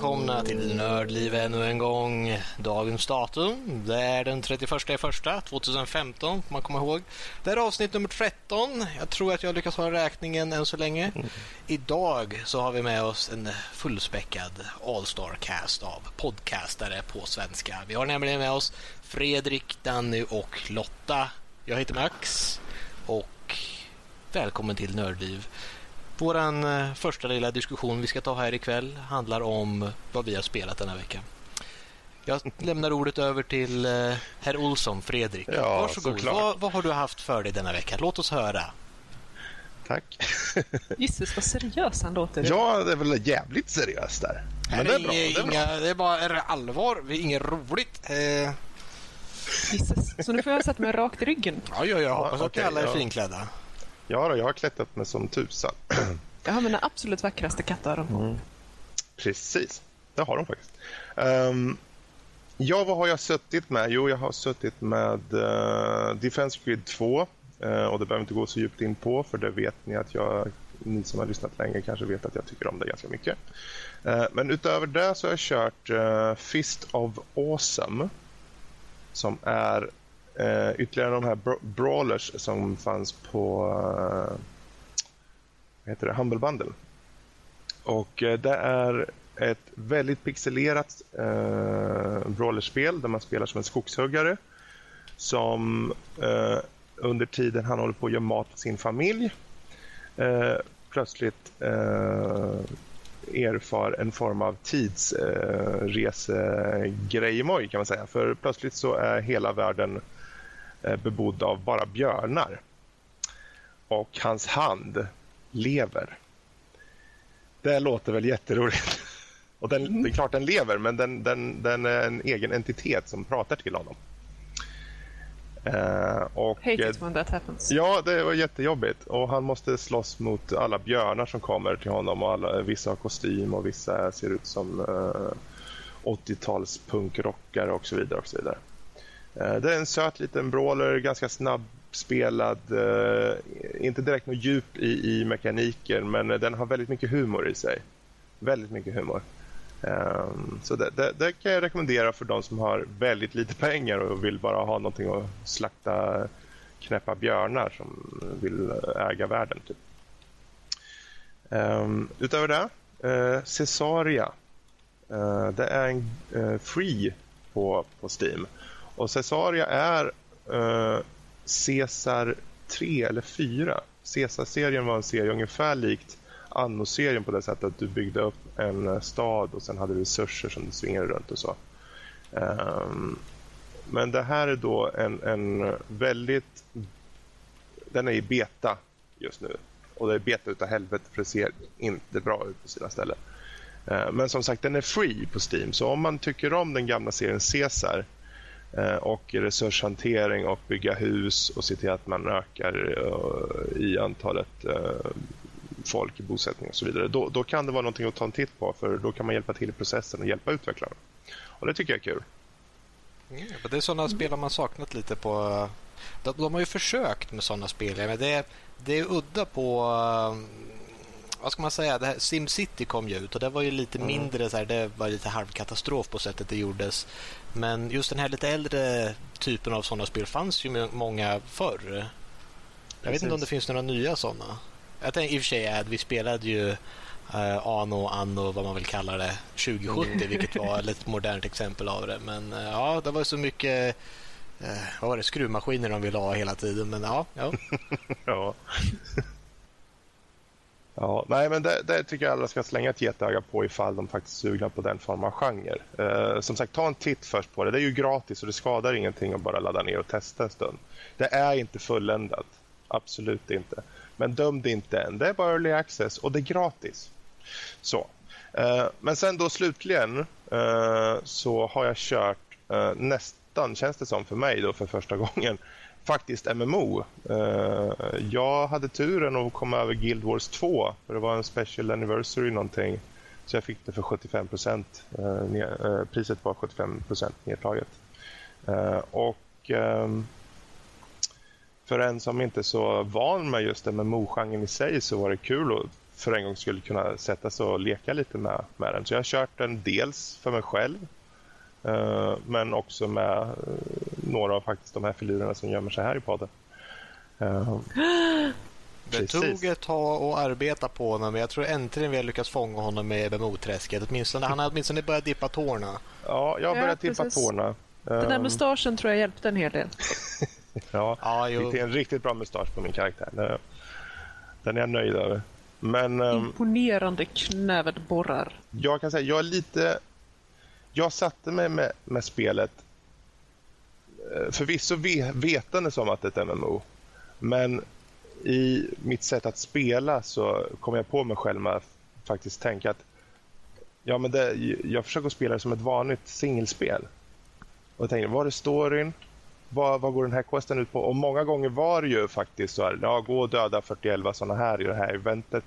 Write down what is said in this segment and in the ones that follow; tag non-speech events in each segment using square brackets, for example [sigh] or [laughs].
välkomna till Nördliv ännu en gång. Dagens datum, det är den 31 första 2015, får man komma ihåg. Det är avsnitt nummer 13. Jag tror att jag lyckas hålla räkningen än så länge. Mm. Idag så har vi med oss en fullspäckad All-Star cast av podcastare på svenska. Vi har nämligen med oss Fredrik, Danny och Lotta. Jag heter Max och välkommen till Nördliv. Vår eh, första lilla diskussion vi ska ta här ikväll handlar om vad vi har spelat denna vecka. Jag lämnar ordet över till eh, herr Olsson, Fredrik. Ja, Varsågod. Vad, vad har du haft för dig denna vecka? Låt oss höra. Tack. [laughs] Gisses vad seriös han låter. Ja, det är väl jävligt seriöst där. Men det är, bra, det är, inga, bra. det är bara allvar. Det är inget roligt. Eh... Gisses. Så nu får jag sätta mig rakt i ryggen. Ja, ja jag hoppas ja, okay, att alla är ja. finklädda. Ja, då, jag har klättrat mig som tusan. [clears throat] Jag har mina absolut vackraste kattöron på. Mm. Precis, det har de faktiskt. Um, ja, vad har jag suttit med? Jo, jag har suttit med uh, Defense Grid 2. Uh, eh, och det behöver inte gå så djupt in på, för det vet ni att jag, ni som har lyssnat länge kanske vet att jag tycker om det ganska mycket. Uh, men utöver det så har jag kört Fist of Awesome som är Uh, ytterligare de här brawlers som fanns på uh, vad heter det? Humble Bundle. Och uh, det är ett väldigt pixelerat uh, brawlerspel där man spelar som en skogshuggare som under tiden han håller på att göra mat för sin familj plötsligt erfar en form av tidsresegrej kan man säga. För plötsligt så är hela världen bebodd av bara björnar. Och hans hand lever. Det låter väl jätteroligt. [laughs] Och den, mm. Det är klart den lever, men den, den, den är en egen entitet som pratar till honom. Uh, och, Hate it when that happens. Ja, det var jättejobbigt. Och han måste slåss mot alla björnar som kommer till honom. Och alla, vissa har kostym och vissa ser ut som uh, 80-tals punkrockare och så vidare. Och så vidare. Eh, det är en söt liten brawler, ganska snabbspelad. Eh, inte direkt något djup i, i mekaniken, men eh, den har väldigt mycket humor i sig. Väldigt mycket humor. Ehm, så det, det, det, kan jag rekommendera för de som har väldigt lite pengar och vill bara ha någonting att slakta knäppa björnar som vill äga världen. Typ. Um, utöver det, uh, Cesaria. Uh, det är en uh, free på, på Steam. Och Caesaria är eh, Caesar 3 eller 4. Caesar-serien var en serie ungefär likt Anno-serien på det sättet att du byggde upp en eh, stad och sen hade du resurser som du svingade runt och så. Um, men det här är då en, en väldigt... Den är i beta just nu. Och det är beta utav helvete för det ser inte bra ut på sina ställen. Uh, men som sagt, den är free på Steam. Så om man tycker om den gamla serien Caesar och resurshantering och bygga hus och se till att man ökar eh, i antalet eh, folk i bosättning och så vidare. Då, då kan det vara någonting att ta en titt på för då kan man hjälpa till i processen och hjälpa utvecklarna. Och det tycker jag är kul. Mm, det är sådana spel man saknat lite på. De, de har ju försökt med sådana spel. Men det, det är udda på vad ska man säga, det här SimCity kom ju ut och det var ju lite mm. mindre så här, det var lite halvkatastrof på sättet det gjordes. Men just den här lite äldre typen av sådana spel fanns ju många förr. Jag Precis. vet inte om det finns några nya sådana. Jag tänkte i och för sig att vi spelade ju uh, Ano, Anno, vad man vill kalla det, 2070, mm. vilket var ett modernt exempel av det. Men uh, ja, det var så mycket uh, vad var det, skruvmaskiner de ville ha hela tiden. Men ja, ja. [laughs] ja. Ja, nej, men det, det, tycker jag alla ska slänga ett getöga på ifall de faktiskt är sugna på den formen av genre. Eh, som sagt, ta en titt först på det. Det är ju gratis och det skadar ingenting att bara ladda ner och testa en stund. Det är inte fulländat. Absolut inte. Men döm det inte än. Det är bara early access och det är gratis. Så. Eh, men sen då slutligen eh, så har jag kört eh, nästan, känns det som för mig då för första [laughs] gången, faktiskt MMO. Uh, eh, jag hade turen att komma över Guild Wars 2 för det var en special anniversary någonting. Så jag fick det för 75 procent. Uh, uh, priset var 75 procent nedtaget. och um, för en som inte är så van med just MMO-genren i sig så var det kul att för en gång skulle kunna sätta sig och leka lite med, med den. Så jag har kört den dels för mig själv men också med uh, några av faktiskt de här filurerna som gömmer sig här i podden. Uh, det Precis. tog ett tag att arbeta på honom, men jag tror äntligen vi har lyckats fånga honom med MMO-träsket. Åtminstone, han har åtminstone börjat dippa tårna. Ja, jag har börjat ja, dippa tårna. Den där ehm. mustaschen tror jag hjälpte en hel del. [laughs] ja, ja det är en riktigt bra mustasch på min karaktär. Den är jag nöjd över. Men, um, Imponerande knävedborrar. Jag kan säga, jag är lite... Jag satte mig med, med spelet eh, förvisso förvisso vetandes om att det är ett MMO. Men i mitt sätt att spela så kom jag på mig själv med att faktiskt tänka att ja, men det, jag försöker spela det som ett vanligt singelspel. Och jag tänkte, var är storyn? Vad, vad går den här questen ut på? Och många gånger var det ju faktiskt så här, ja, gå och döda 41 sådana här i det här eventet.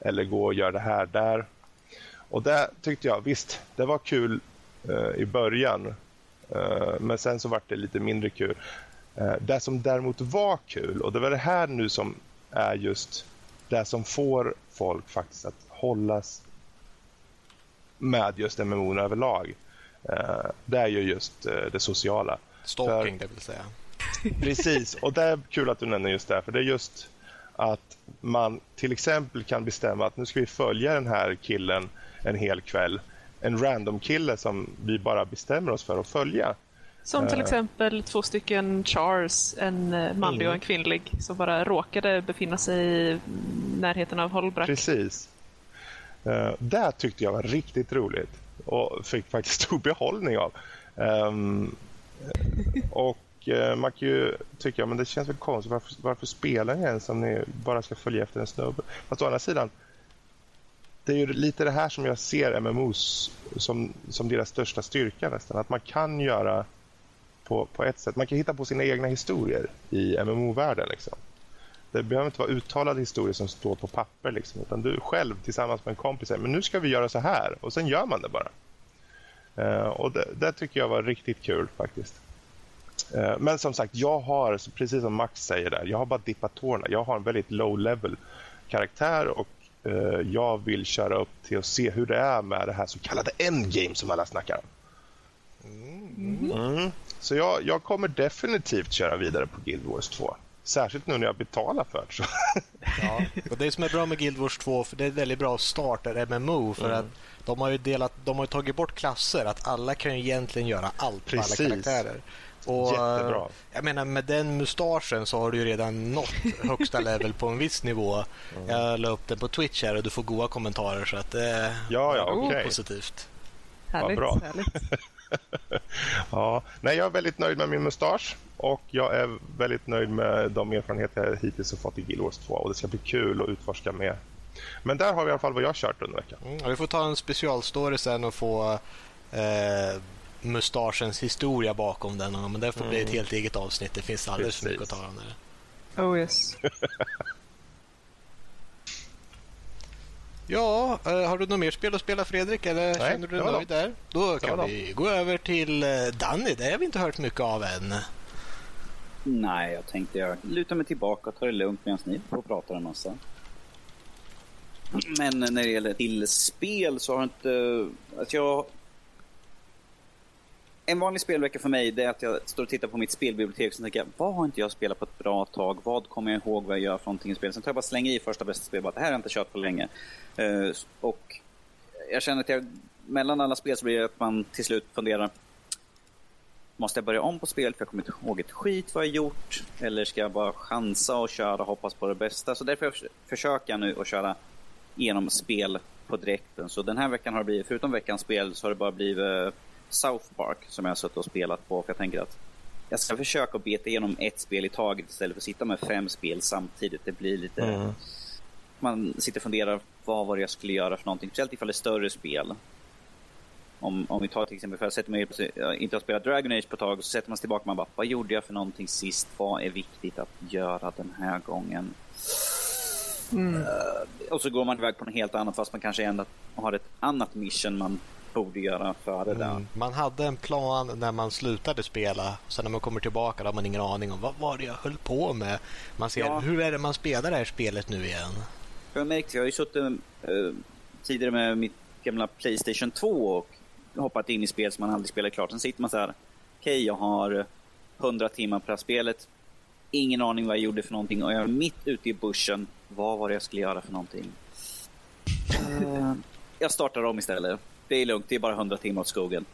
Eller gå och gör det här där. Och det tyckte jag, visst, det var kul i början. Eh, men sen så var det lite mindre kul. Eh, det som däremot var kul, och det var det här nu som är just det som får folk faktiskt att hållas med just MMO överlag. Eh, det är ju just eh, det sociala. Stalking, för, det vill säga. [laughs] Precis, och det är kul att du nämner just det, för det är just att man till exempel kan bestämma att nu ska vi följa den här killen en hel kväll. En random kille som vi bara bestämmer oss för att följa. Som till uh, exempel två stycken Chars, en manlig mm. och en mm. kvinnlig, som bara råkade befinna sig i närheten av Holbrack. Precis. Uh, det tyckte jag var riktigt roligt och fick faktiskt [laughs] stor behållning av. Um, och uh, man kan ju tycka men det känns väl konstigt. Varför, varför spelar ni ens om ni bara ska följa efter en snubbe? Fast å andra sidan, det är ju lite det här som jag ser MMOs som, som deras största styrka nästan. Att man kan göra på, på ett sätt. Man kan hitta på sina egna historier i MMO-världen. Liksom. Det behöver inte vara uttalade historier som står på papper. Liksom, utan du själv tillsammans med en kompis säger men nu ska vi göra så här. Och sen gör man det bara. Uh, och det, det, tycker jag var riktigt kul faktiskt. Uh, men som sagt, jag har, precis som Max säger där, jag har bara dippat tårna. Jag har en väldigt low level karaktär och jag vill köra upp till att se hur det är med det här så kallade endgame som alla snackar om. Mm. Mm. Så jag, jag kommer definitivt köra vidare på Guild Wars 2. Särskilt nu när jag betalar för det. [laughs] ja, och det som är bra med Guild Wars 2 för det är väldigt bra starter-MMO för mm. att de har ju delat, de har tagit bort klasser att alla kan ju egentligen göra allt Precis. med alla karaktärer. Och, Jättebra. Jag menar med den mustaschen så har du ju redan nått högsta level på en viss nivå. Mm. Jag la upp den på Twitch här och du får goda kommentarer så att det är ja, ja, okay. positivt. Härligt, bra. härligt. [laughs] ja, nej, jag är väldigt nöjd med min mustasch och jag är väldigt nöjd med de erfarenheter jag hittills har fått i Guild Wars 2 och det ska bli kul att utforska mer. Men där har vi i alla fall vad jag har kört under veckan. Mm, vi får ta en specialstory sen och få eh, mustaschens historia bakom den. Men det får mm. bli ett mm. helt eget avsnitt. Det finns alldeles Precis. för mycket att ta om det. Oh yes. [laughs] Ja, uh, har du något mer spel att spela Fredrik eller Nej, känner du dig nöjd där? Då kan vi gå över till uh, Danny. Det har vi inte hört mycket av än. Nej, jag tänkte jag lutar mig tillbaka och tar det lugnt medan ni får prata en massa. Men när det gäller till spel så har jag inte... Alltså jag en vanlig spelvecka för mig är att jag står och tittar på mitt spelbibliotek och tänker vad har inte jag spelat på ett bra tag? Vad kommer jag ihåg vad jag gör för någonting i spelet? Sen tar jag bara slänga i första bästa spel. Bara, det här har jag inte kört på länge. Uh, och jag känner att jag, mellan alla spel så blir det att man till slut funderar. Måste jag börja om på spel för jag kommer inte ihåg ett skit vad jag gjort? Eller ska jag bara chansa och köra och hoppas på det bästa? Så därför försöker jag nu att köra igenom spel på direkten. Så den här veckan har det blivit, förutom veckans spel, så har det bara blivit South Park som jag har suttit och spelat på. För jag tänker att jag ska försöka beta igenom ett spel i taget istället för att sitta med fem spel samtidigt. Det blir lite... Mm. Man sitter och funderar vad var det jag skulle göra för någonting. Speciellt ifall det är större spel. Om, om vi tar till exempel, för jag sätter mig, jag inte har spelat Dragon Age på ett tag, så sätter man sig tillbaka och man bara, vad gjorde jag för någonting sist? Vad är viktigt att göra den här gången? Mm. Uh, och så går man iväg på något helt annat fast man kanske ändå har ett annat mission man borde göra före mm. Man hade en plan när man slutade spela. Sen när man kommer tillbaka då har man ingen aning om vad var det jag höll på med. Man ser ja. hur är det man spelar det här spelet nu igen. Jag har märkt, jag har ju suttit uh, tidigare med mitt gamla Playstation 2 och hoppat in i spel som man aldrig spelar klart. Sen sitter man så här, okej okay, jag har 100 timmar på det här spelet. Ingen aning vad jag gjorde för någonting och jag är mitt ute i bussen. Vad var det jag skulle göra för någonting? Uh, [laughs] jag startar om istället. Det är lugnt, det är bara 100 timmar åt skogen.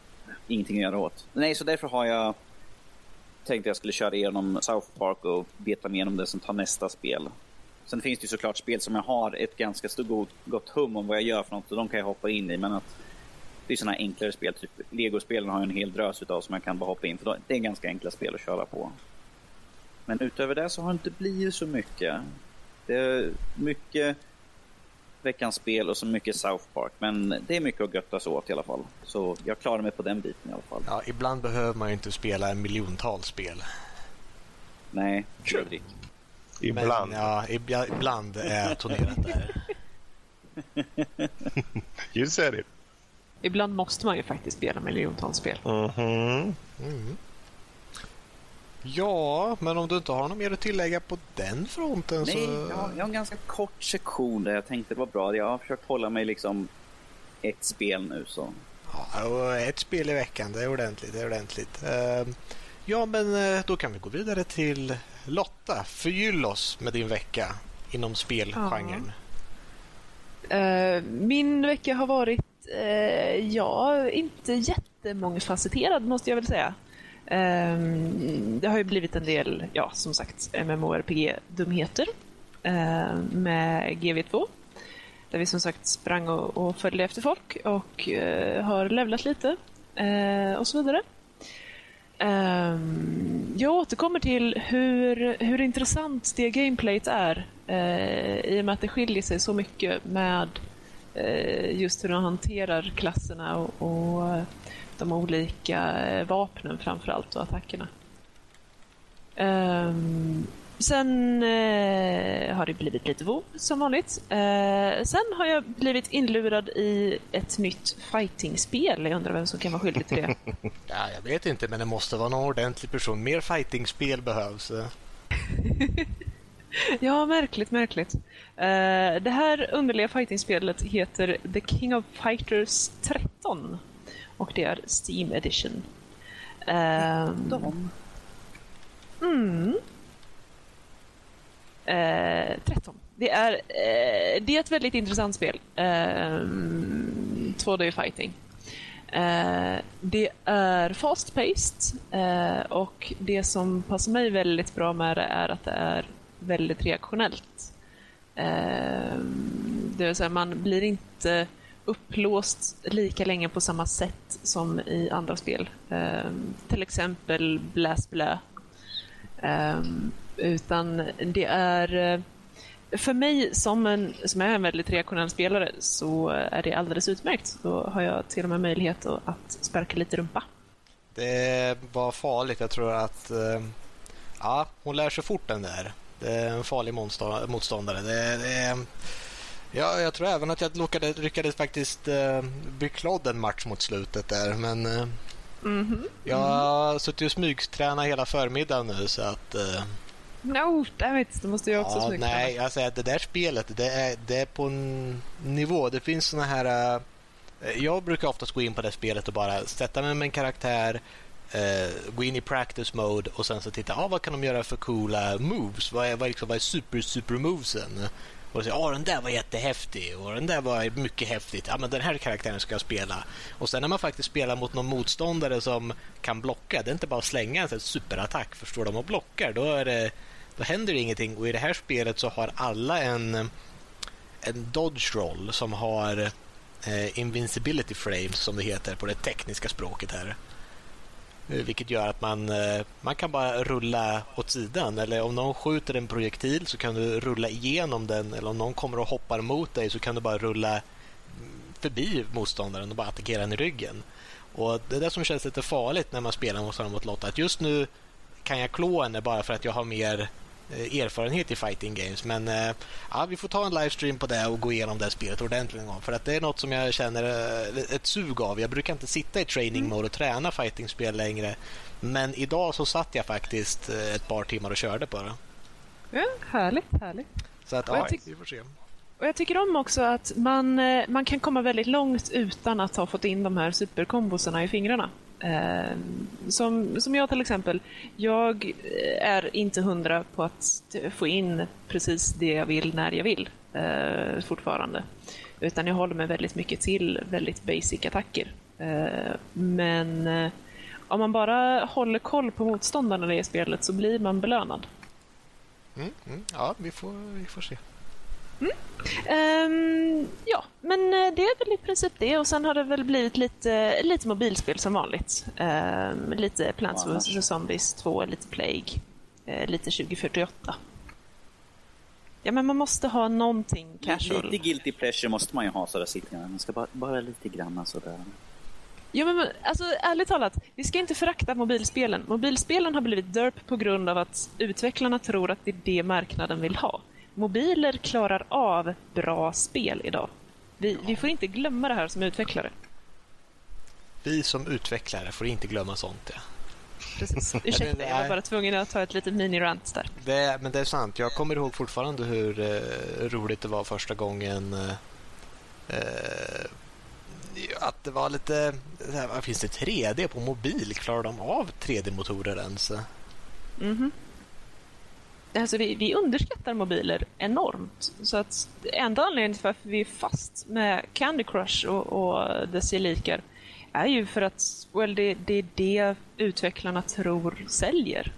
Ingenting att göra åt. Nej, så därför har jag tänkt att jag skulle köra igenom South Park och beta mig igenom det som tar nästa spel. Sen finns det ju såklart spel som jag har ett ganska stort, gott hum om vad jag gör för något och de kan jag hoppa in i. Men att det är sådana enklare spel, typ Lego-spelen har jag en hel drös utav som jag kan bara hoppa in för det är ganska enkla spel att köra på. Men utöver det så har det inte blivit så mycket. Det är mycket veckans spel och så mycket South Park. Men det är mycket att göttas åt i alla fall. Så jag klarar mig på den biten i alla fall. Ja, ibland behöver man ju inte spela en miljontals spel. Nej, True. Ibland. Men, ja, ibland är turnerat där. [laughs] you said it. Ibland måste man ju faktiskt spela miljontals spel. Mm -hmm. mm. Ja, men om du inte har något mer att tillägga på den fronten Nej, så... jag, jag har en ganska kort sektion där jag tänkte det var bra. Jag har försökt hålla mig liksom ett spel nu så. Ja, ett spel i veckan, det är ordentligt. Det är ordentligt. Uh, ja, men uh, då kan vi gå vidare till Lotta. Förgyll oss med din vecka inom spelgenren. Ja. Uh, min vecka har varit, ja, inte jättemångfacetterad måste jag väl säga. Um, det har ju blivit en del, ja som sagt, MMORPG-dumheter uh, ehm, med GV2. Där vi som sagt sprang och, och följde efter folk och uh, har levlat lite uh, och så vidare. Um, jag återkommer till hur, hur intressant det gameplayet är eh, i och med att det skiljer sig så mycket med just hur de hanterar klasserna och, och de olika eh, vapnen framförallt och attackerna. Um, sen uh, har det blivit lite WoW som vanligt. Uh, sen har jag blivit inlurad i ett nytt fightingspel. Jag undrar vem som kan vara skyldig till det. [laughs] ja, jag vet inte, men det måste vara någon ordentlig person. Mer fightingspel behövs. [laughs] ja, märkligt, märkligt. Uh, det här underliga fightingspelet heter The King of Fighters 13 och det är Steam Edition. Um, mm. Uh, 13. Det är, uh, det är ett väldigt intressant spel. Uh, 2D fighting. Uh, det är fast-paced och det som passar mig väldigt bra med det är att det är väldigt reaktionellt. Uh, det vill säga man blir inte upplåst lika länge på samma sätt som i andra spel. Um, till exempel Blast Blö. Um, utan det är eh, för mig som, en, som är en väldigt reaktionell spelare så är det alldeles utmärkt. Då har jag till och med möjlighet att sparka lite rumpa. Det var farligt. Jag tror att eh, ja, hon lär sig fort den där. Det är en farlig motståndare. Det, det, Ja, jag tror även att jag lyckades, lyckades faktiskt uh, bli klodd en match mot slutet där. Men uh, mm -hmm. jag har suttit och smygtränat hela förmiddagen nu så att... Uh, no, dammit, då måste jag också ja, smygträna. Nej, jag säger att det där spelet, det är, det är på en nivå. Det finns såna här... Uh, jag brukar oftast gå in på det spelet och bara sätta mig med en karaktär, uh, gå in i practice mode och sen så titta, ah, vad kan de göra för coola moves? Vad är, vad är, liksom, vad är super, super movesen? Och säger att den där var jättehäftig och den där var mycket häftigt. Ja, men den här karaktären ska jag spela. Och sen när man faktiskt spelar mot någon motståndare som kan blocka, det är inte bara att slänga en superattack. Förstår de och blockar, då, är det, då händer det ingenting. Och i det här spelet så har alla en, en dodge roll som har eh, invincibility frames som det heter på det tekniska språket här. Eh, vilket gör att man, eh, man kan bara rulla åt sidan. Eller om någon skjuter en projektil så kan du rulla igenom den. Eller om någon kommer och hoppar mot dig så kan du bara rulla mm, förbi motståndaren och bara attackera den i ryggen. Och Det är det som känns lite farligt när man spelar mot mot Lotta. Att just nu kan jag klå henne bara för att jag har mer erfarenhet i fighting games. Men eh, ja, vi får ta en livestream på det och gå igenom det spelet ordentligt en gång. För att det är något som jag känner eh, ett sug av. Jag brukar inte sitta i training mode och träna fightingspel längre. Men idag så satt jag faktiskt ett par timmar och körde på det. Ja, härligt, härligt. Så att, ja, vi får se. Och jag tycker om också att man, eh, man kan komma väldigt långt utan att ha fått in de här superkombosarna i fingrarna. Ehm, som, som jag till exempel. Jag eh, är inte hundra på att få in precis det jag vill när jag vill eh, fortfarande. Utan jag håller mig väldigt mycket till väldigt basic attacker. Eh, men eh, om man bara håller koll på motståndarna i spelet så blir man belönad. Mm, mm, ja, vi får, vi får se. Um, ja, men eh, det är väl i princip det. Och sen har det väl blivit lite, lite mobilspel som vanligt. Um, lite Plants vs Zombies 2, lite Plague, uh, lite 2048. Ja, men man måste ha någonting casual. Lite guilty pleasure måste man ju ha sådär sitter man ska bara, bara lite grann sådär. Ja, men alltså ärligt talat, vi ska inte förakta mobilspelen. Mobilspelen har blivit derp på grund av att utvecklarna tror att det är det marknaden vill ha mobiler klarar av bra spel idag. Vi, ja. vi, får inte glömma det här som utvecklare. Vi som utvecklare får inte glömma sånt. Ja. Precis. [laughs] Ursäkta, jag var bara tvungen att ta ett litet mini-rant där. Det, men det är sant. Jag kommer ihåg fortfarande hur eh, roligt det var första gången eh, eh att det var lite... Här, finns det 3D på mobil? Klarar de av 3D-motorer ens? Mm -hmm alltså vi, vi, underskattar mobiler enormt. Så att enda anledningen till varför vi är fast med Candy Crush och, och dess gelikar är ju för att well, det, det är det utvecklarna tror säljer.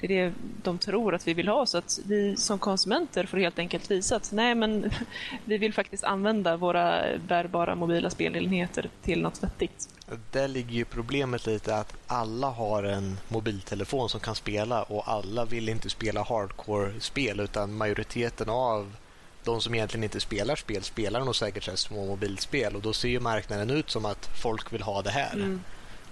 Det är det de tror att vi vill ha så att vi som konsumenter får helt enkelt visa att nej men [laughs] vi vill faktiskt använda våra bärbara mobila spelenheter till något vettigt. Där ligger ju problemet lite att alla har en mobiltelefon som kan spela och alla vill inte spela hardcore-spel utan majoriteten av de som egentligen inte spelar spel spelar nog säkert så små mobilspel och då ser ju marknaden ut som att folk vill ha det här. Mm.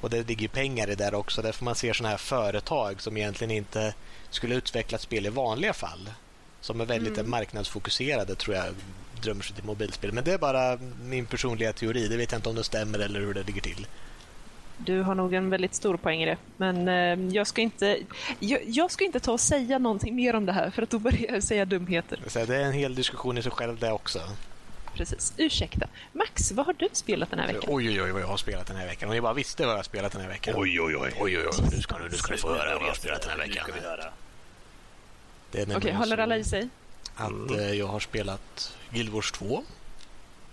Och det ligger pengar i det också. Därför man ser sådana här företag som egentligen inte skulle utveckla ett spel i vanliga fall. Som är väldigt mm. marknadsfokuserade tror jag drömmer sig till mobilspel. Men det är bara min personliga teori. Det vet jag inte om det stämmer eller hur det ligger till. Du har nog en väldigt stor poäng i det. Men eh, jag, ska inte, jag, jag, ska inte ta och säga någonting mer om det här för att då börjar jag säga dumheter. Det är en hel diskussion i sig själv det också. Precis. Ursäkta. Max, vad har du spelat den här veckan? Oj, oj, oj, vad jag har spelat den här veckan. Om ni bara visste vad jag har spelat den här veckan. Oj, oj, oj. oj, oj, oj. Nu ska, nu ska få höra vad jag har spelat den här veckan. Okej, okay, håller alla i sig? Att eh, jag har spelat Guild Wars 2.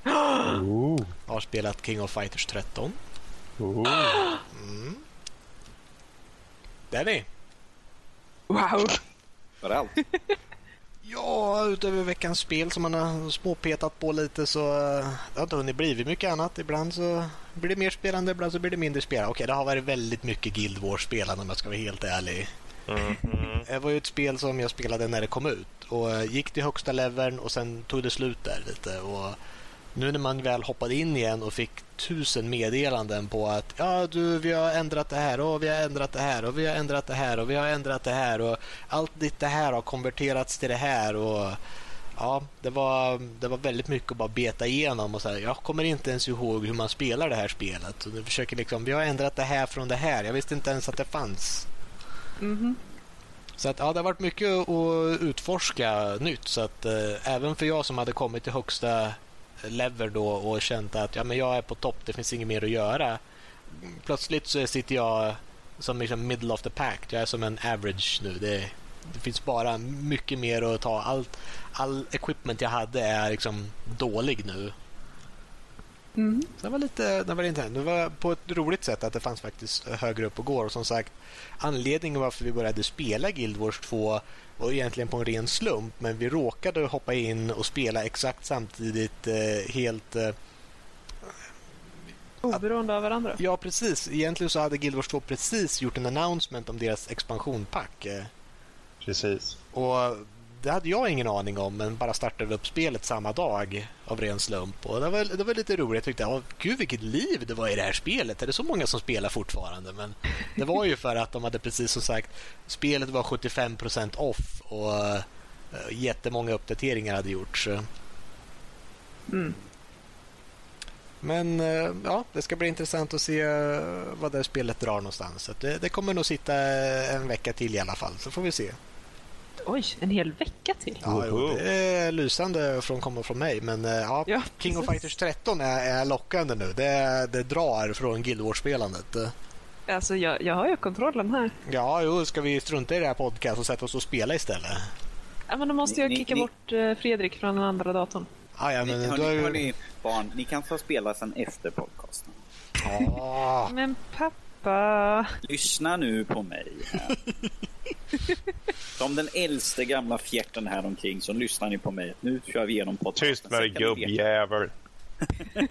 Oh. Jag har spelat King of Fighters 13. Oh. Mm. Det är ni. Wow! Var det allt? [laughs] ja, utöver veckans spel som man har småpetat på lite så det har inte hunnit blivit mycket annat. Ibland så blir det mer spelande, ibland så blir det mindre spelande. Okej, det har varit väldigt mycket Guild Wars-spelande om jag ska vara helt ärlig. Mm -hmm. Det var ju ett spel som jag spelade när det kom ut och eh, gick till högsta leveln och sen tog det slut där lite. Och nu när man väl hoppade in igen och fick tusen meddelanden på att ja du vi har ändrat det här och vi har ändrat det här och vi har ändrat det här och vi har ändrat det här och allt ditt det här har konverterats till det här och ja, det var, det var väldigt mycket att bara beta igenom och så här, jag kommer inte ens ihåg hur man spelar det här spelet. Och försöker liksom, vi har ändrat det här från det här. Jag visste inte ens att det fanns. Mm. Så att, ja, det har varit mycket att utforska nytt. Så att eh, även för jag som hade kommit till högsta level då och känt att ja, men jag är på topp, det finns inget mer att göra. Plötsligt så sitter jag som liksom middle of the pack. Jag är som en average nu. Det, det finns bara mycket mer att ta. Allt, all equipment jag hade är liksom dålig nu. Mm. det var lite det var, inte, det var på ett roligt sätt att det fanns faktiskt högre upp och går. Och som sagt, anledningen varför vi började spela Guild Wars 2 var egentligen på en ren slump. Men vi råkade hoppa in och spela exakt samtidigt eh, helt... Eh, Oberoende av varandra? Ja, precis. Egentligen så hade Guild Wars 2 precis gjort en announcement om deras expansionpack. Eh. Precis. Och det hade jag ingen aning om, men bara startade upp spelet samma dag av ren slump. Och det, var, det var lite roligt. Jag tyckte, oh, gud vilket liv det var i det här spelet. Är det så många som spelar fortfarande? Men det var ju för att de hade precis som sagt, spelet var 75% off och uh, jättemånga uppdateringar hade gjorts. Mm. Men uh, ja, det ska bli intressant att se uh, vad det spelet drar någonstans. Det, det kommer nog sitta en vecka till i alla fall, så får vi se. Oj, en hel vecka till. Ja, jo, det är lysande från komma från mig, men eh, ja, Ja, King of. Fighters 13 är, är lockande nu. Det, det drar från Guild Wars-spelandet. Alltså, jag, jag har ju kontrollen här. Ja, jo, ska vi strunta i det här podcast och sätta oss och spela istället? Ja, men då måste jag Ni- kicka ni- bort eh, Fredrik från den andra datorn. Ah, ja, men Ni, hörni, är ju... hörni, barn, ni kan få spela sen efter podcasten. Ah, Men pappa... Lyssna nu på mig. här. Som den äldste gamla fjärten här omkring så lyssnar ni på mig. Nu kör vi igenom podcasten. Tyst med dig gubbjävel. [laughs]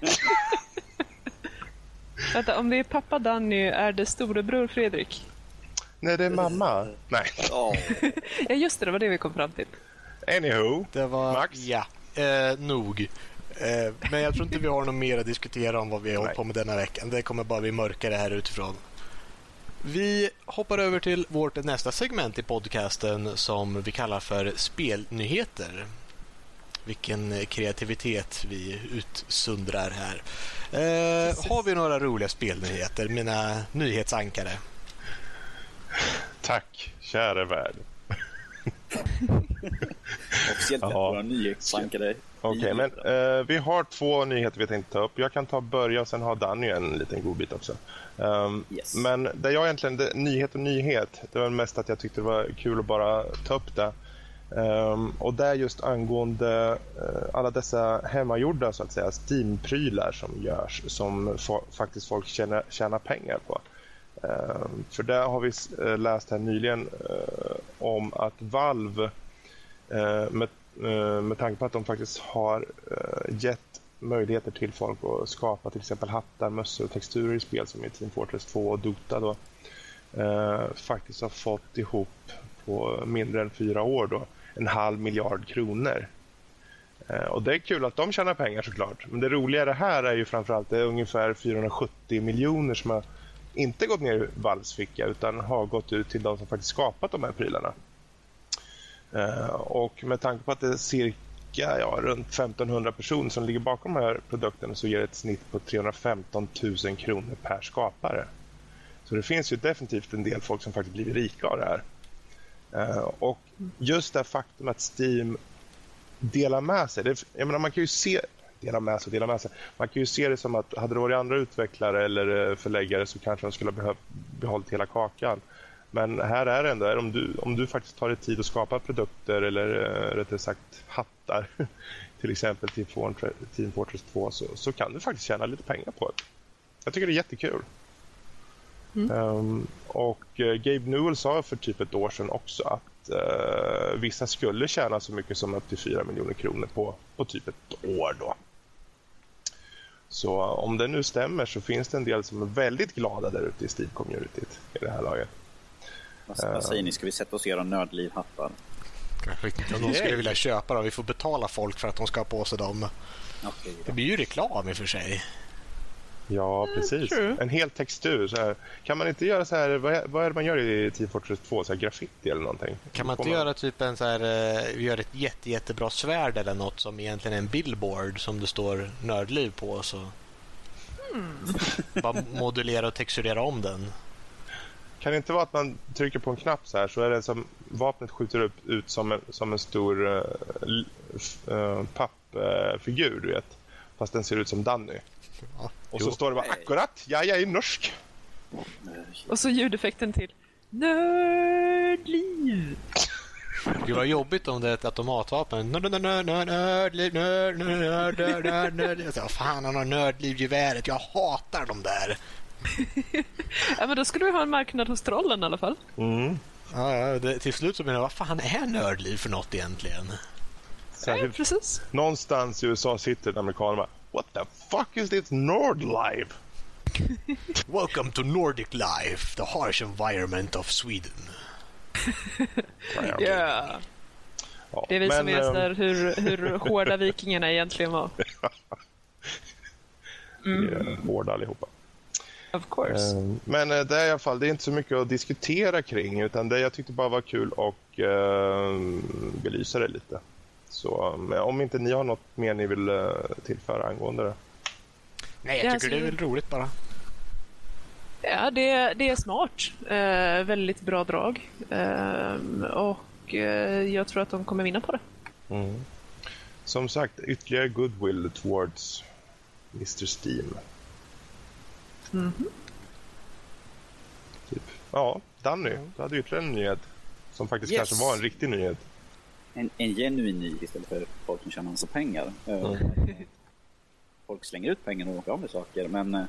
Vänta, om det är pappa Danny, är det storebror Fredrik? Nej, det är mamma. Nej. Ja, [laughs] Ja, just det, det var det vi kom fram till. Anywho. det var... Max? Ja, eh, nog. Eh, men jag tror inte vi har något mer att diskutera om vad vi har hållit på med denna veckan. Det kommer bara bli mörkare här utifrån. Vi hoppar över till vårt nästa segment i podcasten som vi kallar för spelnyheter. Vilken kreativitet vi utsundrar här. Eh, har vi några roliga spelnyheter, mina nyhetsankare? Tack, käre värld. [laughs] officiellt Ja. våra nyhetsankare. Okej, men eh, vi har två nyheter vi tänkte ta upp. Jag kan ta börja och sen har Danny en liten godbit också. Ehm, Yes. Men det jag egentligen, det, nyhet och nyhet, det var mest att jag tyckte det var kul att bara ta upp det. Ehm, och det är just angående eh, alla dessa hemmagjorda så att säga Steam-prylar som görs som fo- faktiskt folk tjänar, tjänar pengar på. Ehm, För det har vi eh, läst här nyligen eh, om att Valve eh, med, eh, med tanke på att de faktiskt har eh, gett möjligheter till folk att skapa till exempel hattar, mössor och texturer i spel som i Team Fortress 2 och Dota då, eh, faktiskt har fått ihop på mindre än fyra år då, en halv miljard kronor. Eh, och Det är kul att de tjänar pengar såklart. Men det roliga i det här är ju framförallt det är ungefär 470 miljoner som har inte gått ner i Valls ficka utan har gått ut till de som faktiskt skapat de här prylarna. Eh, och med tanke på att det är cirka ja, runt 1500 personer som ligger bakom de här produkterna så ger det ett snitt på 315 000 kronor per skapare. Så det finns ju definitivt en del folk som faktiskt blivit rika av det här. Eh, och just det faktum att Steam delar med sig. Det, jag menar, man kan ju se dela med sig dela med sig. Man kan ju se det som att hade det varit andra utvecklare eller eh, förläggare så kanske de skulle ha behållit hela kakan. Men här är det ändå, om du, om du faktiskt tar dig tid att skapa produkter eller eh, rättare sagt hattar [laughs] till exempel till Team Fortress 2 så, så kan du faktiskt tjäna lite pengar på det. Jag tycker det är jättekul. Ehm, och eh, Gabe Newell sa för typ ett år sedan också att eh, vissa skulle tjäna så mycket som upp till 4 miljoner kronor på, på typ ett år då. Så om det nu stämmer så finns det en del som är väldigt glada där ute i Steve-communityt i det här laget. Vad, vad säger ni, ska vi sätta oss och göra nördlivhattar? Vet inte om de skulle vilja köpa dem. Vi får betala folk för att de ska ha på sig dem. Okej, Det blir ju reklam i och för sig. Ja, precis. true. En hel textur. Så här. Kan man inte göra så här, vad är, vad är det man gör i Team Fortress 2? Så här graffiti eller någonting? Kan man inte göra typ en så här, eh, vi gör ett jätte, jättebra svärd eller något som egentligen är en billboard som det står nördliv på så bara modulera och texturera om den. Kan det inte vara att man trycker på en knapp så här så är det som vapnet skjuter upp ut som en, som en stor uh, uh, pappfigur, du vet. Fast den ser ut som Danny. Ja, Och jo. så står det bara akkurat, jag är norsk. Och så ljudeffekten till Nördliv. Gud vad jobbigt om det är ett automatvapen. Nörd, nörd, nörd, nörd, nördliv, nörd, nörd, nörd, nörd, nörd, nörd. Jag säger, Fan, han har nördlivgeväret. Jag hatar dem där. [laughs] Ja, men då skulle vi ha en marknad hos trollen i alla fall. Mm. Ja, ja, det, till slut så menar jag, vad fan är nördliv för något egentligen? Ja, Särskilt precis. någonstans i USA sitter en amerikan och bara What the fuck is this Nordlive? [laughs] Welcome to Nordic life, the harsh environment of Sweden. Ja. Ja, Det visar men, med ehm, där hur, hur [laughs] hårda vikingarna egentligen var. [laughs] vi är hårda allihopa. Of course. Eh, Men eh, det är i alla fall det är inte så mycket att diskutera kring utan det jag tyckte bara var kul och eh, belysa det lite. Så men om inte ni har något mer ni vill eh, tillföra angående det. Nej, jag Ja, tycker alltså- det är väl roligt bara. Ja, det, det är smart. Eh, väldigt bra drag. Eh, och eh, jag tror att de kommer vinna på det. Mm. Som sagt, ytterligare goodwill towards Mr Steam. Mhm. Typ. Ja, Danny, du hade ytterligare en nyhet som faktiskt Yes. kanske var en riktig nyhet. En, en genuin nyhet istället för folk som tjänar massa pengar. Eh, Folk slänger ut pengar och åker av med saker. Men eh,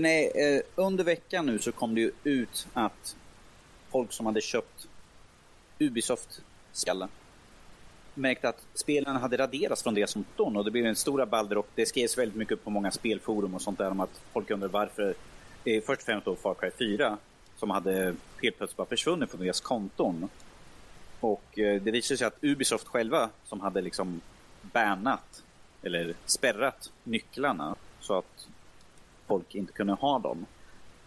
nej, eh, under veckan nu så kom det ju ut att folk som hade köpt Ubisoft skalle märkte att spelen hade raderats från deras konton och det blev en stor rabalder och det skrevs väldigt mycket på många spelforum och sånt där om att folk undrar varför. Först och främst då Far Cry 4 som hade helt plötsligt bara försvunnit från deras konton. Och eh, det visade sig att Ubisoft själva som hade liksom bannat eller spärrat nycklarna så att folk inte kunde ha dem.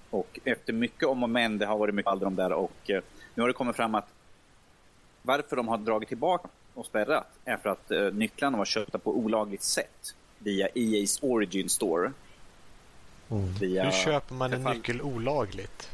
Och efter mycket om och men, det har varit mycket alder om där och eh, nu har det kommit fram att varför de har dragit tillbaka och spärrat är för att eh, nycklarna var köpta på olagligt sätt via EA's Origin Store. Via Hur köper man en nyckel olagligt?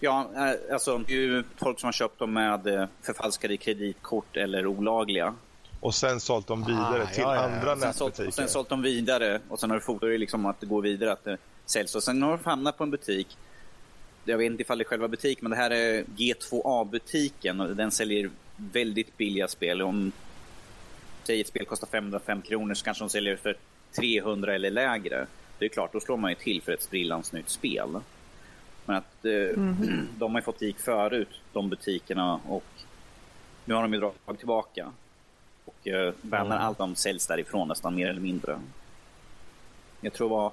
Ja, eh, alltså det är ju folk som har köpt dem med eh, förfalskade kreditkort eller olagliga. Och sen sålt dem vidare Ah, till ja, ja, andra Sen sålt, nätbutiker. och sen sålt de vidare och sen har det fotot är liksom att det går vidare, att det säljs. Och sen har de hamnat på en butik. Jag vet inte ifall det är själva butik, men det här är G2A-butiken och den säljer väldigt billiga spel. Om säg ett spel kostar 505 kronor så kanske de säljer för 300 eller lägre. Det är klart, då slår man ju till för ett sprillans nytt spel. Men att eh, de har ju fått gick förut, de butikerna, och nu har de ju dragit tillbaka. Och eh, bannar allt de säljs därifrån nästan mer eller mindre. Jag tror det var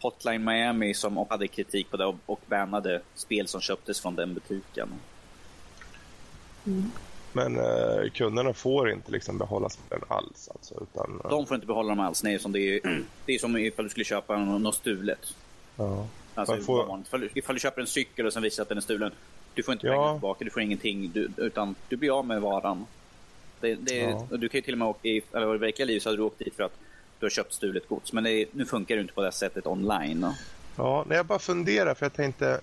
Hotline Miami som hade kritik på det och, bannade spel som köptes från den butiken. Men eh, kunderna får inte liksom behålla spelen alls. Alltså, utan, eh, De får inte behålla dem alls. Nej, som det, är, [clears throat] det är som ifall du skulle köpa något stulet. ja. Alltså, får- ifall, du- ifall du köper en cykel och sen visar att den är stulen. Du får inte Ja. pengar tillbaka, du får ingenting. Du, utan du blir av med varan. Det, det, Ja. och Du kan ju till och med åka i, eller i verkliga livet så hade du åkt dit för att du har köpt stulet gods. Men det, nu funkar det inte på det sättet online. Ja, när jag bara funderar för jag tänkte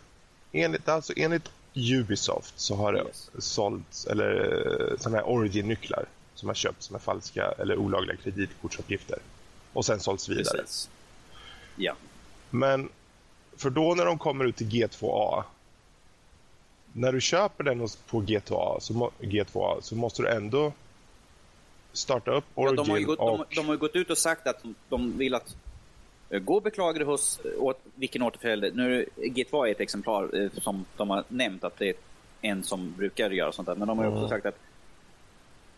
enligt, alltså, enligt Ubisoft så har det Yes. sålts eller eh, sådana här origin-nycklar som har köpts med falska eller olagliga kreditkortsuppgifter och sen sålts vidare. Precis. Ja. Men för då när de kommer ut till G2A när du köper den hos- på G2A så, må, G2A så måste du ändå starta upp Ja, Origin de, har ju gått, och... de, de har ju gått ut och sagt att de, vill att eh, Gå och beklaga dig hos eh, åt, vilken återförsäljare. Nu är G2 är ett exemplar eh, som de har nämnt att det är en som brukar göra sånt där. Men de har ju också Mm. sagt att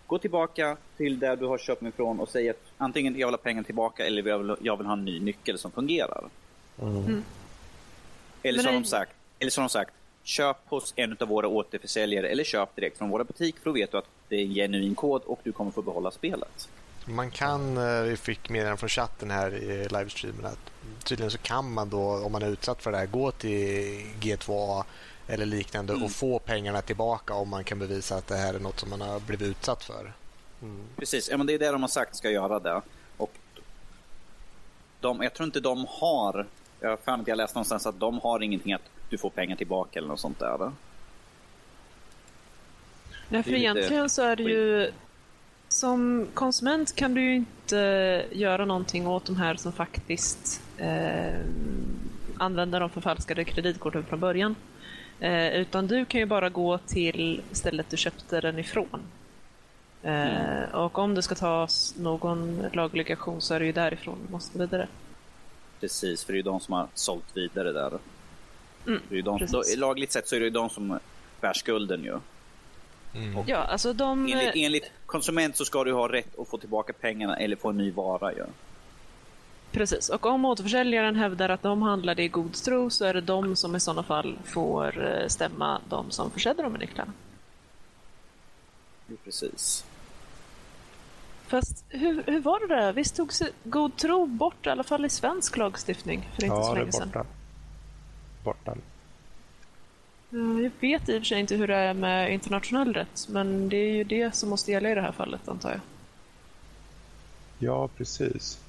Gå tillbaka till där du har köpt mig ifrån och säg att antingen jag vill ha pengen tillbaka eller jag vill, jag vill ha en ny nyckel som fungerar. Mm. Eller har det- de sagt, eller har de sagt Köp hos en av våra återförsäljare eller köp direkt från våra butik för då vet du att det är en genuin kod och du kommer få behålla spelet. Man kan, eh, vi fick meddelanden från chatten här i livestreamen att tydligen så kan man då, om man är utsatt för det här, gå till G2A eller liknande och få pengarna tillbaka om man kan bevisa att det här är något som man har blivit utsatt för. Precis, ja, men det är det de har sagt ska göra det. Och de, jag tror inte de har, jag för jag läste någonstans att de har ingenting att du får pengar tillbaka eller något sånt där. Nej, för egentligen så är det ju... Som konsument kan du ju inte göra någonting åt de här som faktiskt eh, använder de förfalskade kreditkorten från början. Eh, utan du kan ju bara gå till stället du köpte den ifrån. Eh, Och om det ska tas någon laglig aktion så är det ju därifrån du måste vidare. Precis, för det är ju de som har sålt vidare där. Mm, det är de, då, lagligt sett så är det ju de som bär skulden ju. Ja, alltså de... Enligt, enligt konsument så ska du ha rätt att få tillbaka pengarna eller få en ny vara ju. Precis, och om återförsäljaren hävdar att de handlade i god tro så är det de som i sådana fall får eh, stämma de som försäljer dem med nycklarna. Precis. Fast hur, hur var det där? Visst togs god tro bort i alla fall i svensk lagstiftning för inte så Ja, det är länge sedan? borta. Borta. Ja, Jag vet i och för sig inte hur det är med internationell rätt, men det är ju det som måste gälla i det här fallet antar jag. Ja, precis.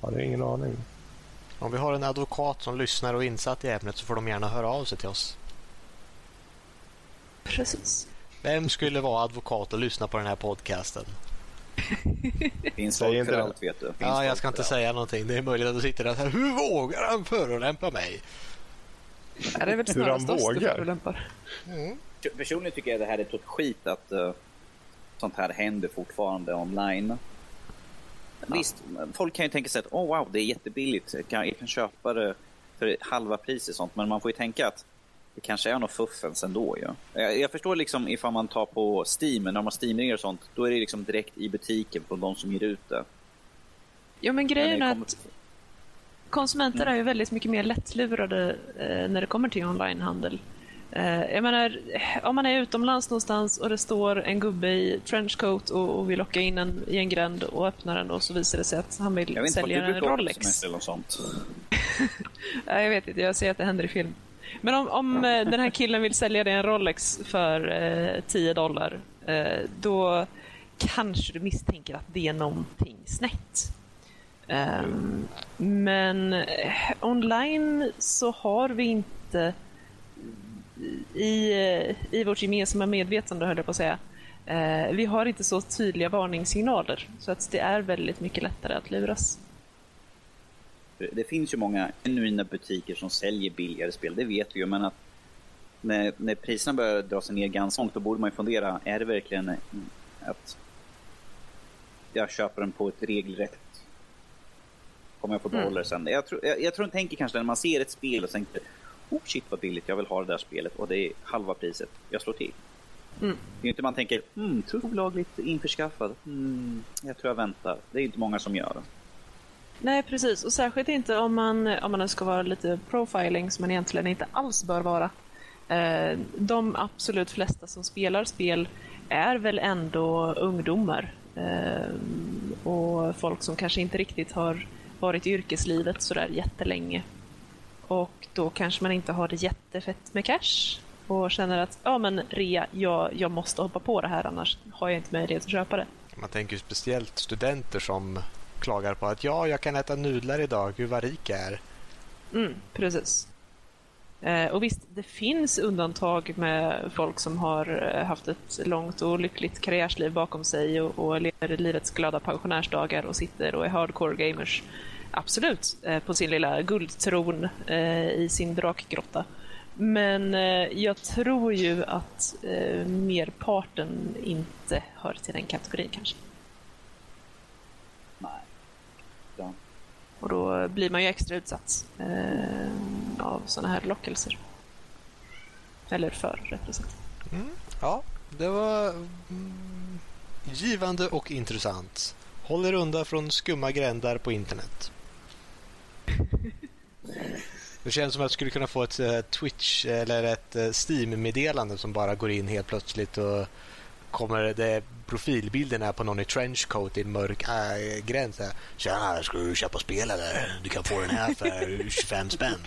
Ja, det är ingen aning. Om vi har en advokat som lyssnar och är insatt i ämnet så får de gärna höra av sig till oss. Precis. Vem skulle vara advokat och lyssna på den här podcasten? Det finns folk inte för det. allt vet du. Finns Ja, jag ska inte allt. säga någonting. Det är möjligt att du sitter där och säger Hur vågar han förolämpa mig? Ja, det är väl Hur han vågar. förolämpar. Personligen tycker jag det här är tot skit att uh, sånt här händer fortfarande online. Visst, folk kan ju tänka sig att oh, wow, det är jättebilligt. Jag kan, jag kan köpa det för halva priset och sånt. Men man får ju tänka att det kanske är något fuffens ändå. Ja. Jag, jag förstår liksom ifall man tar på Steam, när man steamar och sånt, då är det liksom direkt i butiken från de som ger ut det. Ja, men Men grejen det är kommer- att konsumenter Mm. är ju väldigt mycket mer lättlurade eh, när det kommer till onlinehandel. Eh, jag menar, om man är utomlands någonstans och det står en gubbe i trenchcoat och, och vill locka in en i en gränd och öppnar den och så visar det sig att han vill Jag vet inte vad sälja du en brukar Rolex. eller sånt. [laughs] Ja, jag vet inte, jag ser att det händer i film. Men om, om eh, den här killen vill sälja dig en Rolex för eh, 10 dollar, eh, då kanske du misstänker att det är någonting snett. Um, men eh, online så har vi inte i, i vårt gemensamma medvetande, höll jag på att säga, eh, vi har inte så tydliga varningssignaler. Så att det är väldigt mycket lättare att luras. Det finns ju många genuina butiker som säljer billigare spel, det vet vi ju. Men att när, när priserna börjar dra sig ner ganska långt, då borde man ju fundera, är det verkligen mm, att jag köper den på ett regelrätt Kommer jag få behålla det sen? Jag tror, jag, jag tror de tänker kanske när man ser ett spel och tänker Oh shit vad billigt, jag vill ha det där spelet och det är halva priset. Jag slår till. Mm. Det är inte man tänker, mm, tror olagligt införskaffad. Mm, jag tror jag väntar. Det är inte många som gör. Nej, precis. Och särskilt inte om man, om man ska vara lite profiling, som man egentligen inte alls bör vara. Eh, de absolut flesta som spelar spel är väl ändå ungdomar. Eh, och folk som kanske inte riktigt har varit i yrkeslivet sådär jättelänge. Och då kanske man inte har det jättefett med cash och känner att ja men rea, jag, jag måste hoppa på det här annars har jag inte möjlighet att köpa det. Man tänker ju speciellt studenter som klagar på att ja, jag kan äta nudlar idag. Gud vad rik jag är. Mm, precis. Eh, och visst, det finns undantag med folk som har eh, haft ett långt och lyckligt karriärsliv bakom sig och, och lever livets glada pensionärsdagar och sitter och är hardcore gamers. Absolut, eh, på sin lilla guldtron i sin drakgrotta. Men jag tror ju att merparten inte hör till den kategorin kanske. Nej. Ja. Och då blir man ju extra utsatt eh, av sådana här lockelser. Eller för, rättare sagt. Mm, ja, det var mm, givande och intressant. Håll er undan från skumma grändar på internet. Det känns som att jag skulle kunna få ett eh, Twitch eller ett eh, Steam-meddelande som bara går in helt plötsligt och kommer det profilbilden är på någon i trenchcoat i en mörk äh, gräns. här, Tjena, ska du köpa spel eller? Du kan få den här för 25 spänn.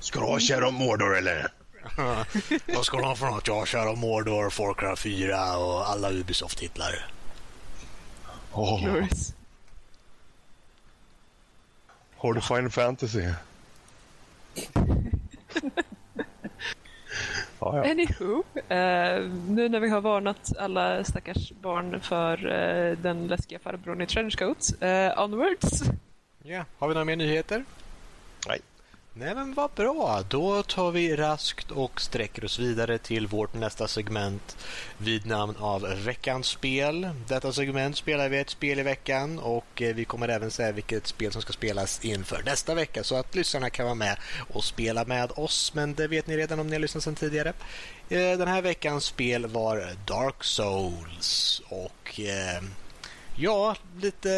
Ska du ha Shadow of Mordor eller? [laughs] Vad ska du ha för något? Jag kör om Mordor, Far Cry 4 och alla Ubisoft-titlar. Oh, Glorious. har du Final Fantasy? [laughs] ja, ja. Anywho, eh, nu när vi har varnat alla stackars barn för eh, den läskiga farbrorn i trenchcoat, eh, onwards. Ja, har vi några mer nyheter? Nej. Men vad bra, då tar vi raskt och sträcker oss vidare till vårt nästa segment vid namn av veckans spel. Detta segment spelar vi ett spel i veckan och eh, vi kommer även säga vilket spel som ska spelas inför nästa vecka så att lyssnarna kan vara med och spela med oss. Men det vet ni redan om ni har lyssnat sedan tidigare. Eh, den här veckans spel var Dark Souls och eh, Ja, lite...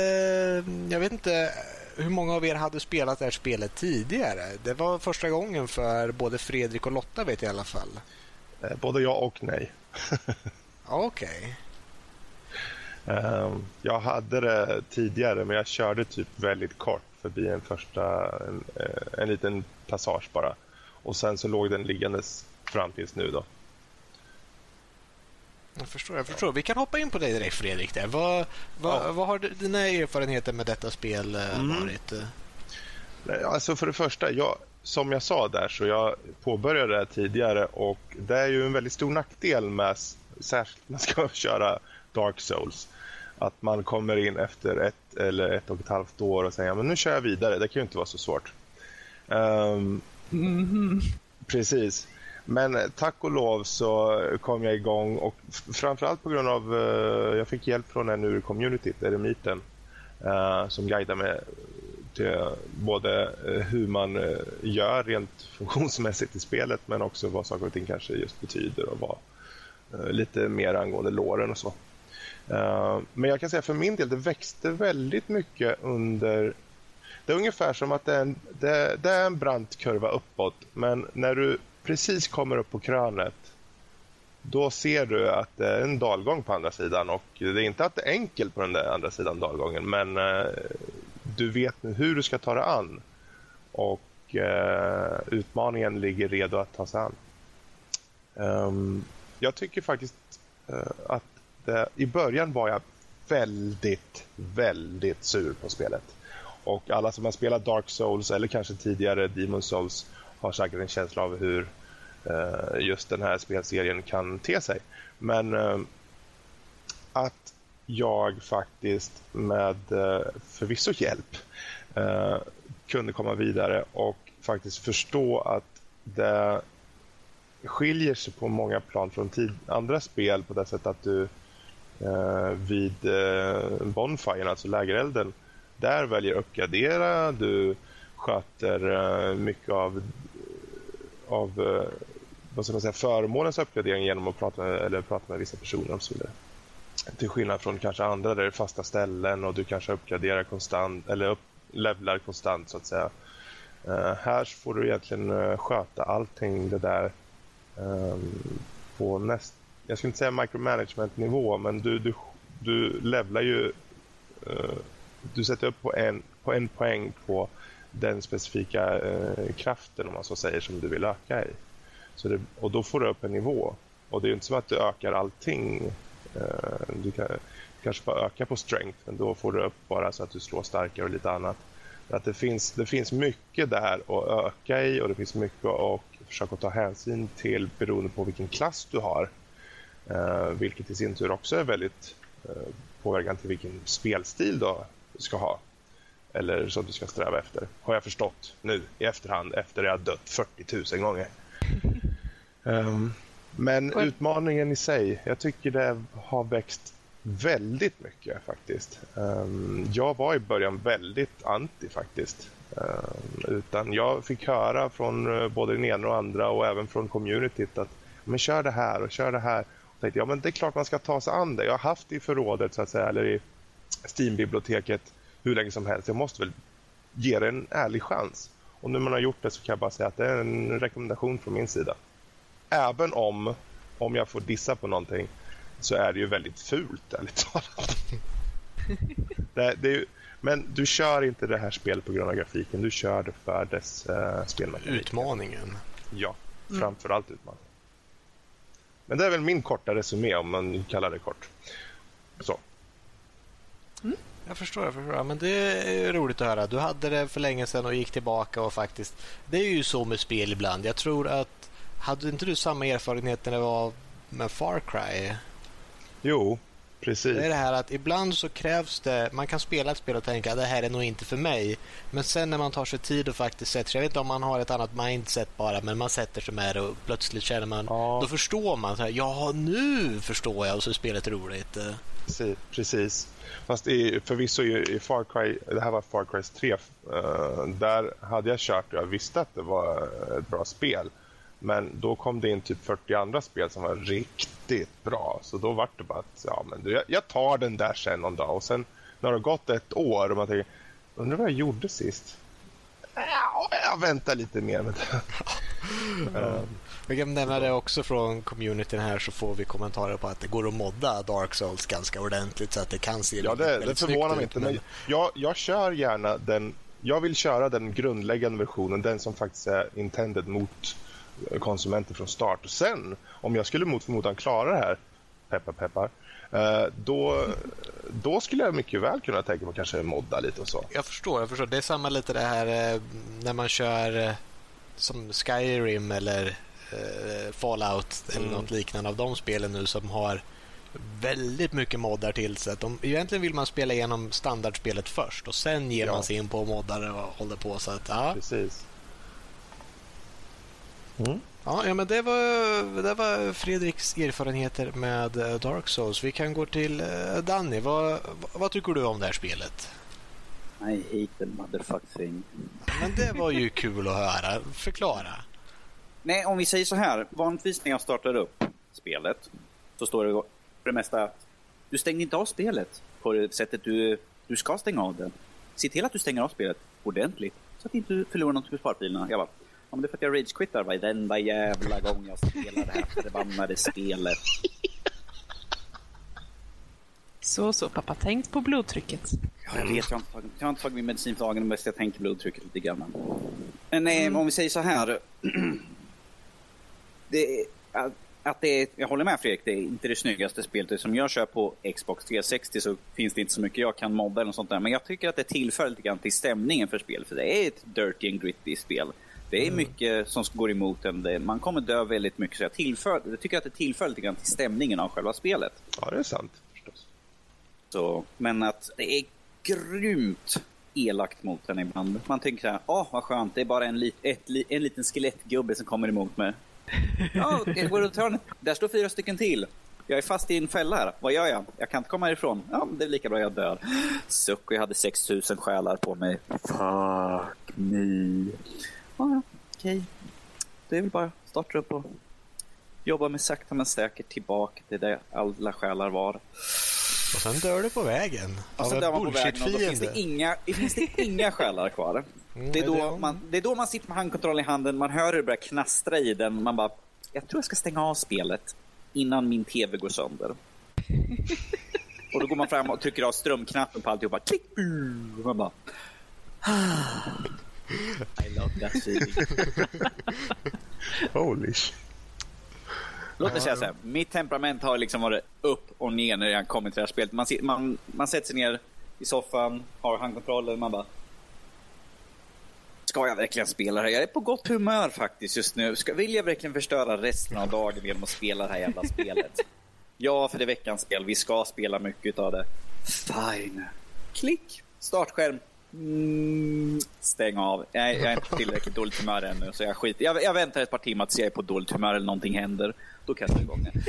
Jag vet inte hur många av er hade spelat det här spelet tidigare. Det var första gången för både Fredrik och Lotta vet jag i alla fall. Eh, Både ja och nej. [laughs] Okej. Ehm, Jag hade det tidigare, men jag körde typ väldigt kort förbi en första, en, eh, en liten passage bara. Och sen så låg den liggandes fram tills nu då. Jag förstår, jag förstår. Vi kan hoppa in på dig direkt Fredrik. Där. Vad, vad, Ja. vad har dina erfarenheter med detta spel eh, Mm. varit? Alltså för det första, jag, som jag sa där så jag påbörjade det här tidigare och det är ju en väldigt stor nackdel med särskilt när man ska [laughs] köra Dark Souls. Att man kommer in efter ett eller ett och ett halvt år och säger ja, men nu kör jag vidare. Det kan ju inte vara så svårt. Um, mm-hmm. Precis. Men eh, tack och lov så kom jag igång och framförallt på grund av uh, jag fick hjälp från en ur communityt, Eremiten, uh, eh, som guidade mig till både hur man gör rent [laughs] funktionsmässigt i spelet men också vad saker och ting kanske just betyder och vad lite mer angående låren och så. Men jag kan säga för min del, det växte väldigt mycket under det är ungefär som att det är, en, det, det är en brant kurva uppåt men när du precis kommer upp på krönet då ser du att det är en dalgång på andra sidan och det är inte att det är enkelt på den där andra sidan dalgången men eh, du vet nu hur du ska ta dig an och eh, utmaningen ligger redo att ta sig an. Um, jag tycker faktiskt uh, att det, i början var jag väldigt, väldigt sur på spelet. Och alla som har spelat Dark Souls eller kanske tidigare Demon Souls har säkert en känsla av hur eh, just den här spelserien kan te sig. Men eh, att jag faktiskt med eh, förvisso hjälp kunde komma vidare och faktiskt förstå att det skiljer sig på många plan från tid, andra spel på det sättet att du vid eh, bonfire, alltså lägerelden, där väljer uppgradera, du sköter mycket av, av eh, vad ska man säga, förmånens uppgradering genom att prata med, eller prata med vissa personer och så vidare. Till skillnad från kanske andra där det är fasta ställen och du kanske uppgraderar konstant eller upp, levlar konstant så att säga. Uh, här får du egentligen uh, sköta allting det där um, på näst, jag skulle inte säga micromanagement nivå men du, du, du levlar ju uh, du sätter upp på en, på en poäng på den specifika eh, kraften om man så säger som du vill öka i. Så det, och då får du upp en nivå. Och det är inte som att du ökar allting. Eh, du kan, kanske bara öka på strength men då får du upp bara så att du slår starkare och lite annat. Att det, finns, det finns mycket där att öka i och det finns mycket att försöka ta hänsyn till beroende på vilken klass du har. Eh, vilket i sin tur också är väldigt eh, påverkan till vilken spelstil du ska ha. Eller som du ska sträva efter. Har jag förstått nu i efterhand efter att jag dött 40 000 gånger. Um, [laughs] men utmaningen i sig, jag tycker det har växt väldigt mycket faktiskt. Um, jag var i början väldigt anti faktiskt. Um, utan jag fick höra från uh, både den ena och andra och även från communityt att men kör det här och kör det här. Och tänkte, ja men det är klart man ska ta sig an det. Jag har haft det i förrådet så att säga, eller i Steam-biblioteket hur länge som helst. Jag måste väl ge det en ärlig chans. Och nu man har gjort det så kan jag bara säga att det är en rekommendation från min sida. Även om, om jag får dissa på någonting, så är det ju väldigt fult, ärligt talat. [laughs] det, det är men du kör inte det här spelet på grund av grafiken, du kör det för dess uh, spelmekanik. Utmaningen. Ja, mm. framförallt mm. utmaningen. Men det är väl min korta resumé om man kallar det kort. Så. Mm. Jag förstår, jag förstår. Men det är roligt att höra. Du hade det för länge sedan och gick tillbaka och faktiskt... Det är ju så med spel ibland. Jag tror att... Hade inte du samma erfarenhet när det var med Far Cry? Jo, precis. Det är det här att ibland så krävs det... Man kan spela ett spel och tänka att det här är nog inte för mig. Men sen när man tar sig tid och faktiskt sätter sig... Jag vet inte om man har ett annat mindset bara, men man sätter sig med det och plötsligt känner man... Ja. Då förstår man. Så här, ja, nu förstår jag och så är spelet roligt. Precis. precis. Fast i, förvisso i, i Far Cry, det här var Far Cry 3, uh, eh, där hade jag kört och jag visste att det var ett bra spel. Men då kom det in typ 40 andra spel som var riktigt bra. Så då var det bara att ja, men jag, jag tar den där sen någon dag. Och sen när det har gått ett år och man tänker, undrar vad jag gjorde sist? Ja, jag väntar lite mer med det. [laughs] um, vi kan nämna det också från communityn här så får vi kommentarer på att det går att modda Dark Souls ganska ordentligt så att det kan se Ja, det, det förvånar mig inte. Men jag, jag kör gärna den. Jag vill köra den grundläggande versionen, den som faktiskt är intended mot konsumenter från start. Och sen, om jag skulle mot förmodan klara det här, peppar peppar, eh, då, då skulle jag mycket väl kunna tänka mig att kanske modda lite och så. Jag förstår, jag förstår. Det är samma lite det här eh, när man kör eh, som Skyrim eller eh, Fallout eller Mm. något liknande av de spelen nu som har väldigt mycket moddar till sig. De, egentligen vill man spela igenom standardspelet först och sen ger Ja. man sig in på moddar och håller på. Så att, ja. Precis. Mm. Ja, ja, men det var, det var Fredriks erfarenheter med eh, Dark Souls. Vi kan gå till eh, Danny. Vad, vad, tycker du om det här spelet? I hate the motherfuck thing. Men det var ju kul att höra. Förklara. Nej, om vi säger så här. Vanligtvis när jag startar upp spelet så står det för det mesta att du stängde inte av spelet på det sättet du, du ska stänga av det. Se till att du stänger av spelet ordentligt så att du inte förlorar något på sparfilerna. Jag bara, ja, men det är för att jag ragequittar varenda jävla gång jag spelar det här förbannade spelet. Så, så pappa, tänk på blodtrycket. Ja, jag vet, jag har inte tagit, jag har inte tagit min medicin för dagen, men jag tänker blodtrycket lite grann. Men eh, om vi säger så här. [clears throat] det, att, att det är, jag håller med Fredrik, det är inte det snyggaste spelet. Som jag kör på Xbox 360 så finns det inte så mycket jag kan modda eller sånt där. Men jag tycker att det tillför lite grann till stämningen för spelet. För det är ett dirty and gritty spel. Det är mycket som går emot en. Man kommer dö väldigt mycket. Så jag, tillför, jag tycker att det tillför lite grann till stämningen av själva spelet. Ja, det är sant förstås. Så, men att det är grymt elakt mot en ibland. Man tänker så här, åh vad skönt, det är bara en, lit, ett, li- en liten skelettgubbe som kommer emot mig. Ja, jag går runt hörnet. Där står fyra stycken till. Jag är fast i en fälla här. Vad gör jag? Jag kan inte komma ifrån. Ja, det är lika bra jag dör. Suck, och jag hade 6000 själar på mig. Fuck me. Ja, okej. Det är väl bara att starta upp och jobba med sakta men säkert tillbaka till där alla själar var. Och sen dör du på vägen. Och sen en dör man på vägen och då finns det inga, finns det inga själar kvar. Mm, Det är, då det- man, det är då man sitter med handkontroll i handen, man hör hur det börjar knastra i den. Man bara, jag tror jag ska stänga av spelet innan min TV går sönder. och då går man fram och trycker av strömknappen på alltihopa. Klick! Och man bara... I love that feeling. Holy shit. Låt mig säga så här, mitt temperament har liksom varit upp och ner när jag kommit till det här spelet. Man, man, man sätter sig ner i soffan, har handkontrollen, man bara... Ska jag verkligen spela det här? Jag är på gott humör faktiskt just nu. Ska, vill jag verkligen förstöra resten av dagen genom att spela det här jävla spelet? Ja, för det är veckans spel. Vi ska spela mycket av det. Fine. Klick. Startskärm. Mm, stäng av. Jag, är- jag är inte på tillräckligt dåligt humör ännu, så jag skiter jag, jag väntar ett par timmar tills jag är på dåligt humör eller någonting händer. Då kan jag igång det.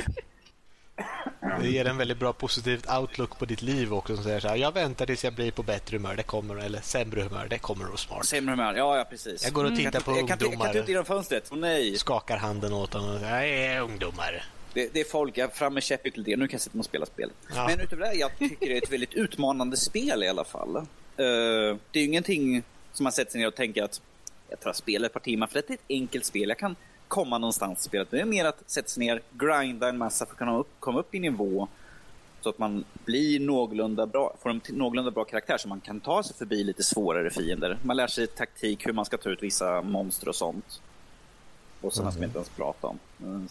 Det ger en väldigt bra positivt outlook på ditt liv också. Som säger så här, jag väntar tills jag blir på bättre humör, det kommer, eller sämre humör, det kommer nog snart. Sämre humör. Ja, ja, precis. Jag går och tittar på jag kan, jag kan ungdomar. ut genom fönstret. Åh nej. Skakar handen åt honom och säger, jag är ungdomar. Det, det är folk, jag fram med käppet lite. Nu kan jag sätta mig och spela spel. Ja. Men utöver det, jag tycker det är ett väldigt utmanande spel i alla fall. Eh, det är ju ingenting som man sätter sig ner och tänker att jag tar spela ett par timmar, för det är ett enkelt spel. Jag kan komma någonstans i spelet. Det är mer att sätta sig ner, grinda en massa för att kunna upp, komma upp i nivå så att man blir någorlunda bra, får en någorlunda bra karaktär så man kan ta sig förbi lite svårare fiender. Man lär sig taktik, hur man ska ta ut vissa monster och sånt. Och sådana som jag inte ens pratar om. Mm,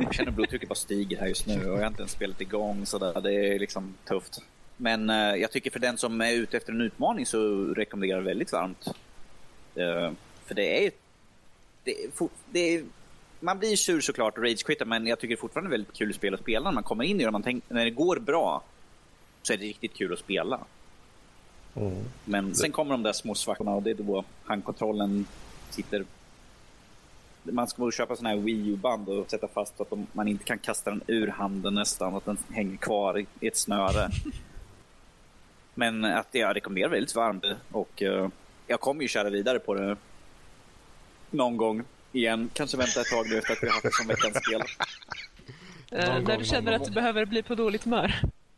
jag känner blodtrycket bara stiger här just nu och jag har inte ens spelat igång så där. Det är liksom tufft. Men eh, jag tycker för den som är ute efter en utmaning så rekommenderar jag väldigt varmt. Eh, för det är, det är, fort- det man blir sur såklart och ragequittar men jag tycker fortfarande det är väldigt kul spel att spela när man kommer in i det. Man tänk, när det går bra så är det riktigt kul att spela. Mm. Men sen kommer de där små svackorna och det är då handkontrollen sitter... Man ska köpa sådana här Wii U-band och sätta fast så att de, man inte kan kasta den ur handen nästan, att den hänger kvar i i ett snöre. [laughs] Men att jag rekommenderar väldigt varmt och eh, jag kommer ju köra vidare på det någon gång igen. Kanske vänta ett tag nu efter att vi har haft det som veckans spel. Eh, när gång, du känner att du behöver bli på dåligt humör.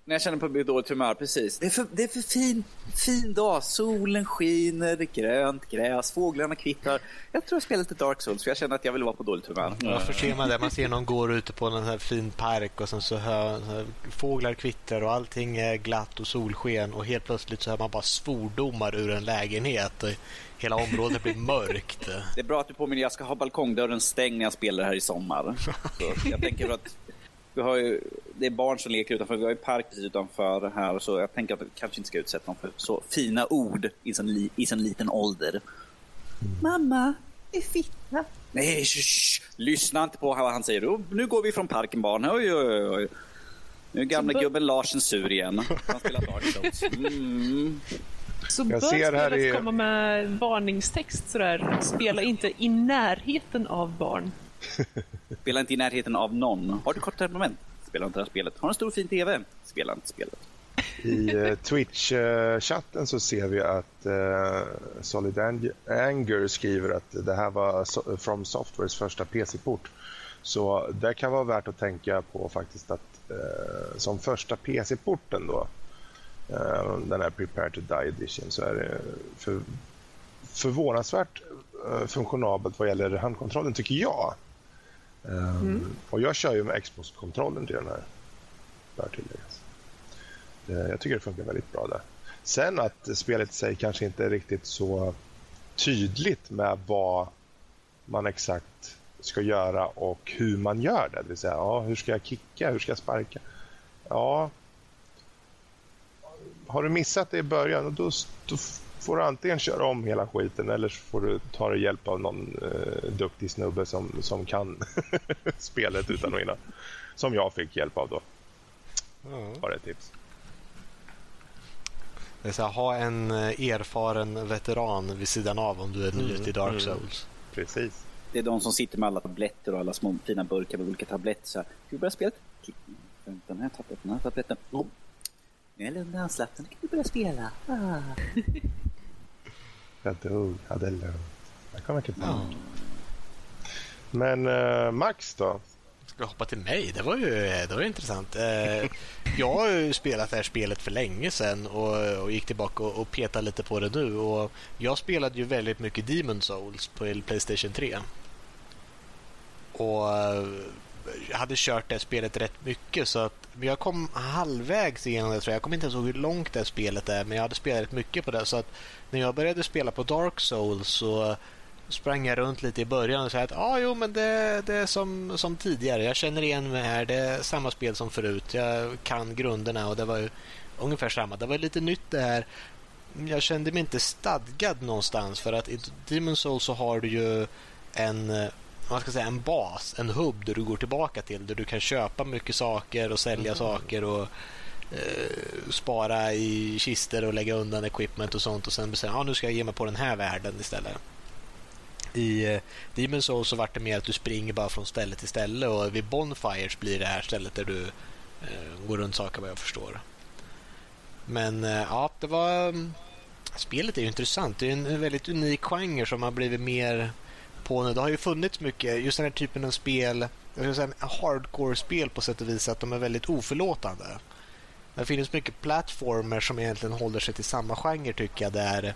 När jag känner på bli dåligt humör, precis. Det är för, det är för fin, fin dag. Solen skiner, det är grönt gräs, fåglarna kvittrar. Jag tror jag spelar lite Dark Souls för jag känner att jag vill vara på dåligt humör. Varför ser man det? Man ser någon går ute på en här fin park och sen så hör fåglar kvittrar och allting är glatt och solsken och helt plötsligt så hör man bara svordomar ur en lägenhet hela området blir mörkt. Det är bra att du påminner, jag ska ha balkongdörren stängd när jag spelar här i sommar. [laughs] Så jag tänker att vi har ju, det är barn som leker utanför, vi har ju park precis utanför här så jag tänker att vi kanske inte ska utsätta dem för så fina ord i li, i sån liten ålder. Mamma, är fitta. Nej, sh, sh, lyssna inte på vad han säger. Oh, nu går vi från parken barn. Oj, oj, oj. Nu är gamla Så gubben Larsen sur igen. Han spelar Dark Souls. [laughs] Mm. Så Jag bör ser här i- komma med varningstext sådär. Spela inte i närheten av barn. [laughs] Spela inte i närheten av någon. Har du kort temperament? Spela inte det här spelet. Har du en stor fin TV? Spela inte spelet. I uh, Twitch-chatten så ser vi att uh, Solid Ang- Anger skriver att det här var so- From Softwares första PC-port. Så det kan vara värt att tänka på faktiskt att eh, som första PC-porten då, den här Prepare to Die Edition, så är det för, förvånansvärt funktionabelt vad gäller handkontrollen tycker jag. Um, Och jag kör ju med Xbox-kontrollen till den här, bör tilläggas. Eh, Jag tycker det funkar väldigt bra där. Sen att spelet i sig kanske inte är riktigt så tydligt med vad man exakt ska göra och hur man gör det. Det vill säga, ja, hur ska jag kicka? Hur ska jag sparka? Ja, har du missat det i början, då, då får du antingen köra om hela skiten eller så får du ta dig hjälp av någon eh, duktig snubbe som, som kan [laughs] spelet utan och innan. Som jag fick hjälp av då. Ja. Bara ett tips. Det är så här, ha en eh, erfaren veteran vid sidan av om du är ny Mm, till Dark mm. Souls. Precis. Det är de som sitter med alla tabletter och alla små fina burkar med olika tabletter. Så här, Ska vi börja spela? Den här tabletten, den här tabletten. Oh. Nu är jag lugn och avslappnad. Nu kan vi börja spela. Ah. [laughs] Jag dog, hade lugnt. Jag kommer till Ja. Men eh, Max då? Ska hoppa till mig? Det var ju, det var ju intressant. Eh, jag har ju spelat det här spelet för länge sedan och, och gick tillbaka och, och petade lite på det nu. Och jag spelade ju väldigt mycket Demon Souls på Playstation 3. Och eh, hade kört det spelet rätt mycket så att men jag kom halvvägs igenom det tror jag. Jag kommer inte ens ihåg hur långt det spelet är men jag hade spelat rätt mycket på det. Så att när jag började spela på Dark Souls så sprang jag runt lite i början och sa att ah, jo, men det, det är som, som tidigare. Jag känner igen mig här. Det är samma spel som förut. Jag kan grunderna och det var ju ungefär samma. Det var lite nytt det här. Jag kände mig inte stadgad någonstans för att i Demon Souls så har du ju en eh, man ska säga en bas, en hubb där du går tillbaka till där du kan köpa mycket saker och sälja saker och eh, spara i kister och lägga undan equipment och sånt och sen bestämma ah, nu ska jag ge mig på den här världen istället. I eh, Demon Souls så vart det mer att du springer bara från ställe till ställe och vid Bonfires blir det här stället där du eh, går runt saker vad jag förstår. Men eh, ja, det var... mm, Spelet är ju intressant. Det är en väldigt unik genre som har blivit mer på nu. Det har ju funnits mycket, just den här typen av spel, jag skulle säga hardcore-spel på sätt och vis, att de är väldigt oförlåtande. Det finns mycket plattformer som egentligen håller sig till samma genre tycker jag, där,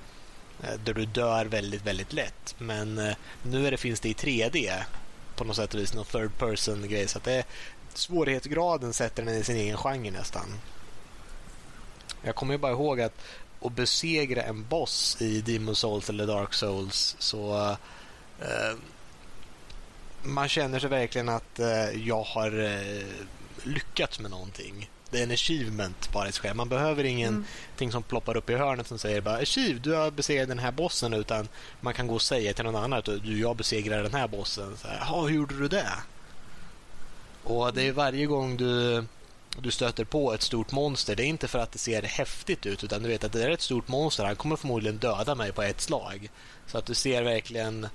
eh, där du dör väldigt, väldigt lätt. Men eh, nu är det, finns det i 3D på något sätt och vis, någon third person grej. Så att det, svårighetsgraden sätter den i sin egen genre nästan. Jag kommer ju bara ihåg att att besegra en boss i Demon Souls eller Dark Souls så eh, man känner sig verkligen att eh, jag har eh, lyckats med någonting. Det är en achievement bara i sig själv. Man behöver ingenting som ploppar upp i hörnet som säger bara achieve, du har besegrat den här bossen utan man kan gå och säga till någon annan att du, jag besegrar den här bossen. Så här, hur gjorde du det? Och det är varje gång du du stöter på ett stort monster, det är inte för att det ser häftigt ut utan du vet att det är ett stort monster, han kommer förmodligen döda mig på ett slag. Så att du ser verkligen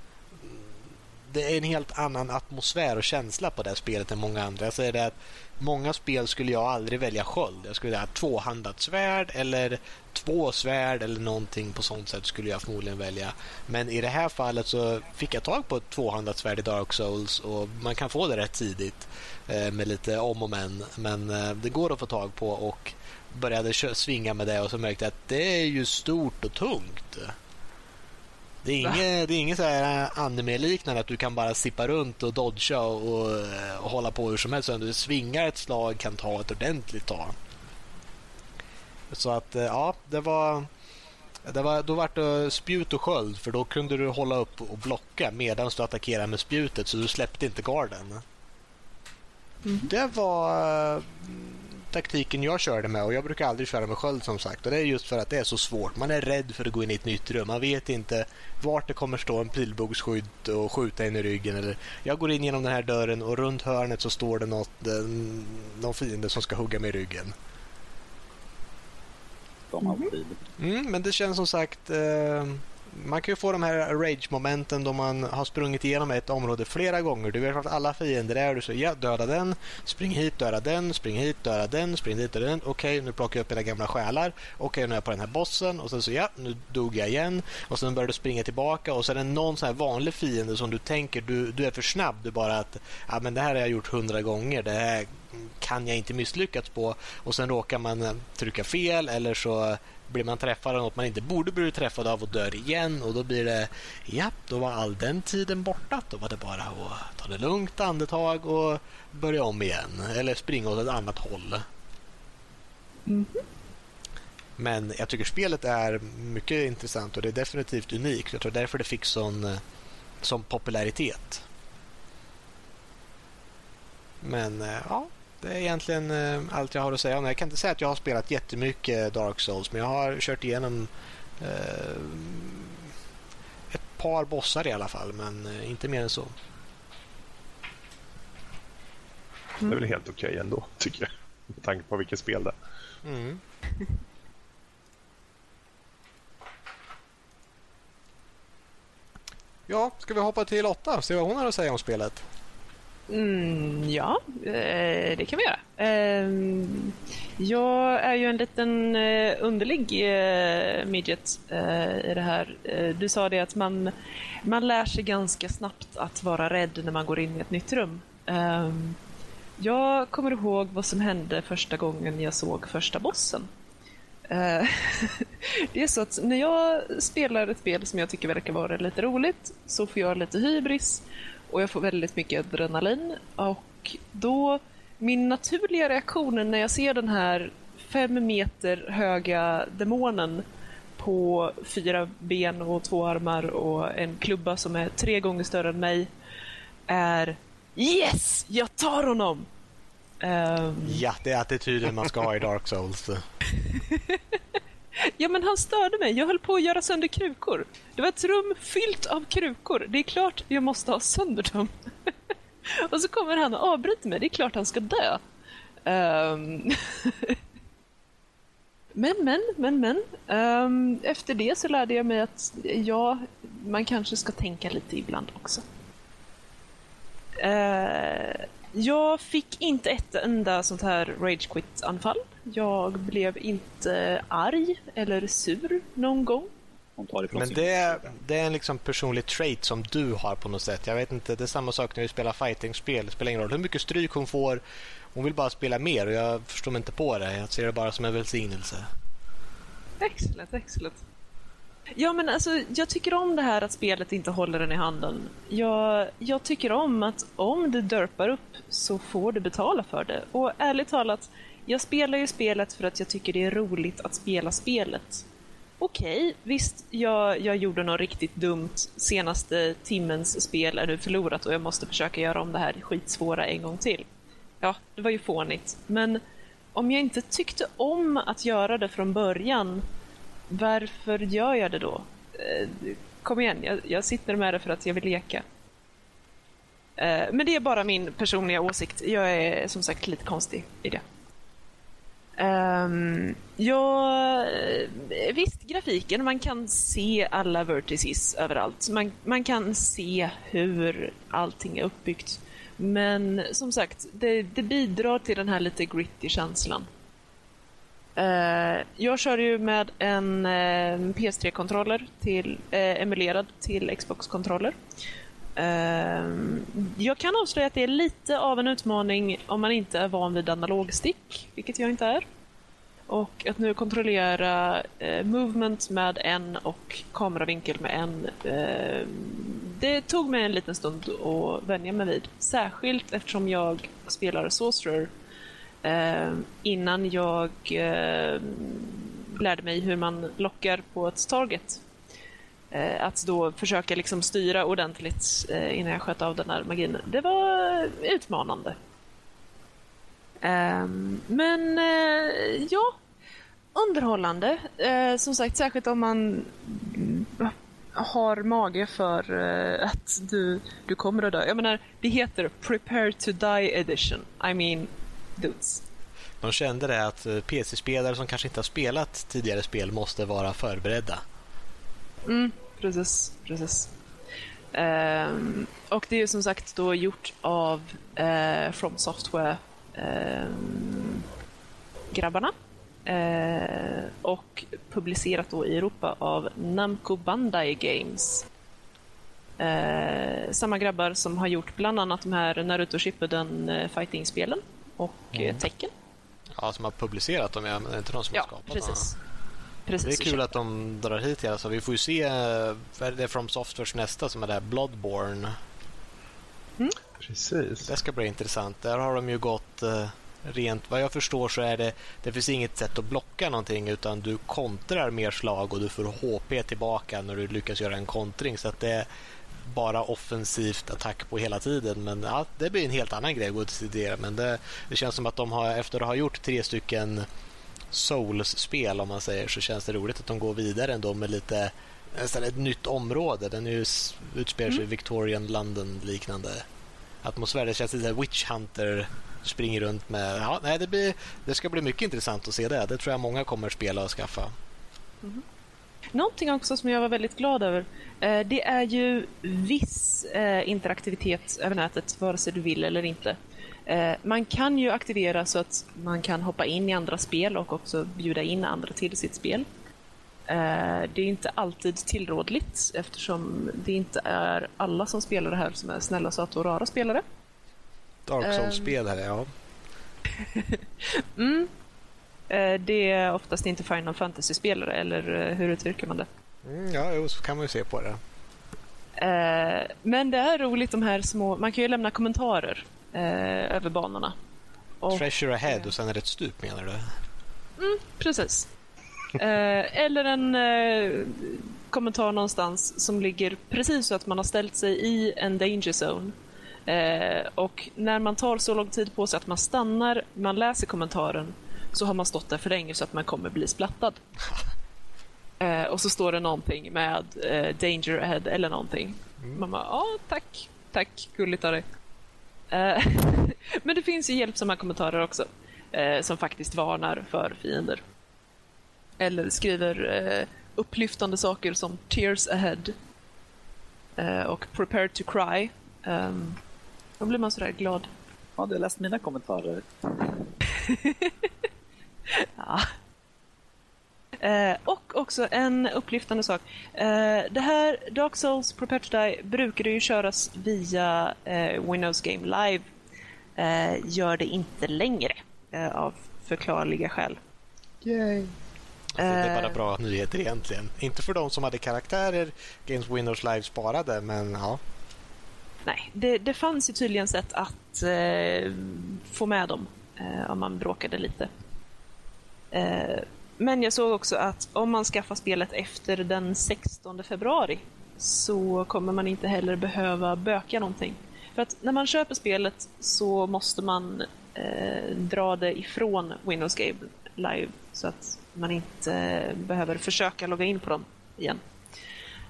det är en helt annan atmosfär och känsla på det här spelet än många andra. Jag säger det att många spel skulle jag aldrig välja sköld. Jag skulle välja tvåhandat svärd eller två svärd eller någonting på sånt sätt skulle jag förmodligen välja. Men i det här fallet så fick jag tag på ett tvåhandat svärd i Dark Souls och man kan få det rätt tidigt eh, med lite om och men. Men eh, det går att få tag på och började svinga med det och så märkte jag att det är ju stort och tungt. Det är inget, det är inget så här anime-liknande att du kan bara sippa runt och dodga och, och hålla på hur som helst. Du svingar ett slag kan ta ett ordentligt tag. Så att eh, ja, det var... Det var, då var det spjut och sköld för då kunde du hålla upp och blocka medan du attackerade med spjutet så du släppte inte garden. Det var... taktiken jag körde med och jag brukar aldrig köra med sköld som sagt. Och Det är just för att det är så svårt. Man är rädd för att gå in i ett nytt rum. Man vet inte vart det kommer stå en pilbågsskydd och skjuta en i ryggen. Eller jag går in genom den här dörren och runt hörnet så står det något, eh, någon fiende som ska hugga mig i ryggen. Mm, men det känns som sagt... Eh, man kan ju få de här rage-momenten då man har sprungit igenom ett område flera gånger. Du vet att alla fiender är. Du säger ja, döda den, spring hit, döda den, spring hit, döda den, spring dit, döda den. Okej, nu plockar jag upp mina gamla själar. Okej, nu är jag på den här bossen. Och sen så ja, nu dog jag igen. Och sen börjar du springa tillbaka och sen är det någon sån här vanlig fiende som du tänker du, du är för snabb. Du bara att ja, men det här har jag gjort hundra gånger. Det här kan jag inte misslyckats på. Och sen råkar man eh, trycka fel eller så blir man träffad av något man inte borde bli träffad av och dör igen och då blir det ja, då var all den tiden borta. Då var det bara att ta det lugnt andetag och börja om igen eller springa åt ett annat håll. Mm. Men jag tycker spelet är mycket intressant och det är definitivt unikt. Jag tror därför det fick sån, sån popularitet. Men ja, det är egentligen eh, allt jag har att säga om det. Jag kan inte säga att jag har spelat jättemycket Dark Souls men jag har kört igenom eh, ett par bossar i alla fall men eh, inte mer än så. Det är väl helt okej okay ändå, tycker jag. Med tanke på vilket spel det är. Mm. [laughs] Ja, ska vi hoppa till Lotta och se vad hon har att säga om spelet? Mm, ja, eh, det kan vi göra. Eh, jag är ju en liten eh, underlig midget i det här. Du sa det att man, man lär sig ganska snabbt att vara rädd när man går in i ett nytt rum. Ehm, jag kommer ihåg vad som hände första gången jag såg första bossen. [laughs] Det är så att när jag spelar ett spel som jag tycker verkar vara lite roligt så får jag lite hybris och jag får väldigt mycket adrenalin. Och då, min naturliga reaktion när jag ser den här fem meter höga demonen på fyra ben och två armar och en klubba som är tre gånger större än mig är Yes! Jag tar honom! Um... Ja, det är attityden man ska ha i Dark Souls. [laughs] Ja, men han störde mig. Jag höll på att göra sönder krukor. Det var ett rum fyllt av krukor. Det är klart jag måste ha sönder dem. [laughs] och så kommer han och avbryter mig. Det är klart han ska dö. Um... [laughs] men, men, men, men. Um, efter det så lärde jag mig att ja, man kanske ska tänka lite ibland också. Uh, jag fick inte ett enda sånt här rage quit-anfall. Jag blev inte arg eller sur någon gång. Men det är, det är en liksom personlig trait som du har på något sätt. Jag vet inte, det är samma sak när vi spelar fighting-spel. Det spelar ingen roll hur mycket stryk hon får. Hon vill bara spela mer och jag förstår mig inte på det. Jag ser det bara som en välsignelse. Excellent, excellent. Ja, men alltså, jag tycker om det här att spelet inte håller den i handen. Jag, jag tycker om att om du dörpar upp så får du betala för det. Och ärligt talat, jag spelar ju spelet för att jag tycker det är roligt att spela spelet. Okej, okay, visst, jag, jag gjorde något riktigt dumt. Senaste timmens spel är nu förlorat och jag måste försöka göra om det här skitsvåra en gång till. Ja, det var ju fånigt. Men om jag inte tyckte om att göra det från början varför gör jag det då? Eh, kom igen, jag, jag sitter med det för att jag vill leka. Eh, men det är bara min personliga åsikt. Jag är som sagt lite konstig i det. Ehm, um, ja, eh, visst, grafiken. Man kan se alla vertices överallt. Man, man kan se hur allting är uppbyggt. Men som sagt, det, det bidrar till den här lite gritty känslan. Eh, jag kör ju med en eh, PS3-kontroller till, eh, emulerad till Xbox-kontroller. Eh, jag kan avslöja att det är lite av en utmaning om man inte är van vid analogstick, vilket jag inte är. Och att nu kontrollera movement med en och kameravinkel med en. det tog mig en liten stund att vänja mig vid. Särskilt eftersom jag spelar Sorcerer eh, innan jag eh, lärde mig hur man lockar på ett target. Eh, att då försöka liksom styra ordentligt eh, innan jag sköt av den här magin. Det var utmanande. Eh, men eh, ja, underhållande. Eh, som sagt, särskilt om man mm, har mage för eh, att du, du kommer att dö. Jag menar, det heter Prepare to Die Edition. I mean, dudes. De kände det att eh, PC-spelare som kanske inte har spelat tidigare spel måste vara förberedda. Mm, precis, precis. Ehm, och det är ju som sagt då gjort av eh, From Software ehm, grabbarna. Eh, och publicerat då i Europa av Namco Bandai Games. Eh, samma grabbar som har gjort bland annat de här Naruto Shippuden fighting-spelen och mm. Tekken. Ja, som har publicerat dem, ja, men det är inte de som ja, har skapat precis. dem. Precis, det är kul att de drar hit hela så vi får ju se eh, vad är det From Softwares nästa som är där Bloodborne. Mm. Precis. Det ska bli intressant. Där har de ju gått eh, rent vad jag förstår så är det det finns inget sätt att blocka någonting utan du kontrar mer slag och du får HP tillbaka när du lyckas göra en kontring så att det är bara offensivt attack på hela tiden. Men ja, det blir en helt annan grej att till Men det, det känns som att de har efter att ha gjort tre stycken Souls-spel om man säger så känns det roligt att de går vidare ändå med lite nästan ett nytt område. Den ju, utspelar sig i mm. Victorian London liknande atmosfär. Det känns lite Witch Hunter springer runt med... Ja, nej, det, blir, det ska bli mycket intressant att se det. Det tror jag många kommer spela och skaffa. Mm. Någonting också som jag var väldigt glad över, eh, det är ju viss eh, interaktivitet över nätet, vare sig du vill eller inte. Eh, man kan ju aktivera så att man kan hoppa in i andra spel och också bjuda in andra till sitt spel. Det är inte alltid tillrådligt eftersom det inte är alla som spelar det här som är snälla, söta och rara spelare. Dark Souls-spelare, ja. [laughs] mm. Eh, det är oftast inte Final Fantasy-spelare, eller eh, hur uttrycker man det? Mm, ja, jo, så kan man ju se på det. Eh, men det är roligt de här små... Man kan ju lämna kommentarer över banorna. Och, Treasure ahead och sen är det ett stup menar du? Mm, precis. eller en kommentar någonstans som ligger precis så att man har ställt sig i en danger zone Eh, och när man tar så lång tid på sig att man stannar, man läser kommentaren, så har man stått där för länge så att man kommer bli splattad. Eh, och så står det någonting med eh, danger ahead eller någonting. Mm. Man bara, ja tack, tack, gulligt av dig. Eh, [laughs] men det finns ju hjälpsamma kommentarer också, eh, som faktiskt varnar för fiender. Eller skriver eh, upplyftande saker som tears ahead och prepare to cry. Um, då blir man sådär glad. Ja, du har läst mina kommentarer. [laughs] ja. Eh, och också en upplyftande sak. Eh, det här Dark Souls Prepare to Die brukade ju köras via eh, Windows Game Live. Eh, gör det inte längre eh, av förklarliga skäl. Yay. Alltså, det är bara eh. bra nyheter egentligen. Inte för de som hade karaktärer Games Windows Live sparade, men ja. Nej, det, det fanns ju tydligen sätt att eh, få med dem eh, om man bråkade lite. Eh, men jag såg också att om man skaffar spelet efter den 16 februari så kommer man inte heller behöva böka någonting. För att när man köper spelet så måste man eh, dra det ifrån Windows Game Live så att man inte behöver försöka logga in på dem igen.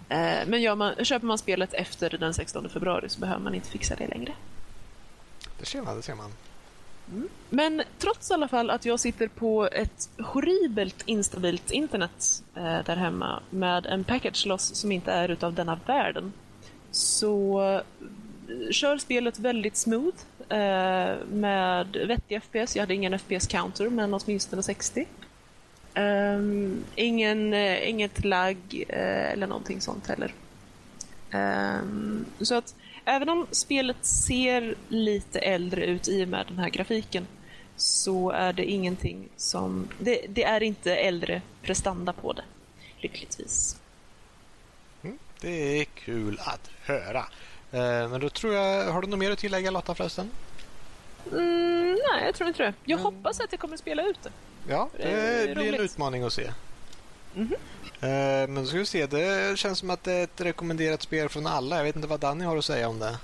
Eh, men gör man, köper man spelet efter den 16 februari så behöver man inte fixa det längre. Det ser man. Det ser man. Mm. Men trots i alla fall att jag sitter på ett horribelt instabilt internet eh, där hemma med en package loss som inte är utav denna världen så eh, kör spelet väldigt smooth eh, med vettig FPS. Jag hade ingen FPS-counter men åtminstone 60. Um, ehm, ingen, eh, inget lagg eh, eller någonting sånt heller. Um, så att även om spelet ser lite äldre ut i och med den här grafiken så är det ingenting som... Det, det är inte äldre prestanda på det, lyckligtvis. Mm, det är kul att höra. Uh, men då tror jag... Har du något mer att tillägga Lotta förresten? Mm, nej, jag tror inte det. Jag mm. hoppas att jag kommer spela ut det. Ja, det, det blir en utmaning att se. Mm -hmm. Men ska vi se, det känns som att det är ett rekommenderat spel från alla. Jag vet inte vad Danny har att säga om det.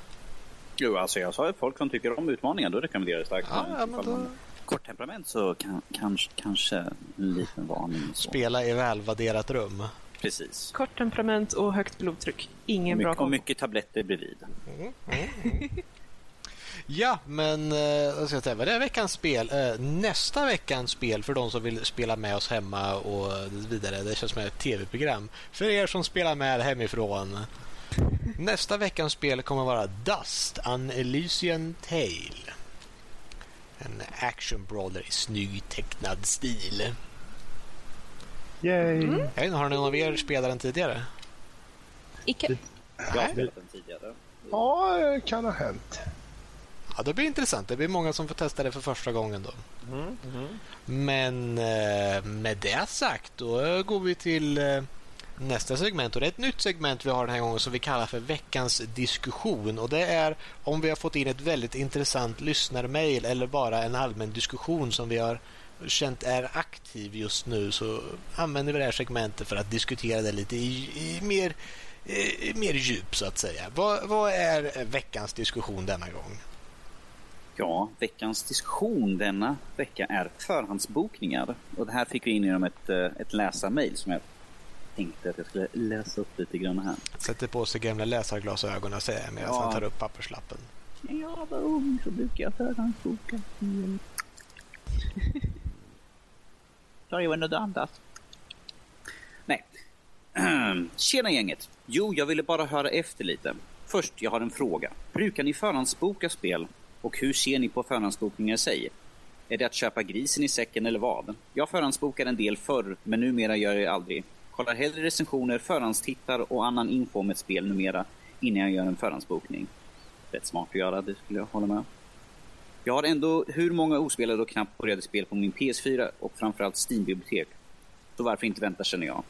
Jo, alltså jag sa att folk som tycker om utmaningar, då rekommenderar jag starkt. Ja, ja, men då... kort temperament så kan, kanske, kanske en liten varning. Så. Spela i välvärderat rum. Precis. Kort temperament och högt blodtryck. Ingen Och bra mycket, och kombo. mycket tabletter bredvid. Ja, men eh, vad ska jag säga, vad är veckans spel? Eh, nästa veckans spel för de som vill spela med oss hemma och vidare. Det känns som ett tv-program. För er som spelar med hemifrån. Nästa veckans spel kommer vara Dust, An Elysian Tale. En action brawler i snygg tecknad stil. Yay! Mm. Jag vet inte, har någon av er spelat den tidigare? Icke. Jag har spelat den tidigare. Ja, det kan ha hänt. Ja, det blir intressant. Det blir många som får testa det för första gången då. Men eh, med det sagt, då går vi till eh, nästa segment. Och det är ett nytt segment vi har den här gången som vi kallar för veckans diskussion. Och det är om vi har fått in ett väldigt intressant lyssnarmail eller bara en allmän diskussion som vi har känt är aktiv just nu så använder vi det här segmentet för att diskutera det lite i, i mer, i mer djup så att säga. Vad, vad är veckans diskussion denna gång? Ja, veckans diskussion denna vecka är förhandsbokningar. Och det här fick vi in genom ett, eh, ett läsarmail som jag tänkte att jag skulle läsa upp lite grann här. Sätter på sig gamla läsarglasögonen säger jag medan Ja. han tar upp papperslappen. När [laughs] jag var ung så brukade jag förhandsboka spel. Sorry, var något annat? Nej. [clears throat] Tjena gänget! Jo, jag ville bara höra efter lite. Först, jag har en fråga. Brukar ni förhandsboka spel? Och hur ser ni på förhandsbokningar i sig? Är det att köpa grisen i säcken eller vad? Jag förhandsbokade en del förr, men numera gör jag det aldrig. Kollar hellre recensioner, förhandstittar och annan info om ett spel numera innan jag gör en förhandsbokning. Rätt smart att göra, det skulle jag hålla med. Jag har ändå hur många ospelade och knappt började spel på min PS4 och framförallt Steam-bibliotek. Så varför inte vänta känner jag.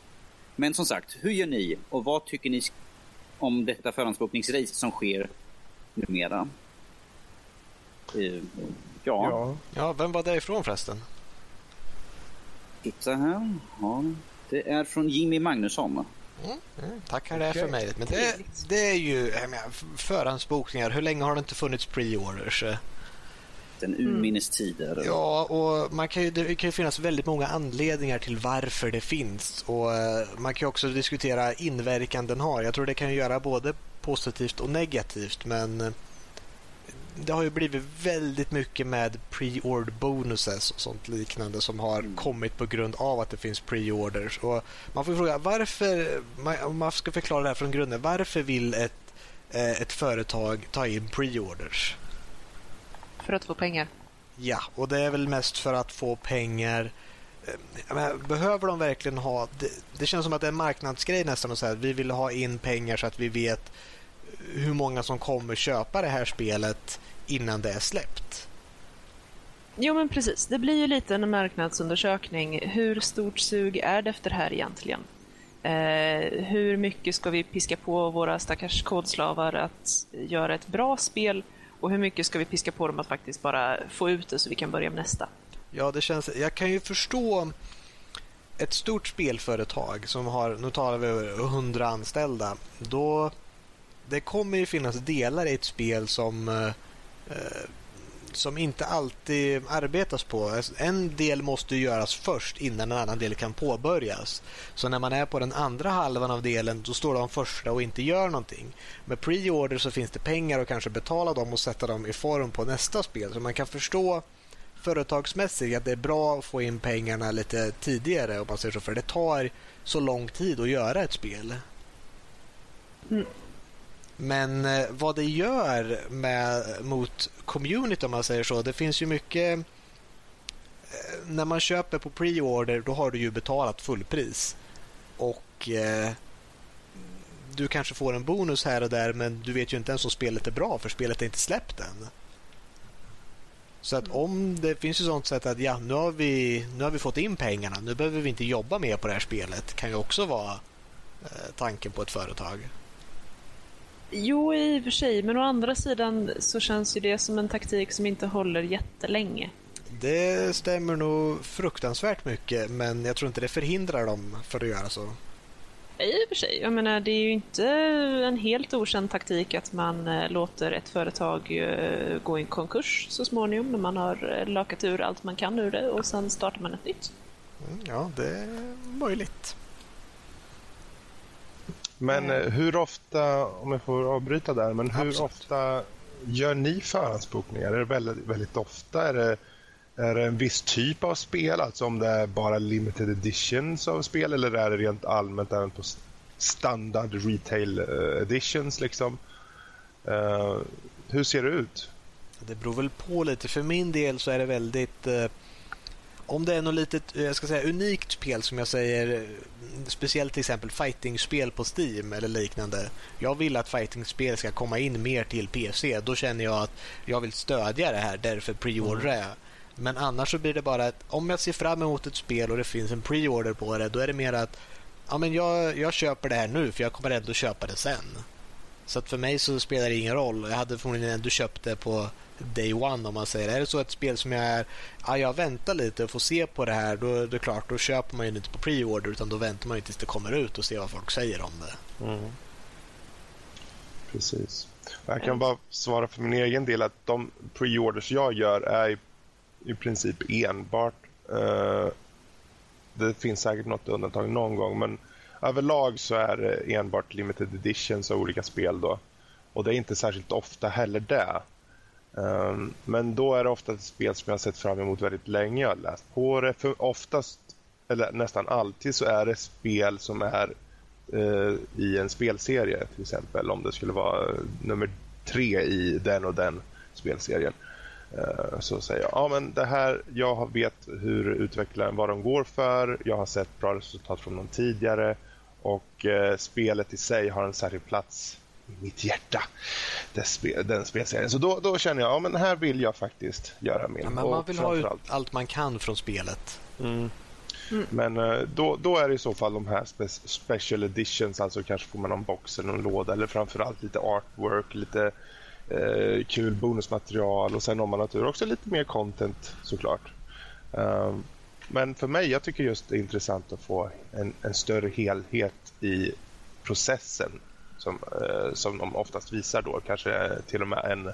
Men som sagt, hur gör ni och vad tycker ni om detta förhandsbokningsrace som sker numera? Ja, Ja. Ja, vem var det ifrån förresten? titta här. Ja, det är från Jimmy Magnusson. Mm, tackar det Okej. för mejlet. Men det, det är ju menar, förhandsbokningar. Hur länge har det inte funnits pre-orders? Den urminnes tider. Ja, och man kan ju, det kan ju finnas väldigt många anledningar till varför det finns. Och eh, Man kan ju också diskutera inverkan den har. Jag tror det kan ju göra både positivt och negativt. Men eh, det har ju blivit väldigt mycket med pre-order bonuses och sånt liknande som har kommit på grund av att det finns pre-orders. Och man får fråga varför, om man ska förklara det här från grunden, varför vill ett, eh, ett företag ta in pre-orders? För att få pengar. Ja, och det är väl mest för att få pengar. Eh, menar, behöver de verkligen ha... Det, det känns som att det är en marknadsgrej nästan att säga att vi vill ha in pengar så att vi vet hur många som kommer köpa det här spelet innan det är släppt. Jo men precis, det blir ju lite en marknadsundersökning. Hur stort sug är det efter det här egentligen? Eh, hur mycket ska vi piska på våra stackars kodslavar att göra ett bra spel och hur mycket ska vi piska på dem att faktiskt bara få ut det så vi kan börja med nästa? Ja, det känns... Jag kan ju förstå ett stort spelföretag som har, nu talar vi över 100 anställda, då det kommer ju finnas delar i ett spel som eh, eh som inte alltid arbetas på. En del måste göras först innan en annan del kan påbörjas. Så när man är på den andra halvan av delen då står de första och inte gör någonting. Med pre-order så finns det pengar att kanske betala dem och sätta dem i form på nästa spel. Så man kan förstå företagsmässigt att det är bra att få in pengarna lite tidigare om man säger så. För det tar så lång tid att göra ett spel. Mm. Men eh, vad det gör med, mot community om man säger så. Det finns ju mycket... Eh, när man köper på pre-order då har du ju betalat fullpris. Och eh, du kanske får en bonus här och där men du vet ju inte ens om spelet är bra för spelet är inte släppt än. Så att om det finns ju sånt sätt att ja, nu har vi, nu har vi fått in pengarna, nu behöver vi inte jobba mer på det här spelet. kan ju också vara eh, tanken på ett företag. Jo, i och för sig, men å andra sidan så känns ju det som en taktik som inte håller jättelänge. Det stämmer nog fruktansvärt mycket men jag tror inte det förhindrar dem för att göra så. i och för sig. Jag menar, det är ju inte en helt okänd taktik att man eh, låter ett företag eh, gå i konkurs så småningom när man har eh, lakat ur allt man kan ur det och sen startar man ett nytt. Mm, ja, det är möjligt. Men Mm. hur ofta, om jag får avbryta där, men hur Absolut. ofta gör ni förhandsbokningar? Är det väldigt, väldigt ofta? Är det, är det en viss typ av spel, alltså om det är bara limited editions av spel eller är det rent allmänt även på standard retail eh, editions liksom? Eh, hur ser det ut? Det beror väl på lite. För min del så är det väldigt... Om det är något litet eh, jag ska säga, unikt spel som jag säger, eh, speciellt till exempel fightingspel på Steam eller liknande. Jag vill att fightingspel ska komma in mer till PC. Då känner jag att jag vill stödja det här, därför preordrar jag. Men annars så blir det bara att om jag ser fram emot ett spel och det finns en preorder på det, då är det mer att ja, men jag, jag köper det här nu för jag kommer ändå köpa det sen. Så att för mig så spelar det ingen roll. Jag hade förmodligen ändå köpt det på day one om man säger. Är det så ett spel som jag är, ja, jag väntar lite och får se på det här, då det är klart, då köper man ju inte på pre-order utan då väntar man ju tills det kommer ut och ser vad folk säger om det. Precis. Jag kan bara svara för min egen del att de pre-orders jag gör är i, i princip enbart eh, det finns säkert något undantag någon gång men överlag så är det enbart limited editions av olika spel då. Och det är inte särskilt ofta heller det. Um, men då är det ofta ett spel som jag har sett fram emot väldigt länge. Jag har läst på det. För oftast, eller nästan alltid, så är det spel som är uh, i en spelserie till exempel. Om det skulle vara eh, nummer tre i den och den spelserien. Eh, så säger jag, ja men det här, jag vet hur utvecklaren, vad de går för. Jag har sett bra resultat från dem tidigare. Och eh, spelet i sig har en särskild plats i mitt hjärta. Det spe, den spelserien. Så då, då känner jag, ja men här vill jag faktiskt göra min. Ja, men man vill ha ut allt man kan från spelet. men eh, då, då är det i så fall de här spe- special editions, alltså kanske får man någon box eller någon låda eller framförallt lite artwork, lite eh, kul bonusmaterial och sen om man naturligtvis också lite mer content såklart. Um, men för mig, jag tycker just det är intressant att få en, en större helhet i processen som, eh, som de oftast visar då. Kanske till och med en,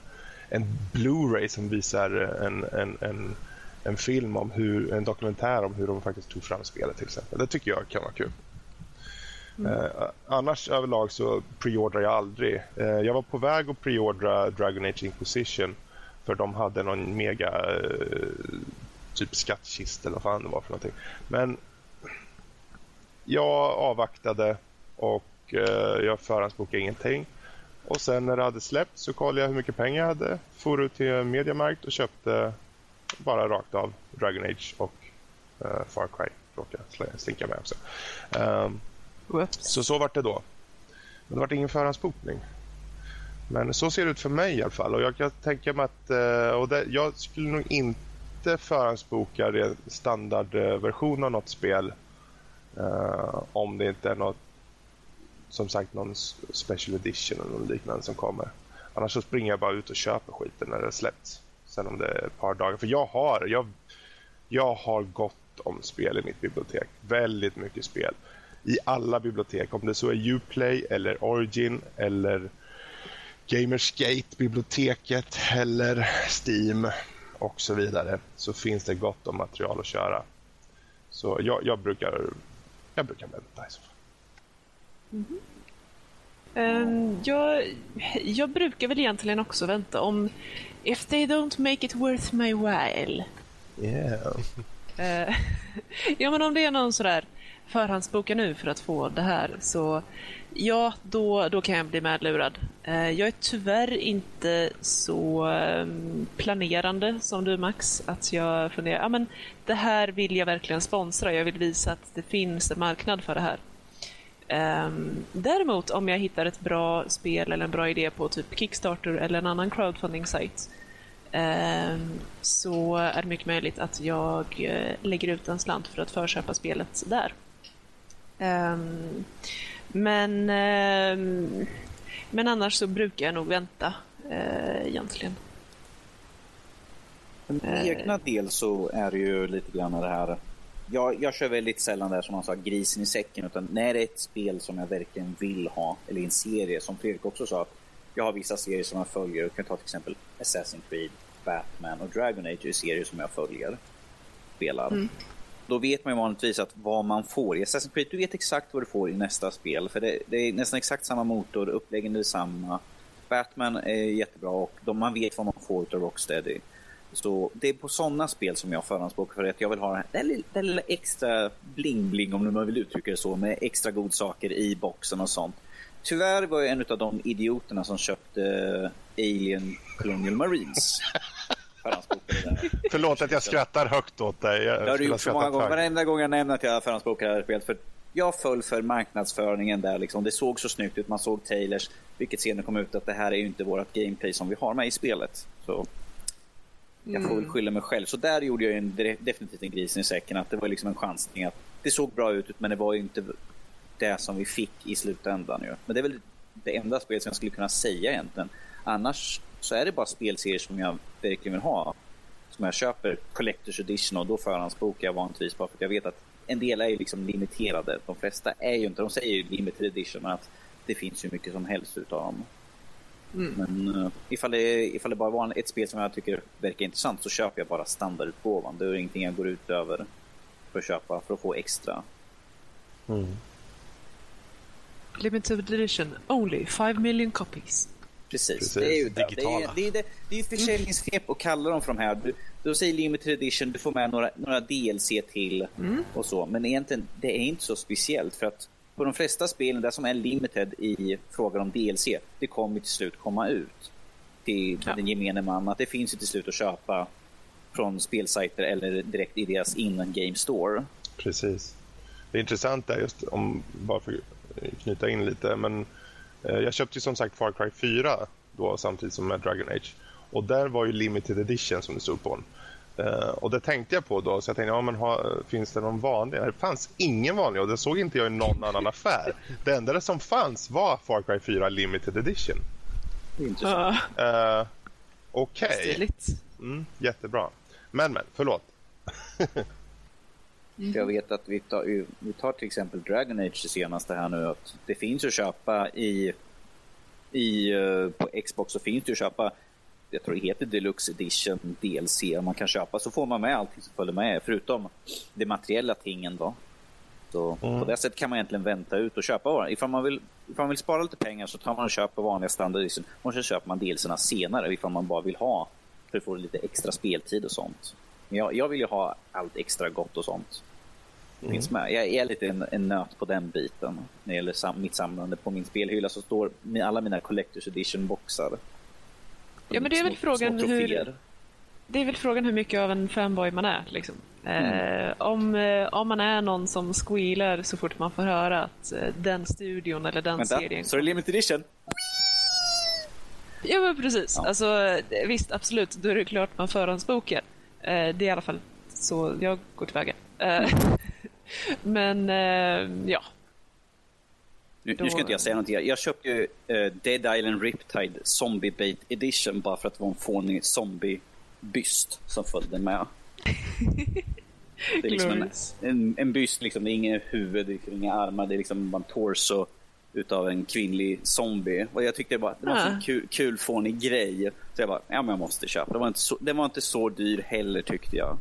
en Blu-ray som visar en, en, en, en film om hur, en dokumentär om hur de faktiskt tog fram spelet till exempel. Det tycker jag kan vara kul. Eh, annars överlag så preordrar jag aldrig. Eh, jag var på väg att preordra Dragon Age Inquisition för de hade någon mega eh, typ skattkista eller vad fan det var för någonting. Men jag avvaktade och eh, jag förhandsbokade ingenting. Och sen när det hade släppt så kollade jag hur mycket pengar jag hade. For ut till Mediamarkt och köpte bara rakt av Dragon Age och eh, Far Cry. Råkade slinka med också. Whoops. så så vart det då. Men det vart ingen förhandsbokning. Men så ser det ut för mig i alla fall. Och jag kan tänka mig att eh, och det, jag skulle nog inte förhandsbokar standardversion av något spel eh, om det inte är något som sagt någon special edition eller något liknande som kommer. Annars så springer jag bara ut och köper skiten när det släppts. Sen om det är ett par dagar. För jag har, jag, jag har gott om spel i mitt bibliotek. Väldigt mycket spel. I alla bibliotek. Om det så är Uplay eller Origin eller Gamersgate-biblioteket eller Steam och så vidare. Så finns det gott om material att köra. Så jag, jag brukar jag brukar vänta i så fall. Ehm, jag, jag brukar väl egentligen också vänta om If they don't make it worth my while. Yeah. Eh, [laughs] ja, men om det är någon sådär förhandsboka nu för att få det här så ja, då, då kan jag bli medlurad. Eh, jag är tyvärr inte så ehm, planerande som du Max, att jag funderar, ja men det här vill jag verkligen sponsra, jag vill visa att det finns en marknad för det här. Ehm, däremot om jag hittar ett bra spel eller en bra idé på typ Kickstarter eller en annan crowdfunding-sajt ehm, så är det mycket möjligt att jag eh, lägger ut en slant för att förköpa spelet där. Ehm, men, ehm, men annars så brukar jag nog vänta eh, egentligen. För min Eh. egna del så är det ju lite grann det här. jag, jag kör väldigt sällan där som man sa, grisen i säcken. Utan när det är ett spel som jag verkligen vill ha, eller en serie, som Fredrik också sa, att jag har vissa serier som jag följer. Jag kan ta till exempel Assassin's Creed, Batman och Dragon Age är serier som jag följer. Spelar. Mm. Då vet man ju vanligtvis att vad man får. I Assassin's Creed, du vet exakt vad du får i nästa spel. För det, det är nästan exakt samma motor, uppläggen är samma. Batman är jättebra och de, man vet vad man får av Rocksteady. Så det är på sådana spel som jag förhandsbokar för att jag vill ha det lilla, lilla extra bling-bling om man vill uttrycka det så med extra godsaker i boxen och sånt. Tyvärr var jag en av de idioterna som köpte Alien Colonial Marines. [laughs] Förlåt att jag skrattar högt åt dig. Jag det har du gjort så många gånger. Varenda gång jag nämner att jag förhandsbokar det här spelet. För jag föll för marknadsföringen där. Liksom. Det såg så snyggt ut. Man såg trailers, vilket senare kom ut att det här är ju inte vårt gameplay som vi har med i spelet. Så jag får väl mm. skylla mig själv. Så där gjorde jag en, definitivt en grisen i säcken. Att det var liksom en chansning. Att det såg bra ut, men det var ju inte det som vi fick i slutändan. Ju. Men det är väl det enda spelet som jag skulle kunna säga egentligen. Annars så är det bara spelserier som jag verkligen vill ha. Som jag köper Collector's Edition och då förhandsbokar jag vanligtvis bara för att jag vet att en del är ju liksom limiterade. De flesta är ju inte, de säger ju limited edition men att det finns ju mycket som helst utav dem. Mm. Men uh, ifall, det, ifall det bara var ett spel som jag tycker verkar intressant så köper jag bara standardutgåvan. Det är ingenting jag går ut över för att köpa för att få extra. Mm. Limited edition, only 5 million copies. Precis, Precis. det är ju det. Digitala. Det är, det, är, det är ju försäljningsknep att kalla dem för de här. Du, du säger limited edition, du får med några, några DLC till mm. och så. Men egentligen, det är inte så speciellt för att på de flesta spelen, det som är limited i frågan om DLC, det kommer till slut komma ut till ja. den gemene man. Att det finns ju till slut att köpa från spelsajter eller direkt i deras in-game store. Precis. Det är intressant där just om, bara för att knyta in lite, men jag köpte ju som sagt Far Cry 4 då samtidigt som med Dragon Age. Och där var ju limited edition som det stod på den. Uh, och det tänkte jag på då, så jag tänkte, ja men ha, finns det någon vanlig? Det fanns ingen vanlig och det såg inte jag i någon annan affär. Det enda som fanns var Far Cry 4 Limited Edition. Intressant. Uh, Okej. Okay. Mm, jättebra. Men, men, förlåt. [laughs] Mm. Jag vet att vi tar, vi tar till exempel Dragon Age det senaste här nu. Att det finns att köpa i, i, uh, på Xbox så finns det att köpa jag tror det heter Deluxe Edition DLC man kan köpa så får man med allting som följer med förutom de materiella tingen då. Så mm. på det sättet kan man egentligen vänta ut och köpa. Ifall man vill, ifall man vill spara lite pengar så tar man och köper vanliga standard edition och så köper man delserna senare ifall man bara vill ha för att få lite extra speltid och sånt. Jag, jag vill ju ha allt extra gott och sånt. Mm. Finns med. Jag är lite en, en nöt på den biten när det gäller sam, mitt samlande. På min spelhylla så står alla mina Collector's Edition boxar Ja, men det är väl frågan hur... Det är väl frågan hur mycket av en fanboy man är. Liksom. Mm. Eh, om, eh, om man är någon som squealar så fort man får höra att eh, den studion eller den Vänta, serien... Så är det limited edition? Ja, men precis. Ja. Alltså, visst, absolut. Då är det klart man förhandsbokar. Eh, det är i alla fall så jag går tillväga. Eh, [laughs] men eh, ja, nu, då... nu ska inte jag säga någonting. Jag köpte ju Dead Island Riptide Zombie Bait Edition bara för att det var en fånig zombie-byst som följde med. [laughs] det är liksom en, en, en byst, liksom, det är inget huvud, det är inga armar, det är liksom bara en torso utav en kvinnlig zombie. Och jag tyckte bara, det var en ah. kul, kul fånig grej. Så jag bara, ja men jag måste köpa. Det var inte så, det var inte så dyr heller tyckte jag.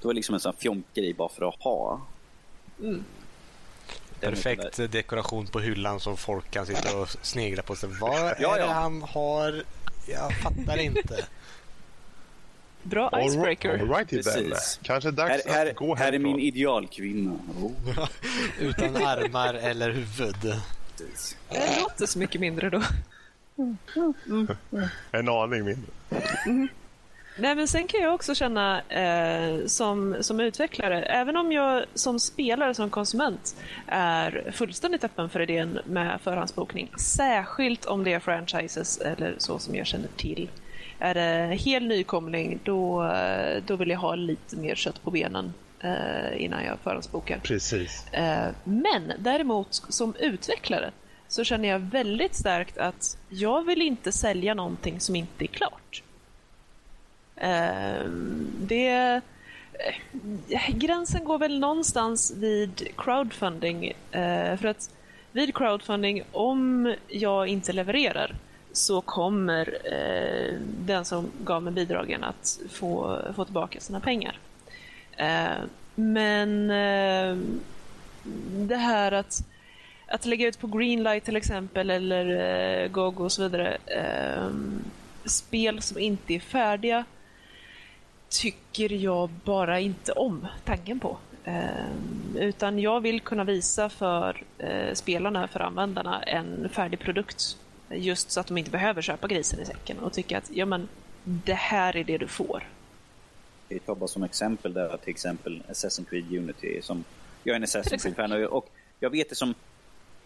Det var liksom en sån fjompgrej bara för att ha. Mm. Perfekt dekoration på hyllan som folk kan sitta och snegla på. Sig. Vad är ja, ja. det han har? Jag fattar inte. [laughs] Bra icebreaker. All right, Precis. Kanske dags här, här, att gå Här är min idealkvinna. [laughs] Oh. Utan armar eller huvud. Det låter så mycket mindre då. [laughs] En aning mindre. Mm. Nej, men sen kan jag också känna eh, som, som utvecklare, även om jag som spelare, som konsument, är fullständigt öppen för idén med förhandsbokning, särskilt om det är franchises eller så som jag känner till. Är det hel nykomling, då, då vill jag ha lite mer kött på benen eh, innan jag förhandsbokar. Precis. Eh, men däremot som utvecklare så känner jag väldigt starkt att jag vill inte sälja någonting som inte är klart. Ehm, det, eh, gränsen går väl någonstans vid crowdfunding. Eh, för att vid crowdfunding, om jag inte levererar så kommer eh, den som gav mig bidragen att få, få tillbaka sina pengar. Eh, men eh, det här att, att lägga ut på Greenlight till exempel eller eh, GOG och så vidare eh, spel som inte är färdiga tycker jag bara inte om tanken på. Eh, utan jag vill kunna visa för eh, spelarna, för användarna, en färdig produkt. Just så att de inte behöver köpa grisen i säcken och tycka att ja, men, det här är det du får. Vi tar bara som exempel där till exempel Assassin's Creed Unity. Som, jag är en Assassin's Creed-fan och jag vet det som...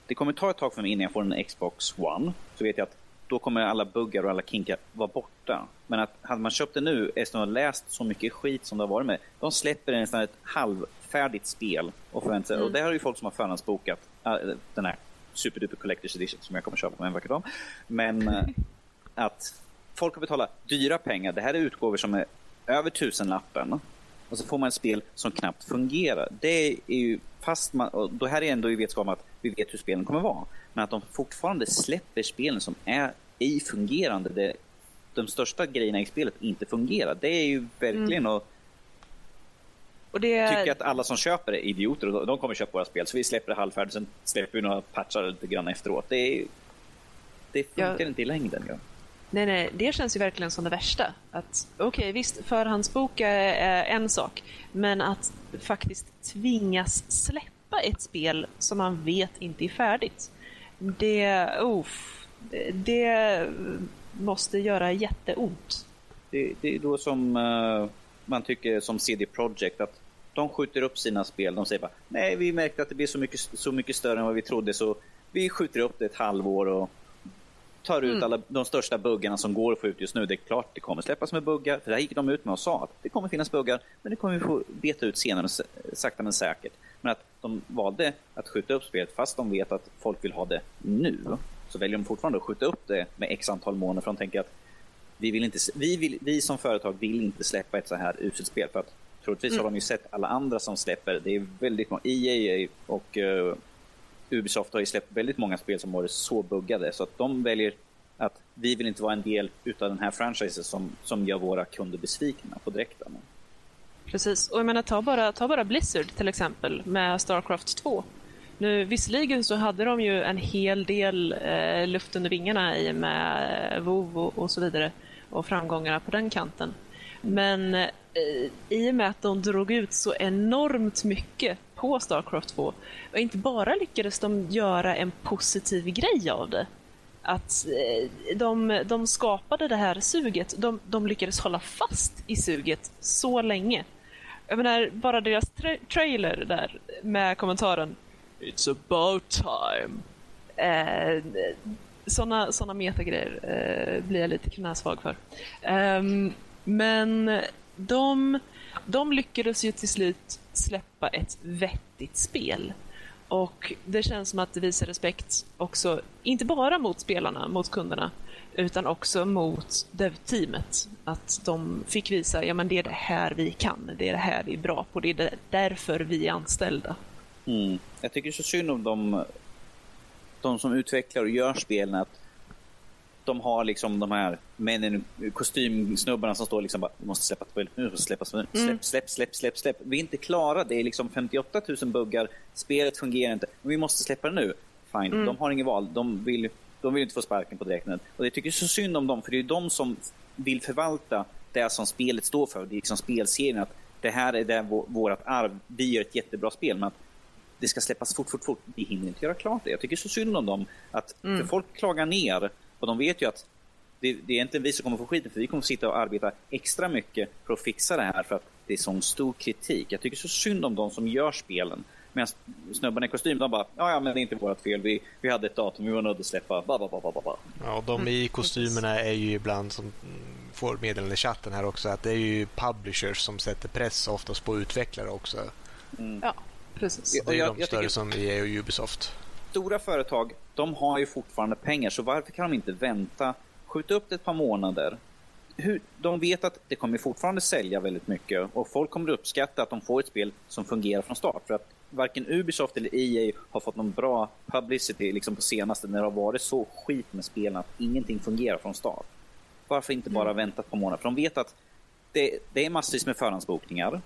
Det kommer ta ett tag för mig innan jag får en Xbox One. Så vet jag att då kommer alla buggar och alla kinkar vara borta. Men att hade man köpt det nu efter att ha läst så mycket skit som det har varit med. De släpper nästan ett halvfärdigt spel och förväntar mm. Och det här är ju folk som har förhandsbokat äh, den här superduper collector's edition som jag kommer köpa med en vacker dag. Men äh, [laughs] att folk har betalat dyra pengar. Det här är utgåvor som är över tusenlappen. Och så får man ett spel som knappt fungerar. Det är ju fast man, och det här är ändå i vetskap om att vi vet hur spelen kommer vara. Men att de fortfarande släpper spelen som är i fungerande. Det, de största grejerna i spelet inte fungerar. Det är ju verkligen mm. att och det... tycker att alla som köper är idioter och de kommer köpa våra spel. Så vi släpper det halvfärdigt, sen släpper vi några patchar lite grann efteråt. Det, är, det funkar ja. inte i längden. Ja. Nej, nej, det känns ju verkligen som det värsta. Att okej, okay, visst, förhandsboka är en sak, men att faktiskt tvingas släppa ett spel som man vet inte är färdigt. Det, uff, det måste göra jätteont. Det, det är då som uh, man tycker som CD Projekt att de skjuter upp sina spel. De säger bara nej, vi märkte att det blir så mycket, så mycket större än vad vi trodde så vi skjuter upp det ett halvår och tar ut mm. alla de största buggarna som går att få ut just nu. Det är klart det kommer släppas med buggar. För det här gick de ut med och sa att det kommer finnas buggar, men det kommer vi få beta ut senare, sakta men säkert. Men att de valde att skjuta upp spelet fast de vet att folk vill ha det nu. Så väljer de fortfarande att skjuta upp det med x antal månader för de tänker att vi, vill inte, vi, vill, vi som företag vill inte släppa ett så här uselt spel. För att troligtvis mm. har de ju sett alla andra som släpper. Det är väldigt många. EA och uh, Ubisoft har ju släppt väldigt många spel som varit så buggade så att de väljer att vi vill inte vara en del utav den här franchisen som, som gör våra kunder besvikna på direkten. Precis, och jag menar ta bara, ta bara Blizzard till exempel med Starcraft 2. Nu, visserligen så hade de ju en hel del eh, luft under vingarna i med WoW och, och, så vidare och framgångarna på den kanten. Men eh, i och med att de drog ut så enormt mycket på Starcraft 2 och inte bara lyckades de göra en positiv grej av det att eh, de, de skapade det här suget. De, de lyckades hålla fast i suget så länge. Jag menar, bara deras tra trailer där med kommentaren It's about time. Eh, såna, såna metagrejer eh, blir jag lite knäsvag för. Eh, men de, de lyckades ju till slut släppa ett vettigt spel. Och det känns som att det visar respekt också, inte bara mot spelarna, mot kunderna, utan också mot dev-teamet. Att de fick visa, ja men det är det här vi kan, det är det här vi är bra på, det är därför vi är anställda. Mm. Jag tycker så synd om de, de som utvecklar och gör spelen, att de har liksom de här männen, kostymsnubbarna som står liksom bara, vi måste släppa spelet nu, släppa släpp, mm. släpp, släpp, släpp, släpp. Vi är inte klara, det är liksom 58 000 buggar, spelet fungerar inte, men vi måste släppa det nu. Fine, mm. de har inget val, de vill, de vill inte få sparken på direkten. Och jag tycker så synd om dem, för det är de som vill förvalta det som spelet står för, det är liksom spelserien, att det här är det vårt arv, vi gör ett jättebra spel, men att det ska släppas fort, fort, fort. Vi hinner inte göra klart det. Jag tycker så synd om dem. Att, mm. För folk klagar ner och de vet ju att det, det är egentligen vi som kommer få skiten för vi kommer sitta och arbeta extra mycket för att fixa det här för att det är sån stor kritik. Jag tycker så synd om de som gör spelen. Medan snubbarna i kostym, de bara, ja, ja men det är inte vårt fel. Vi, vi hade ett datum, vi var nödda att släppa. Ba, ba, ba, ba, ba. Ja, och de i kostymerna är ju ibland som får meddelande i chatten här också att det är ju publishers som sätter press oftast på utvecklare också. Mm. Ja, precis. Det är jag, de jag större tycker... som EA och Ubisoft stora företag, de har ju fortfarande pengar, så varför kan de inte vänta, skjuta upp det ett par månader hur, de vet att det kommer fortfarande sälja väldigt mycket och folk kommer uppskatta att de får ett spel som fungerar från start. För att varken Ubisoft eller EA har fått någon bra publicity liksom på senaste när det har varit så skit med spelen att ingenting fungerar från start. Varför inte bara mm. vänta ett par månader? För de vet att det, det är massvis med förhandsbokningar.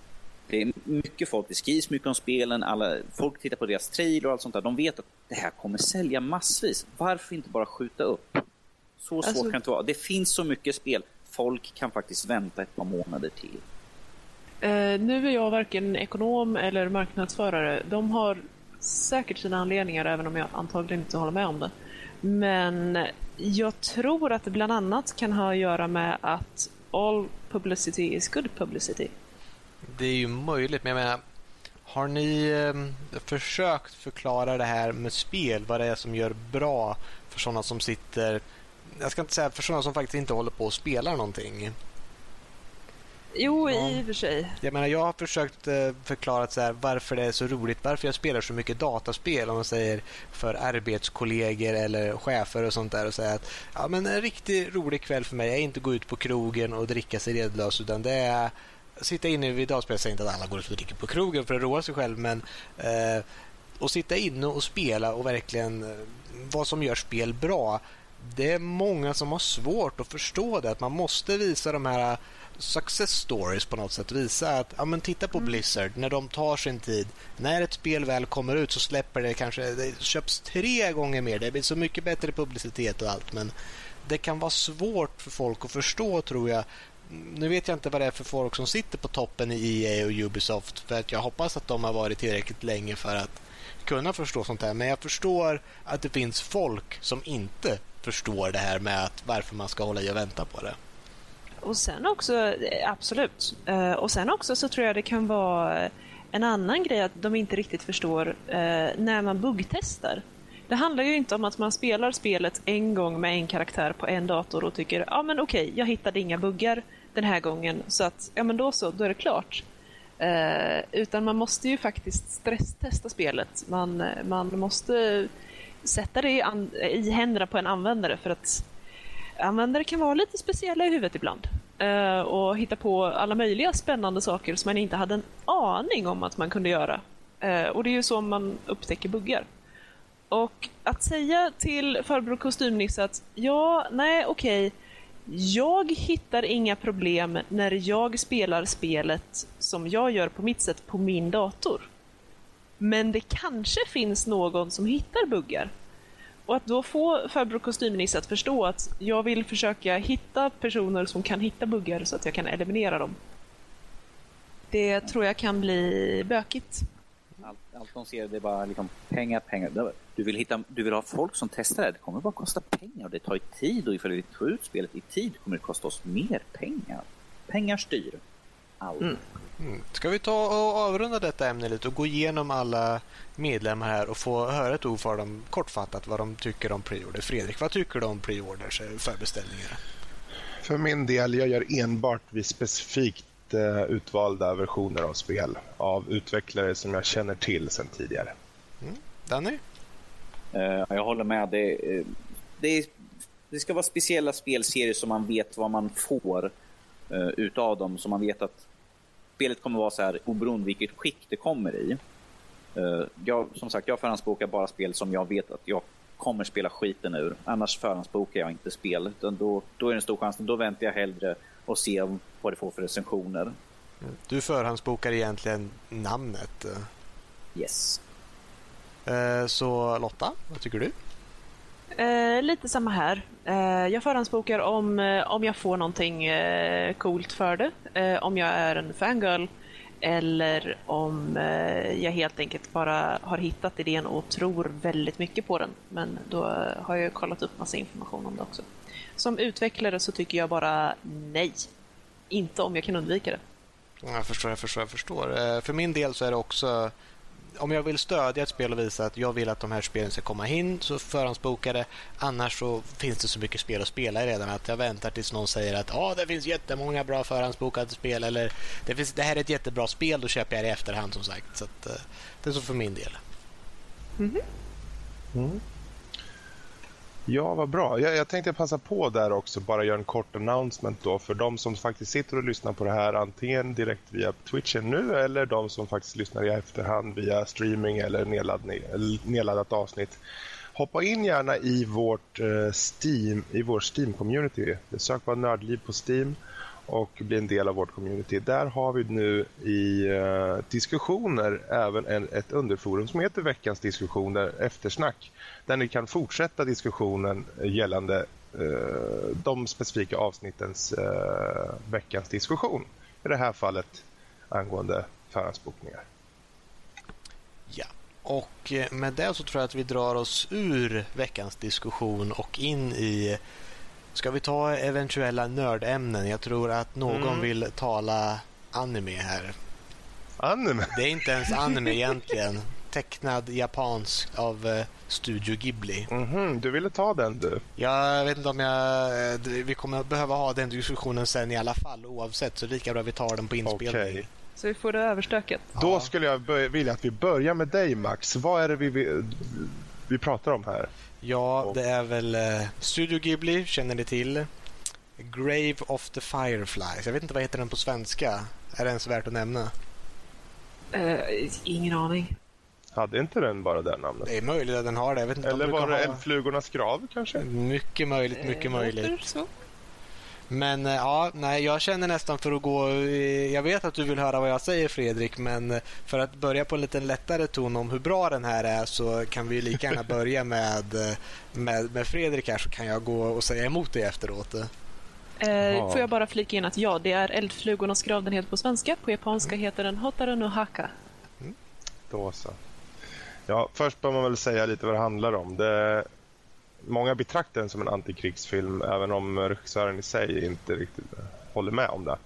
Det är mycket folk, det skrivs mycket om spelen, alla, folk tittar på deras trailer och allt sånt där. De vet att det här kommer sälja massvis. Varför inte bara skjuta upp? Så svårt alltså... kan det inte vara. Det finns så mycket spel. Folk kan faktiskt vänta ett par månader till. Uh, nu är jag varken ekonom eller marknadsförare. De har säkert sina anledningar, även om jag antagligen inte håller med om det. Men jag tror att det bland annat kan ha att göra med att all publicity is good publicity. Det är ju möjligt, men jag menar, har ni eh, försökt förklara det här med spel, vad det är som gör bra för sådana som sitter, jag ska inte säga för sådana som faktiskt inte håller på att spela någonting? Jo, ja. i och för sig. Jag menar, jag har försökt eh, förklara så här, varför det är så roligt, varför jag spelar så mycket dataspel, om man säger för arbetskollegor eller chefer och sånt där och säga att ja, men en riktigt rolig kväll för mig är inte gå ut på krogen och dricka sig redlös, utan det är sitta inne vid dataspel. Säger inte att alla går ut och dricker på krogen för att roa sig själv, men eh, att sitta inne och spela och verkligen eh, vad som gör spel bra. Det är många som har svårt att förstå det, att man måste visa de här success stories på något sätt. Visa att, ja men titta på mm. Blizzard, när de tar sin tid. När ett spel väl kommer ut så släpper det kanske, det köps tre gånger mer. Det blir så mycket bättre publicitet och allt men det kan vara svårt för folk att förstå tror jag. Nu vet jag inte vad det är för folk som sitter på toppen i EA och Ubisoft för att jag hoppas att de har varit tillräckligt länge för att kunna förstå sånt här. Men jag förstår att det finns folk som inte förstår det här med att varför man ska hålla i och vänta på det. Och sen också, eh, absolut. Eh, och sen också så tror jag det kan vara en annan grej att de inte riktigt förstår eh, när man buggtestar. Det handlar ju inte om att man spelar spelet en gång med en karaktär på en dator och tycker ja men okej, jag hittade inga buggar den här gången så att ja men då så, då är det klart. Eh, utan man måste ju faktiskt stresstesta spelet. Man, man måste sätta det i, i händerna på en användare för att användare kan vara lite speciella i huvudet ibland. eh, och hitta på alla möjliga spännande saker som man inte hade en aning om att man kunde göra. Eh, och det är ju så man upptäcker buggar. Och att säga till farbror kostymnisse att ja, nej, okej, okay, jag hittar inga problem när jag spelar spelet som jag gör på mitt sätt på min dator. Men det kanske finns någon som hittar buggar. Och att då få farbror kostymnisse att förstå att jag vill försöka hitta personer som kan hitta buggar så att jag kan eliminera dem. Det tror jag kan bli bökigt. Allt, allt de ser det är bara liksom pengar, pengar. Du vill, hitta, du vill ha folk som testar det. Det kommer bara kosta pengar och det tar ju tid och ifall vi tar ut spelet i tid kommer det kosta oss mer pengar. Pengar styr allt. Mm. Mm. Ska vi ta och avrunda detta ämne lite och gå igenom alla medlemmar här och få höra ett ord för dem kortfattat vad de tycker om preorder. Fredrik, vad tycker du om preorders, eh, förbeställningar? För min del, jag gör enbart vid specifikt uh, utvalda versioner av spel av utvecklare som jag känner till sedan tidigare. Mm. Danny? Uh, jag håller med. Det, det, det, ska vara speciella spelserier som man vet vad man får uh, utav dem. Så man vet att spelet kommer vara så här oberoende vilket skick det kommer i. Jag, som sagt, jag förhandsbokar bara spel som jag vet att jag kommer spela skiten ur. Annars förhandsbokar jag inte spel. Utan då, då är det en stor chans. Då väntar jag hellre och ser vad det får för recensioner. Mm. Du förhandsbokar egentligen namnet? Yes. Uh, så Lotta, vad tycker du? Eh, lite samma här. Eh, jag förhandsbokar om, eh, om jag får någonting eh, coolt för det. Eh, om jag är en fangirl. Eller om eh, jag helt enkelt bara har hittat idén och tror väldigt mycket på den. Men då har jag kollat upp massa information om det också. Som utvecklare så tycker jag bara nej. Inte om jag kan undvika det. Jag förstår, jag förstår. Jag förstår. För min del så är det också om jag vill stödja ett spel och visa att jag vill att de här spelen ska komma in så förhandsbokar det. Annars så finns det så mycket spel att spela redan att jag väntar tills någon säger att ah, det finns jättemånga bra förhandsbokade spel eller det, finns, det här är ett jättebra spel, då köper jag det i efterhand som sagt. Så att, uh, det är så för min del. Mm. Mm. Ja, vad bra. Jag, jag tänkte passa på där också, bara göra en kort announcement då för de som faktiskt sitter och lyssnar på det här antingen direkt via Twitchen nu eller de som faktiskt lyssnar i efterhand via streaming eller nedladdat avsnitt. Hoppa in gärna i vårt eh, Steam, i vår Steam-community. Sök bara Nördliv på Steam och bli en del av vårt community. Där har vi nu i eh, diskussioner även en, ett underforum som heter Veckans diskussioner, eftersnack, där ni kan fortsätta diskussionen gällande eh, de specifika avsnittens eh, veckans diskussion. I det här fallet angående förhandsbokningar. Ja, och eh, med det så tror jag att vi drar oss ur veckans diskussion och in i Ska vi ta eventuella nördämnen? Jag tror att någon mm. vill tala anime här. Anime? Det är inte ens anime egentligen. Tecknad japansk av uh, Studio Ghibli. Mm -hmm. Du ville ta den du? Jag vet inte om jag... Eh, vi kommer behöva ha den diskussionen sen i alla fall oavsett. Så lika bra vi tar den på inspelning. Okay. Så vi får det överstöket. Då ja. skulle jag vilja att vi börjar med dig Max. Vad är det vi, vi, vi pratar om här? Ja, det är väl uh, Studio Ghibli, känner ni till? Grave of the Fireflies. Jag vet inte vad heter den på svenska. Är det ens värt att nämna? Uh, ingen aning. Hade inte den bara det namnet? Det är möjligt att den har det. Eller var det ha... Eldflugornas grav kanske? Mycket möjligt, mycket uh, möjligt. Så. Men eh, ja, nej, jag känner nästan för att gå... Jag vet att du vill höra vad jag säger Fredrik, men eh, för att börja på en lite lättare ton om hur bra den här är så kan vi lika gärna [laughs] börja med, eh, med, med Fredrik här så kan jag gå och säga emot dig efteråt. Eh, får jag bara flika in att ja, det är Eldflugornas grav den heter på svenska. På japanska mm. heter den Hotaru no Haka. Mm. Då så. Ja, först bör man väl säga lite vad det handlar om. Det många betraktar den som en antikrigsfilm även om regissören i sig inte riktigt håller med om det.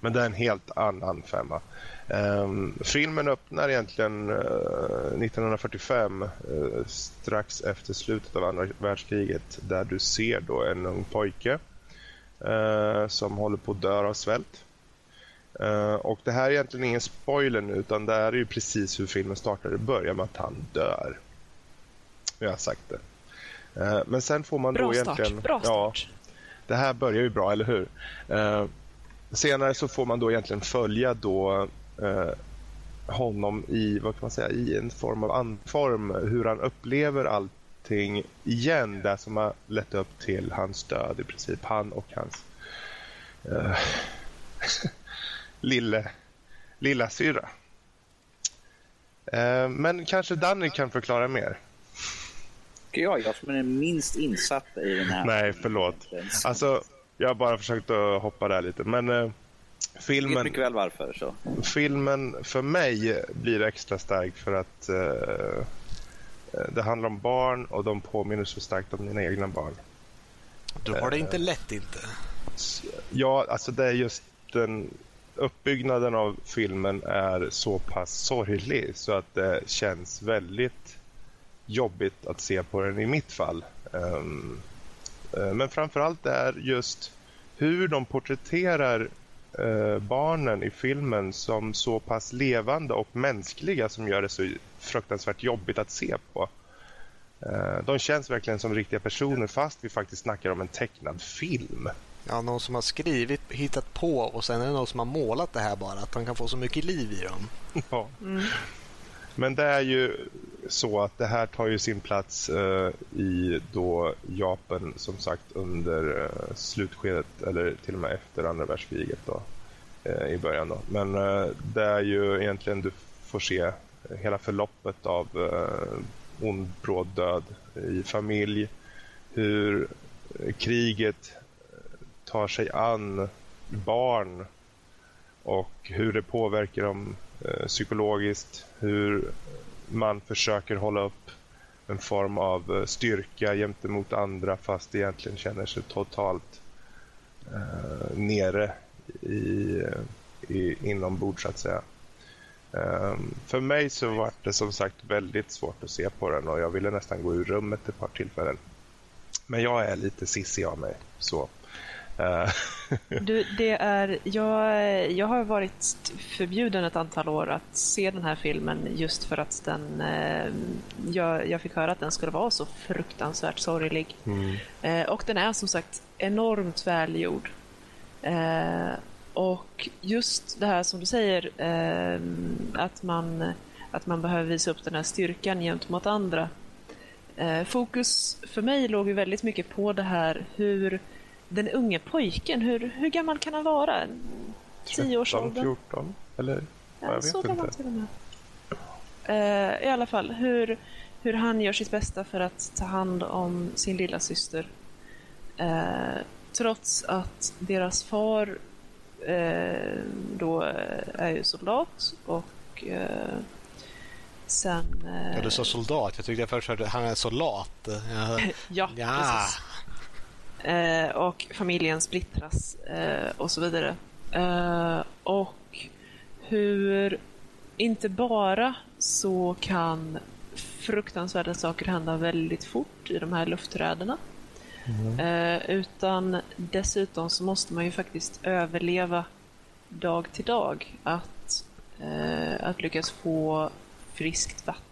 Men det är en helt annan femma. Um, filmen öppnar egentligen uh, 1945 uh, strax efter slutet av andra världskriget där du ser då en ung pojke uh, som håller på att dö av svält. Eh, och det här är egentligen ingen spoiler nu utan det är ju precis hur filmen startar. Det börjar med att han dör. Jag har sagt det. Eh, men sen får man bra då start. egentligen... Bra start. Ja, det här börjar ju bra, eller hur? Eh, senare så får man då egentligen följa då eh, honom i, vad kan man säga, i en form av anform, hur han upplever allting igen, det som har lett upp till hans död i princip. Han och hans uh, [laughs] lille, lilla syra. Uh, men kanske Danny kan förklara mer tycker jag. Jag som är minst insatta i den här. Nej, förlåt. Alltså, jag har bara försökt att hoppa där lite. Men eh, filmen... Jag vet mycket väl varför. Så. Filmen för mig blir extra stark för att eh, eh, det handlar om barn och de påminner så starkt om mina egna barn. Du har det inte eh, lätt inte. Ja, alltså det är just den uppbyggnaden av filmen är så pass sorglig så att det känns väldigt jobbigt att se på den i mitt fall. Um, uh, men framförallt är just hur de porträtterar uh, barnen i filmen som så pass levande och mänskliga som gör det så fruktansvärt jobbigt att se på. Uh, de känns verkligen som riktiga personer fast vi faktiskt snackar om en tecknad film. Ja, någon som har skrivit, hittat på och sen är det någon som har målat det här bara. Att de kan få så mycket liv i dem. Ja. Mm. Men det är ju så att det här tar ju sin plats eh, i då Japan som sagt under eh, slutskedet eller till och med efter andra världskriget då, eh, i början. Då. Men eh, det är ju egentligen du får se hela förloppet av eh, ond, bråd död i familj. Hur kriget eh, tar sig an barn och hur det påverkar dem Eh, psykologiskt. Hur man försöker hålla upp en form av eh, styrka gentemot andra fast egentligen känner sig totalt eh, nere i, eh, i, inombords så att säga. Um, för mig så var det som sagt väldigt svårt att se på den och jag ville nästan gå ur rummet ett par tillfällen. Men jag är lite sissig av mig. så. Eh, Du, [laughs] det är, jag, jag har varit förbjuden ett antal år att se den här filmen just för att den, eh, jag, jag fick höra att den skulle vara så fruktansvärt sorglig. mm. Eh, och den är som sagt enormt välgjord. Och just det här som du säger, att, man, att man behöver visa upp den här styrkan gentemot andra. Fokus för mig låg ju väldigt mycket på det här hur den unge pojken, hur, hur gammal kan han vara? 10 års 13, ålder? 14 eller? jag vet så inte. gammal till och med. Eh, I alla fall, hur, hur han gör sitt bästa för att ta hand om sin lilla syster. Eh, trots att deras far eh, då är ju soldat och eh, sen... Ja, du sa soldat. Jag tyckte jag först hörde han är soldat. [laughs] Ja, ja, ja. precis. Eh, och familjen splittras eh, och så vidare. Eh, och hur inte bara så kan fruktansvärda saker hända väldigt fort i de här luftträdena. Eh, utan dessutom så måste man ju faktiskt överleva dag till dag. Att, eh, att lyckas få friskt vatten.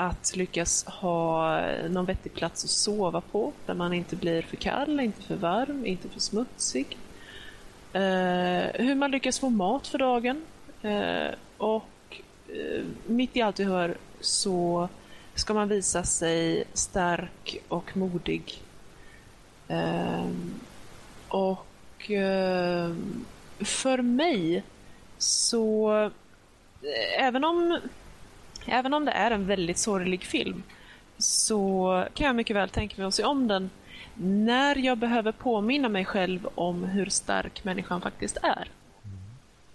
Att lyckas ha någon vettig plats att sova på där man inte blir för kall, inte för varm, inte för smutsig. Eh, hur man lyckas få mat för dagen. Eh, och eh, mitt i allt vi hör så ska man visa sig stark och modig. Eh, och eh, för mig så, eh, även om, även om det är en väldigt sorglig film, så kan jag mycket väl tänka mig att se om den när jag behöver påminna mig själv om hur stark människan faktiskt är.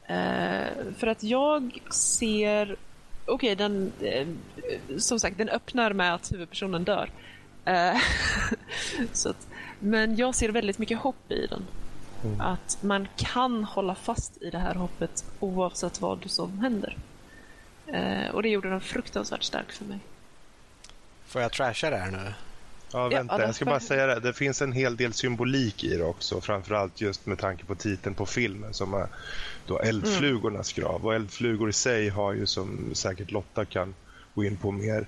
Eh, för att jag ser... Okej, den... Eh, som sagt, den öppnar med att huvudpersonen dör. Eh, [laughs] så att, men jag ser väldigt mycket hopp i den. Att man kan hålla fast i det här hoppet oavsett vad som händer. Eh, och det gjorde den fruktansvärt stark för mig. Får jag trasha det här nu? Ja, vänta, ja, jag ska bara säga det. Det finns en hel del symbolik i det också. Framförallt just med tanke på titeln på filmen som är då Eldflugornas grav. Och eldflugor i sig har ju som säkert Lotta kan gå in på mer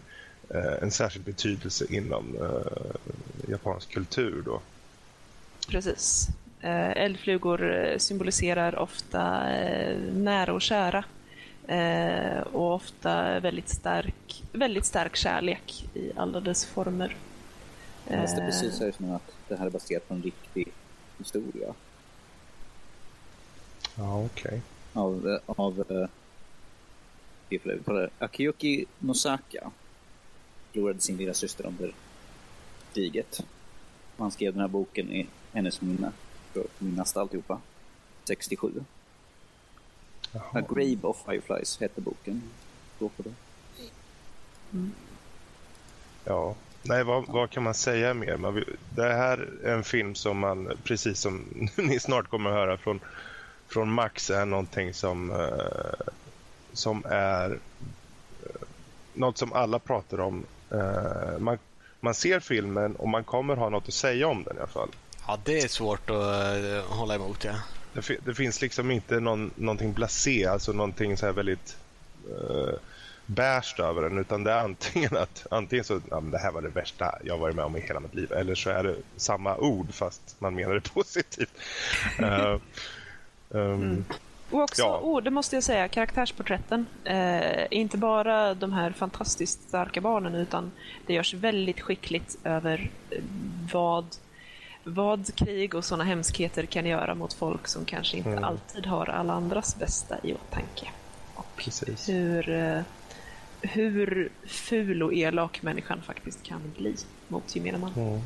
eh, en särskild betydelse inom eh, japansk kultur då. Precis. Eh, eldflugor symboliserar ofta nära och kära. Eh, och ofta väldigt stark, väldigt stark kärlek i alla dess former. Fast det Eh, precis är som att det här är baserat på en riktig historia. Ja, okej. Av, av eh, får uttala det. Akiyuki Nosaka förlorade sin lilla syster under kriget. Han skrev den här boken i hennes minne, för att minnas alltihopa. 67. A Jaha. Grave of Fireflies hette boken. Gå på det. Ja. Nej, vad, vad kan man säga mer? Man vill, det här är en film som man, precis som [laughs] ni snart kommer att höra från, från Max, är någonting som, eh, som är eh, något som alla pratar om. Eh, man, man ser filmen och man kommer ha något att säga om den i alla fall. Ja, det är svårt att eh, hålla emot. Ja. Det, det finns liksom inte någon, någonting blasé, alltså någonting så här väldigt uh, bärst över den, utan det är antingen att antingen så, ja, det här var det värsta jag varit med om i hela mitt liv, eller så är det samma ord fast man menar det [laughs] positivt. Eh, um, Och också, Ja. oh, det måste jag säga, karaktärsporträtten. Eh, inte bara de här fantastiskt starka barnen utan det görs väldigt skickligt över eh, vad, vad krig och sådana hemskheter kan göra mot folk som kanske inte Mm. alltid har alla andras bästa i åtanke. Och Precis. hur, eh, hur ful och elak människan faktiskt kan bli mot gemene man. Mm.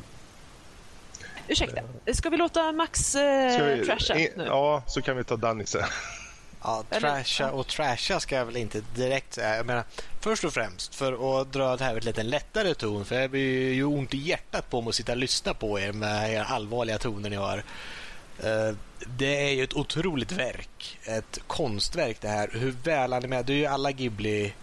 Ursäkta, ska vi låta Max eh, vi- trasha i- nu? Ja, så kan vi ta Danny sen. [laughs] Ja, trasha och trasha ska jag väl inte direkt säga. Jag menar, först och främst, för att dra det här med lite lättare ton, för jag blir ju ont i hjärtat på mig att sitta och lyssna på er med era allvarliga toner ni har. Eh, Det är ju ett otroligt verk. Ett konstverk det här. Hur väl animerat. Det är ju alla Ghibli...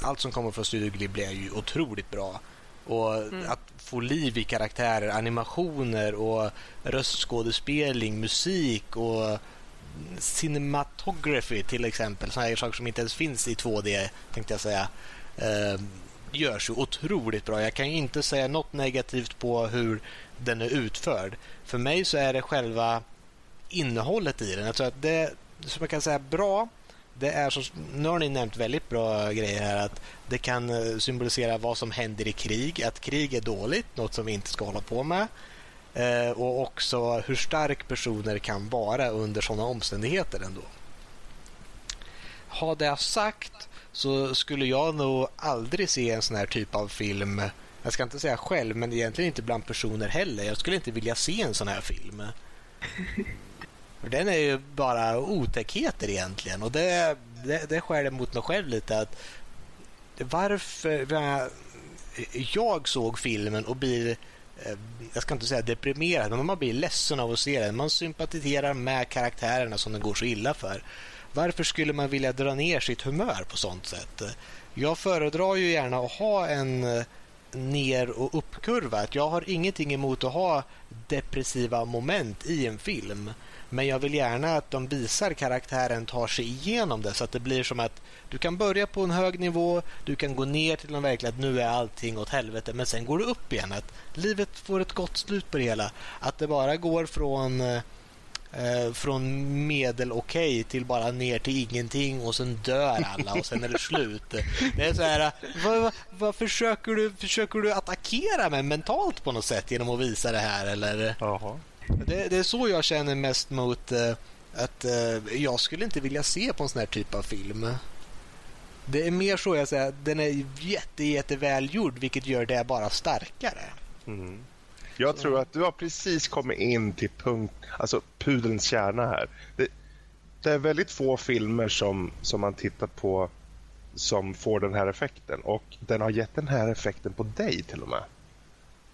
Allt som kommer från Studio Ghibli är ju otroligt bra. Och att få liv i karaktärer, animationer och röstskådespelning, musik och cinematography till exempel, sådana här saker som inte ens finns i 2D tänkte jag säga, eh, görs ju otroligt bra. Jag kan inte säga något negativt på hur den är utförd. För mig så är det själva innehållet i den. Jag tror att det som jag kan säga bra det är så, nu har ni nämnt väldigt bra grejer här. Att det kan eh, symbolisera vad som händer i krig. Att krig är dåligt, något som vi inte ska hålla på med. Eh, och också hur stark personer kan vara under sådana omständigheter ändå. Har det sagt så skulle jag nog aldrig se en sån här typ av film. Jag ska inte säga själv, men egentligen inte bland personer heller. Jag skulle inte vilja se en sån här film. [laughs] Den är ju bara otäckheter egentligen och det, det, det skär emot mig själv lite. att Varför... Jag såg filmen och blir Eh, jag ska inte säga deprimerad, men man blir ledsen av att se den. Man sympatiserar med karaktärerna som det går så illa för. Varför skulle man vilja dra ner sitt humör på sånt sätt? Jag föredrar ju gärna att ha en eh, ner och uppkurva. Jag har ingenting emot att ha depressiva moment i en film. Men jag vill gärna att de visar karaktären tar sig igenom det så att det blir som att du kan börja på en hög nivå, du kan gå ner till en verklighet, nu är allting åt helvete, men sen går du upp igen. Att livet får ett gott slut på det hela. Att det bara går från eh, från medel okej okay till bara ner till ingenting och sen dör alla och sen är det slut. Det är så här, vad, vad, vad försöker, du, försöker du attackera mig mentalt på något sätt genom att visa det här eller? Jaha. Det, det, är så jag känner mest mot uh, att uh, jag skulle inte vilja se på en sån här typ av film. Det är mer så jag säger, den är jätte, jätte välgjord vilket gör det bara starkare. Mm. Jag tror att du har precis kommit in till punkt, alltså pudelns kärna här. Det, det, är väldigt få filmer som, som man tittar på som får den här effekten och den har gett den här effekten på dig till och med.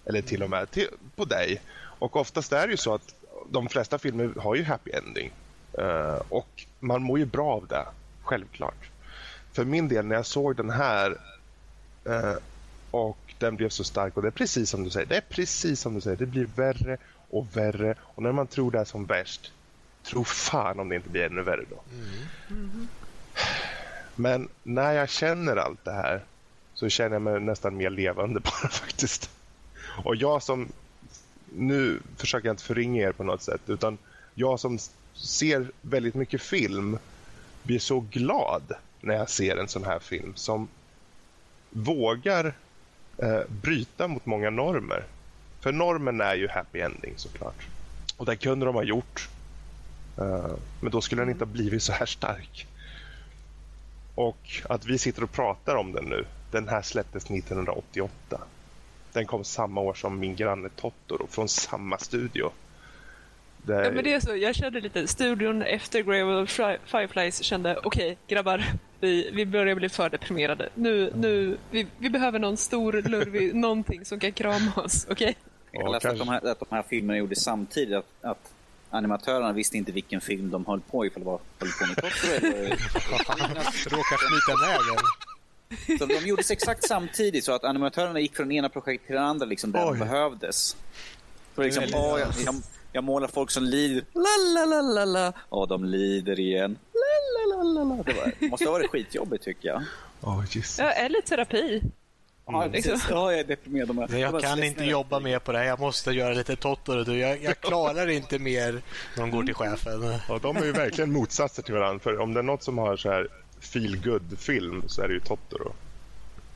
Eller till och med till, på dig. Och oftast är det ju så att de flesta filmer har ju happy ending. Uh, och man mår ju bra av det, självklart. För min del, när jag såg den här uh, och den blev så stark och det är precis som du säger, det är precis som du säger, det blir värre och värre och när man tror det är som värst, tro fan om det inte blir ännu värre då. Mm. Mm. Men när jag känner allt det här så känner jag mig nästan mer levande [laughs] bara faktiskt. Och jag som nu försöker jag inte förringa er på något sätt utan jag som ser väldigt mycket film blir så glad när jag ser en sån här film som vågar eh, bryta mot många normer. För normen är ju happy ending såklart. Och det kunde de ha gjort. Eh, men då skulle den inte ha blivit så här stark. Och att vi sitter och pratar om den nu. Den här släpptes 1988. Den kom samma år som min granne Totoro från samma studio. Det... Ja, men det är så, jag kände lite, studion efter Grave of Fireflies kände okej okay, grabbar, vi, vi börjar bli för deprimerade. Nu, nu, vi, vi behöver någon stor lurvig, [laughs] någonting som kan krama oss, okej? Okay? Jag läste att de, här, att de här filmerna gjordes samtidigt, att, att animatörerna visste inte vilken film de höll på ifall det var höll på med [laughs] Totoro eller... [laughs] Råkar smita den. Så de gjordes exakt samtidigt så att animatörerna gick från ena projektet till det andra liksom där Oj. de behövdes. Så liksom, åh, jag, jag, jag, målar folk som lider. La, la, la, la, la. Åh, de lider igen. La, la, la, la. Det var, måste ha varit skitjobbigt tycker jag. Oh, Jesus. ja, eller terapi. Ja, liksom. ja, jag är deprimerad. Men jag kan inte jobba mer på det här. Jag måste göra lite Totoro. Jag, jag klarar inte mer när de går till chefen. Ja, de är ju verkligen motsatser till varandra. För om det är något som har så här feel good film så är det ju Totoro.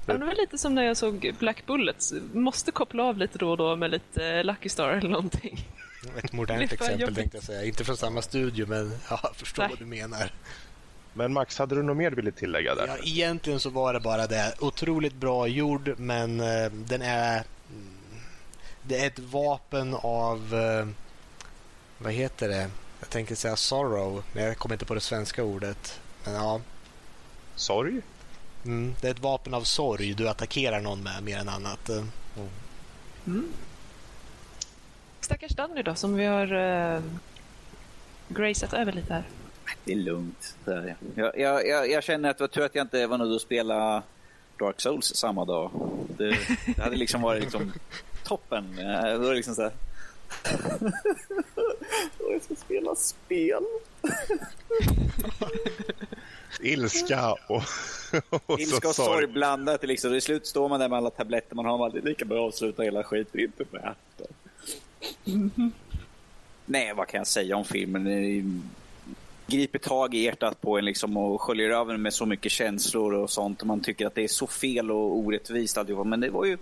Ja, det var lite som när jag såg Black Bullets. Måste koppla av lite då och då med lite Lucky Star eller någonting. [laughs] Ett modernt exempel tänkte jag säga. Inte från samma studio men [laughs] jag förstår Nej. vad du menar. Men Max, hade du något mer du ville tillägga där? Ja, egentligen så var det bara det. Otroligt bra gjord men uh, den är... Det är ett vapen av... Uh, vad heter det? Jag tänker säga sorrow, men jag kommer inte på det svenska ordet. Men ja. Sorg? Mm, det är ett vapen av sorg du attackerar någon med mer än annat. Mm. Mm. Stackars Danny då, som vi har uh, graceat över lite här. Det är lugnt. Jag, jag, jag, jag känner att det var tur att jag inte var nöjd att spela Dark Souls samma dag. Det, det hade liksom varit liksom [laughs] toppen. Eh, det liksom så här... [laughs] Jag ska spela spel. [laughs] Ilska och, [laughs] och Ilska och så sorg blandat. Liksom. Till slut står man där med alla tabletter man har. Man är lika bra att avsluta hela skiten. Inte med äta. Nej, vad kan jag säga om filmen? Det griper tag i hjärtat på en liksom och sköljer över med så mycket känslor och sånt. Och man tycker att det är så fel och orättvist alltihopa. Men det var ju...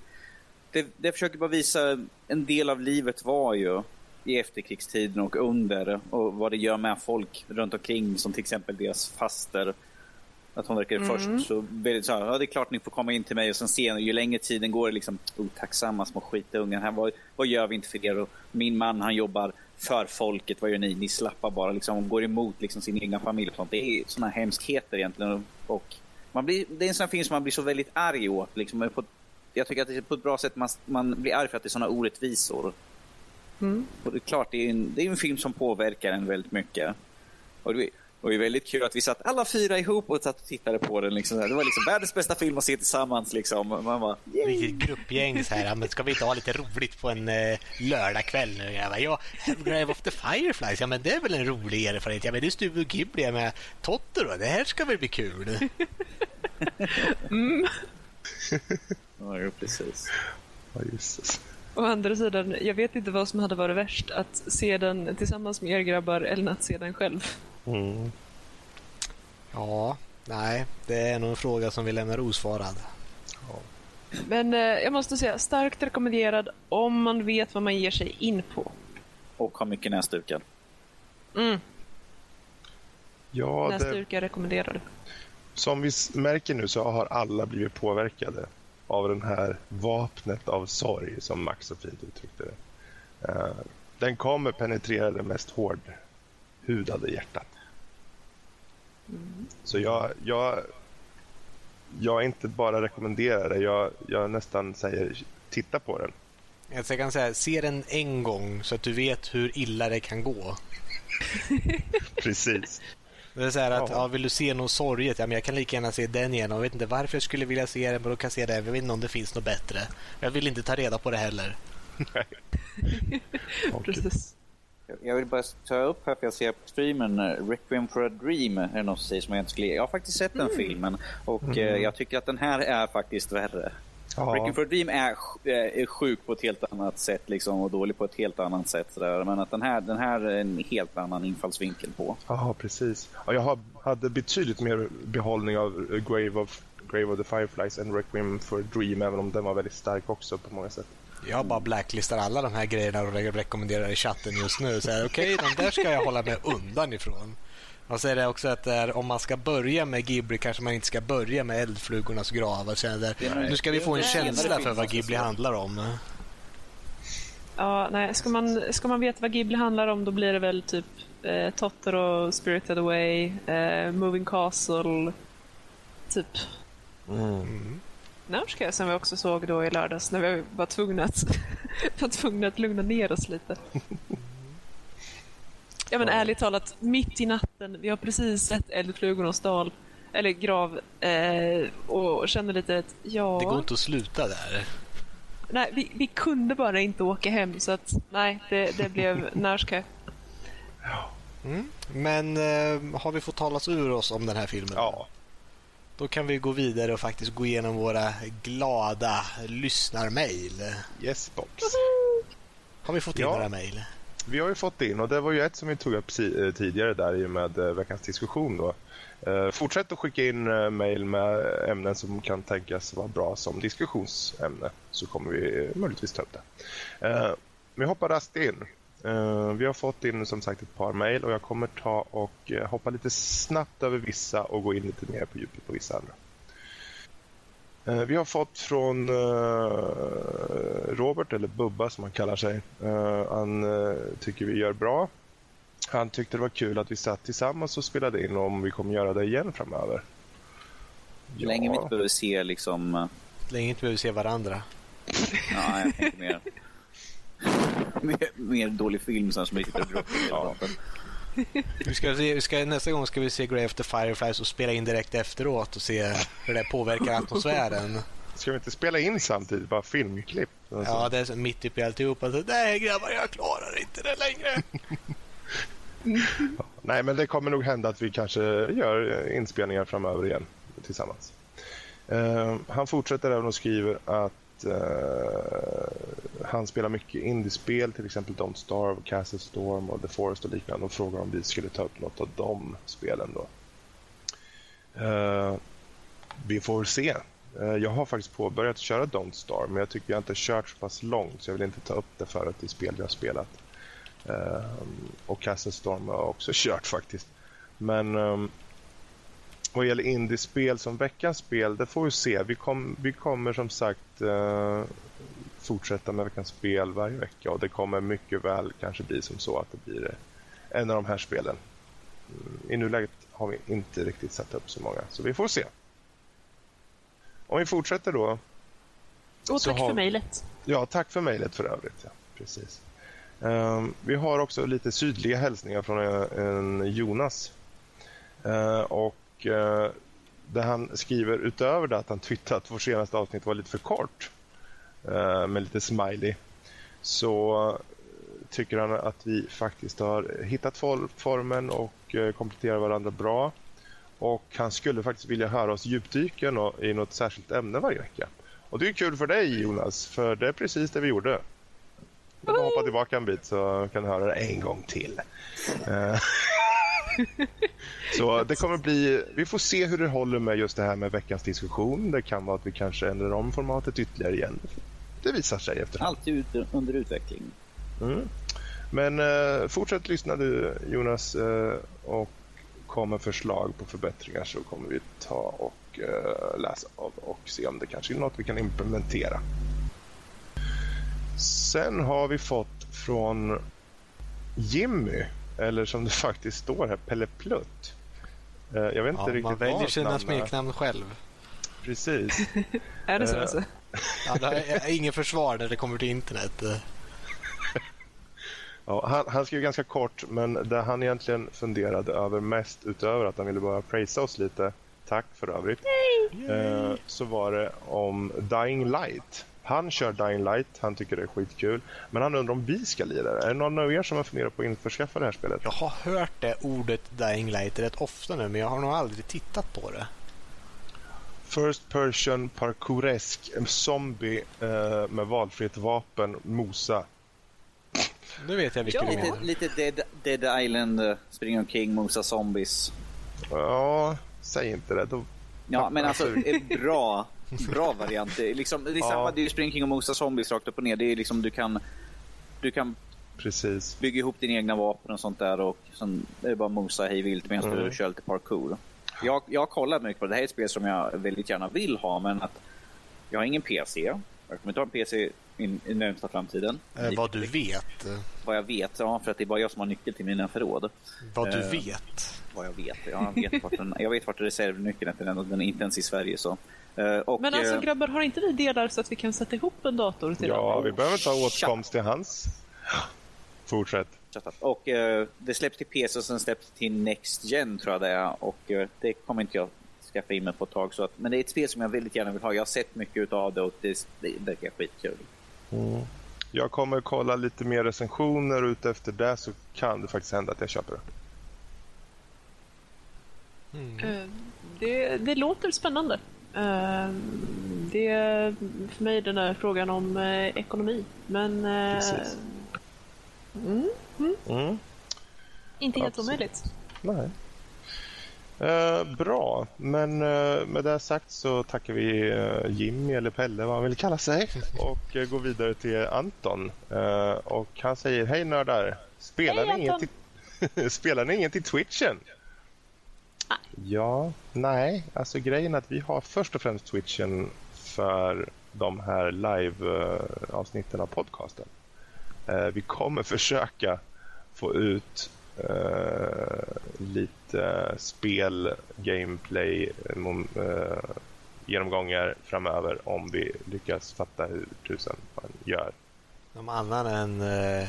Det, det försöker bara visa en del av livet var ju i efterkrigstiden och under och vad det gör med folk runt omkring som till exempel deras faster. Att hon verkar först så väldigt så här, ja det är klart ni får komma in till mig och sen se ju längre tiden går det liksom otacksamma små skitungar här. Vad, vad gör vi inte för er? Och min man han jobbar för folket, vad gör ni? Ni slappar bara liksom och går emot liksom sin egna familj och sånt. Det är såna hemskheter egentligen och man blir, det är en sån film som man blir så väldigt arg åt liksom. På, jag tycker att det är på ett bra sätt man, man blir arg för att det är såna orättvisor. Och det är klart, det är, en, det är en film som påverkar en väldigt mycket. Och det, och det är väldigt kul att vi satt alla fyra ihop och satt och tittade på den. Liksom. Det var liksom världens bästa film att se tillsammans. Liksom. Man bara, Riktigt gruppgäng så här. Ja, men ska vi inte ha lite roligt på en eh, lördagkväll nu? Jag bara, ja, Grave of the Fireflies, ja men det är väl en rolig erfarenhet. Ja men det är Studio Ghibli med Totoro. Det här ska väl bli kul? ja, jo, precis. Ja, just det. Å andra sidan, jag vet inte vad som hade varit värst. Att se den tillsammans med er grabbar eller att se den själv. Mm. Ja, nej, det är nog en fråga som vi lämnar osvarad. Men eh, jag måste säga, starkt rekommenderad om man vet vad man ger sig in på. Och har mycket näsdukar. Mm, Ja, det, näsdukar rekommenderad. som vi märker nu så har alla blivit påverkade av den här vapnet av sorg som Max så fint uttryckte det. Eh, den kommer penetrera det mest hårdhudade hjärtat. Så jag, jag, jag inte bara rekommenderar det, jag, jag nästan säger titta på den. Jag kan säga, se den en gång så att du vet hur illa det kan gå. [laughs] Precis. Det är så här att, Ja. ja, vill du se något sorgligt? Ja, men jag kan lika gärna se den igen. Jag vet inte varför jag skulle vilja se den, men då kan jag se den. Jag vet inte om det finns något bättre. Jag vill inte ta reda på det heller. [laughs] [laughs] Precis. Jag vill bara ta upp här, för jag ser på streamen, eh, Requiem for a Dream är någon som säger som jag inte skulle... Jag har faktiskt sett den filmen och eh, jag tycker att den här är faktiskt värre. Ja, Requiem for Dream är, eh, är sjuk på ett helt annat sätt liksom, och dålig på ett helt annat sätt. Sådär. Men att den här, den här är en helt annan infallsvinkel på. ja, precis. Ja, jag har, hade betydligt mer behållning av eh, Grave of, Grave of the Fireflies än Requiem for a Dream, även om den var väldigt stark också på många sätt. Jag bara blacklistar alla de här grejerna och re- rekommenderar i chatten just nu. Okej, de där ska jag hålla mig undan ifrån. Och så är det också att där, om man ska börja med Ghibli kanske man inte ska börja med Eldflugornas grav. Och där, är- nu ska vi få en känsla för vad Ghibli handlar om. Ja, nej, ska man, ska man veta vad Ghibli handlar om då blir det väl typ eh, Totoro, Spirited Away, eh, Moving Castle, typ Nausicaa som vi också såg då i lördags när vi var tvungna att, [laughs] var tvungna att lugna ner oss lite. [laughs] Ja men ärligt talat, mitt i natten, vi har precis sett Eldflugornas dal, eller grav, eh, och känner lite att ja... Det går inte att sluta där. Nej, vi, vi kunde bara inte åka hem så att nej, det, det blev [laughs] Nausicaa. Men eh, har vi fått talas ur oss om den här filmen? Ja, Då kan vi gå vidare och faktiskt gå igenom våra glada lyssnarmail. yes box. Har vi fått in Ja. några mail? Vi har ju fått in, och det var ju ett som vi tog upp eh, tidigare där i och med eh, veckans diskussion. Då. Eh, fortsätt att skicka in mejl med ämnen som kan tänkas vara bra som diskussionsämne, så kommer vi möjligtvis ta upp det. Vi hoppar raskt in. Vi har fått in som sagt ett par mejl och jag kommer ta och hoppa lite snabbt över vissa och gå in lite mer på djupet på vissa andra. Eh, Vi har fått från eh, Robert, eller Bubba som han kallar sig. Eh, Han eh, tycker vi gör bra. Han tyckte det var kul att vi satt tillsammans och spelade in om vi kommer göra det igen framöver. Hur länge vi inte behöver se liksom... Länge inte behöver se varandra. Ja, jag tänker mer... [laughs] mer, mer dålig film som vi sitter och [laughs] gråter Ja. [laughs] Vi ska vi ska, nästa gång ska vi se Grey After Fireflies och spela in direkt efteråt och se hur det påverkar atmosfären. Ska vi inte spela in samtidigt, bara filmklipp? Alltså. Ja, det är så mitt uppe i alltihopa. Så, Nej grabbar, jag klarar inte det längre. [laughs] Nej, men det kommer nog hända att vi kanske gör eh, inspelningar framöver igen tillsammans. Eh, han fortsätter även och skriver att eh, han spelar mycket indiespel, till exempel Don't Starve, Castle Storm och The Forest och liknande och frågar om vi skulle ta upp något av de spelen då. Uh, vi får se. Uh, jag har faktiskt påbörjat köra Don't Starve men jag tycker jag inte kört så pass långt så jag vill inte ta upp det förut i spel jag har spelat. Uh, och Castle Storm har jag också [laughs] kört faktiskt. Men um, vad gäller indiespel som veckans spel, det får vi se. Vi, kom, vi kommer som sagt uh, fortsätta med veckans spel varje vecka och det kommer mycket väl kanske bli som så att det blir en av de här spelen. Mm, I nuläget har vi inte riktigt satt upp så många, så vi får se. Om vi fortsätter då. Och tack har... för mejlet. Ja, tack för mejlet för övrigt. Ja, precis. Um, vi har också lite sydliga hälsningar från en, en Jonas. Uh, och uh, där han skriver utöver det att han tyckte att vårt senaste avsnitt var lite för kort Eh, med lite smiley så eh, tycker han att vi faktiskt har hittat formen och eh, kompletterar varandra bra. Och han skulle faktiskt vilja höra oss djupdyka i något särskilt ämne varje vecka. Och det är kul för dig Jonas, för det är precis det vi gjorde. Du bara hoppa tillbaka en bit så kan du höra det en gång till. [laughs] Så det kommer bli... Vi får se hur det håller med just det här med veckans diskussion. Det kan vara att vi kanske ändrar om formatet ytterligare igen. Det visar sig efterhand. Alltid under utveckling. Mm. Men uh, fortsätt lyssna du Jonas uh, och kom med förslag på förbättringar så kommer vi ta och uh, läsa av och se om det kanske är något vi kan implementera. Sen har vi fått från Jimmy, eller som det faktiskt står här, Pelle Plutt. Eh, jag vet inte ja, riktigt man väljer sina smeknamn själv. Precis. [laughs] är det så alltså? [laughs] ja, det är ingen försvar när det kommer till internet. [laughs] Ja, han, han skrev ganska kort, men det han egentligen funderade över mest utöver att han ville bara prisa oss lite, tack för övrigt, eh, så var det om Dying Light. Han kör Dying Light, han tycker det är skitkul. Men han undrar om vi ska lira det. Är det någon av er som har funderat på att införskaffa det här spelet? Jag har hört det ordet Dying Light rätt ofta nu, men jag har nog aldrig tittat på det. First person parkouresk, en zombie eh, med valfritt vapen, mosa. Nu vet jag vilken ja. Lite, lite Dead, Dead Island, uh, springa omkring, mosa zombies. Ja, säg inte det. Då... Ja, men alltså bra bra variant. Det är, liksom, det är samma, det är Spring King och mosa zombies rakt upp och ner. Det är liksom, du kan, du kan Precis. bygga ihop dina egna vapen och sånt där och sen är det bara mosa hej vilt medan mm. du kör lite parkour. Jag, jag har kollat mycket på det. Det här är ett spel som jag väldigt gärna vill ha, men att jag har ingen PC. Jag kommer inte ha en PC i, i närmsta framtiden. Eh, vad du vet? Vad jag vet, ja, för att det är bara jag som har nyckel till mina förråd. Vad du eh, vet? Vad jag vet, ja, jag vet vart, den, jag vet vart reservnyckeln är till den och den är inte ens i Sverige. Så. Eh, och, Men alltså eh, grabbar, har inte vi delar så att vi kan sätta ihop en dator till Ja, dem? vi behöver ta åtkomst till hans. Fortsätt. Och uh, det släpps till PC och sen släpps till Next Gen tror jag det är. Och uh, det kommer inte jag skaffa in mig på ett tag. Så att, men det är ett spel som jag väldigt gärna vill ha. Jag har sett mycket av det och det, det verkar skitkul. Mm. Jag kommer kolla lite mer recensioner ut efter det så kan det faktiskt hända att jag köper det. Mm. Det, det låter spännande. Ehm, det är för mig den här frågan om eh, ekonomi. Men... Eh, Precis. Mm, mm. Mm. Inte helt Absolut. omöjligt. Nej. Eh, bra, men eh, med det sagt så tackar vi eh, Jimmy eller Pelle vad han vill kalla sig och eh, går vidare till Anton. och han säger hej nördar. Spelar, hej, ni ingen till, spelar ni ingen till Twitchen? Ja, nej. Alltså grejen är att vi har först och främst Twitchen för de här live-avsnitten av podcasten. Eh, vi kommer försöka få ut eh, lite spel, gameplay, eh, genomgångar framöver om vi lyckas fatta hur tusen man gör om annan än eh,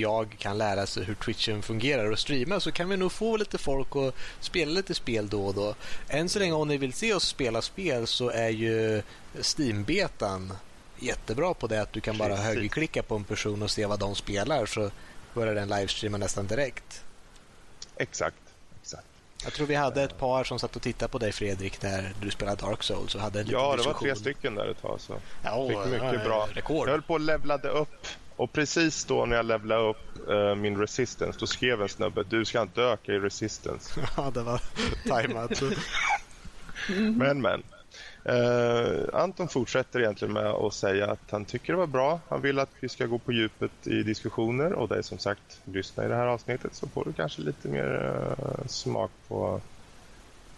jag kan lära sig hur Twitchen fungerar och streama så kan vi nog få lite folk att spela lite spel då och då. Än så länge om ni vill se oss spela spel så är ju Steam-betan jättebra på det att du kan bara högerklicka på en person och se vad de spelar så börjar den livestreama nästan direkt. Exakt. exakt. Jag tror vi hade ett par som satt och tittade på dig Fredrik när du spelade Dark Souls och hade en Ja, det var diskussion. tre stycken där ett tag. Så. Ja, Fick mycket bra. Rekord. Jag höll på att levlade upp och precis då när jag levlade upp eh, min resistance då skrev en snubbe du ska inte öka i resistance. [laughs] Ja, det var tajmat. [laughs] Men men. Eh, Anton fortsätter egentligen med att säga att han tycker det var bra. Han vill att vi ska gå på djupet i diskussioner och det är som sagt, lyssna i det här avsnittet så får du kanske lite mer eh, smak på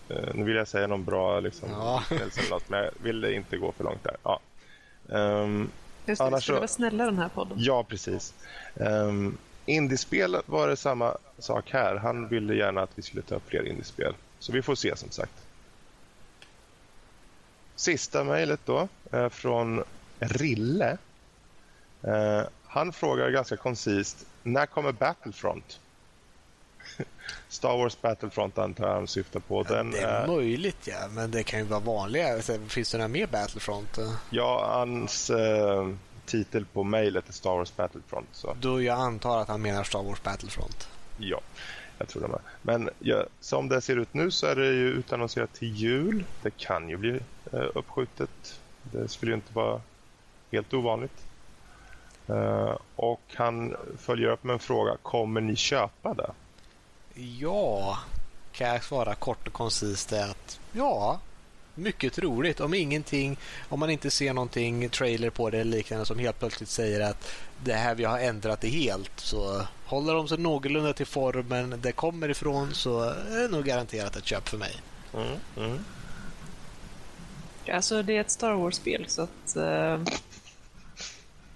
eh, nu vill jag säga någon bra liksom, Ja. eller något, men jag ville inte gå för långt där. Ja. Ehm, Just det, Annars skulle vara snälla den här podden. Ja, precis. Um, indiespel var det samma sak här. Han ville gärna att vi skulle ta upp fler indiespel. Så vi får se som sagt. Sista mejlet då är från Rille. Eh, han frågar ganska koncist. När kommer Battlefront? [laughs] Star Wars Battlefront antar jag han syftar på. Den Det är möjligt, ja. Men det kan ju vara vanliga. Finns det några mer Battlefront? ja, hans eh, titel på mejlet är Star Wars Battlefront. Så. Då jag antar att han menar Star Wars Battlefront. Ja, jag tror det med. Men ja, som det ser ut nu så är det ju utannonserat till jul. Det kan ju bli eh, uppskjutet. Det skulle ju inte vara helt ovanligt. Eh, och han följer upp med en fråga. Kommer ni köpa det? Ja, kan jag svara kort och koncist är att ja, mycket troligt. Om ingenting, om man inte ser någonting trailer på det eller liknande som helt plötsligt säger att det här vi har ändrat det helt så håller de sig någorlunda till formen det kommer ifrån så är det nog garanterat ett köp för mig. Mm, mm. Alltså, det är ett Star Wars-spel, så att... Uh,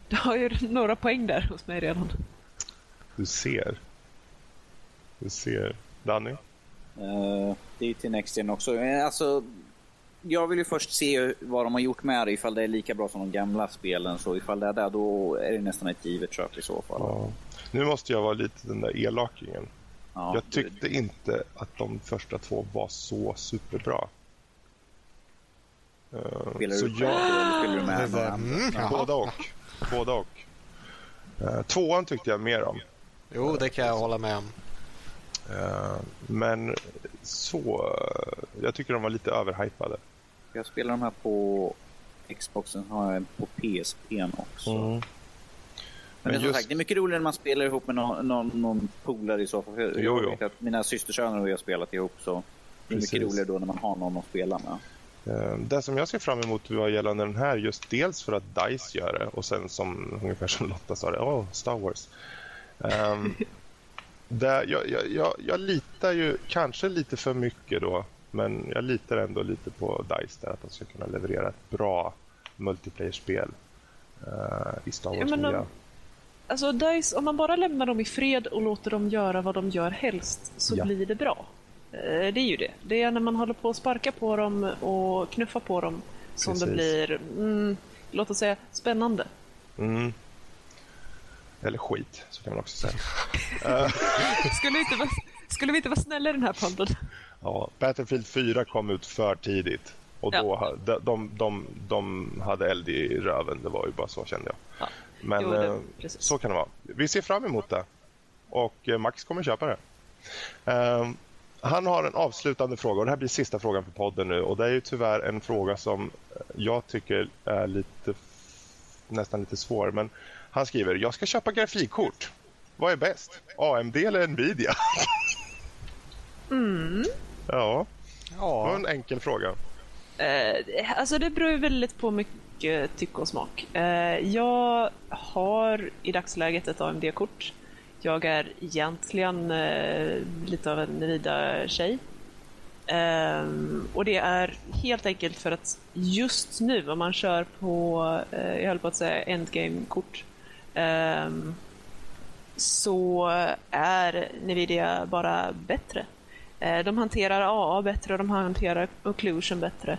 du har ju [laughs] några poäng där hos mig redan. Du ser. Du ser. Danny? Eh, det är ju till Next Gen också. Eh, Alltså, jag vill ju först se vad de har gjort med det. Ifall det är lika bra som de gamla spelen. Så ifall det är det, då är det nästan ett givet köp i så fall. Ja. Nu måste jag vara lite den där elakingen. Ja, Jag tyckte inte att de första två var så superbra. Eh, Spelar så du jag... själv eller spelar du med Det andra? mm. Både och. Både och. Eh, tvåan tyckte jag mer om. Jo, det kan jag hålla med om. Eh, men så... eh, jag tycker de var lite överhypade. Jag spelar de här på Xboxen, har jag på PSP också. Mm. Men, Men det, är som just- sagt, det är mycket roligare när man spelar ihop med någon, någon, någon polare i så fall. Jo, jag jo. mina systersöner och jag har spelat ihop så det är mycket Precis. roligare då när man har någon att spela med. Eh, Det som jag ser fram emot vad gällande den här, just dels för att DICE gör det och sen som ungefär som Lotta sa det, åh, Star Wars. [laughs] Um, där, jag, jag, jag, jag litar ju kanske lite för mycket då, men jag litar ändå lite på DICE där att de ska kunna leverera ett bra multiplayer-spel eh, i Star Ja, Wars-miljö. men om- Alltså, DICE, om man bara lämnar dem i fred och låter dem göra vad de gör helst, så Ja. blir det bra. Eh, Det är ju det. Det är när man håller på att sparka på dem och knuffa på dem som Precis. det blir, mm, låt oss säga, spännande. Mm. Eller skit, så kan man också säga. [laughs] Skulle vi inte vara, skulle vi inte vara snälla i den här podden? Ja, Battlefield 4 kom ut för tidigt. Och då Ja. de, de, de, de hade eld i röven. Det var ju bara så kände jag. Ja. Men Jo, det- eh, så kan det vara. Vi ser fram emot det. Och eh, Max kommer köpa det. Ehm, han har en avslutande fråga och det här blir sista frågan för podden nu. Och det är ju tyvärr en fråga som jag tycker är lite nästan lite svår. Men han skriver, jag ska köpa grafikkort. Vad är bäst? AMD eller Nvidia? [laughs] Ja, det var Ja, en enkel fråga. Eh, alltså det beror ju väldigt på mycket tycke och smak. Eh, jag har i dagsläget ett AMD-kort. Jag är egentligen eh, lite av en Nvidia-tjej. Um, ehm, och det är helt enkelt för att just nu, om man kör på, uh, jag höll på att säga endgame-kort, um, så är Nvidia bara bättre. Uh, De hanterar AA bättre och de hanterar occlusion bättre.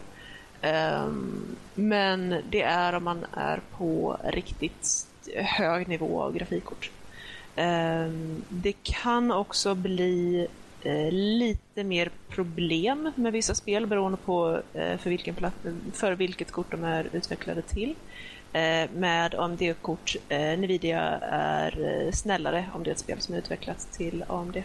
Um, Men det är om man är på riktigt hög nivå av grafikkort. Ehm, Det kan också bli eh, lite mer problem med vissa spel beroende på eh, för, vilken platt, för vilket kort de är utvecklade till. eh, med AMD-kort. Eh, Nvidia är snällare om det är ett spel som är utvecklat till AMD.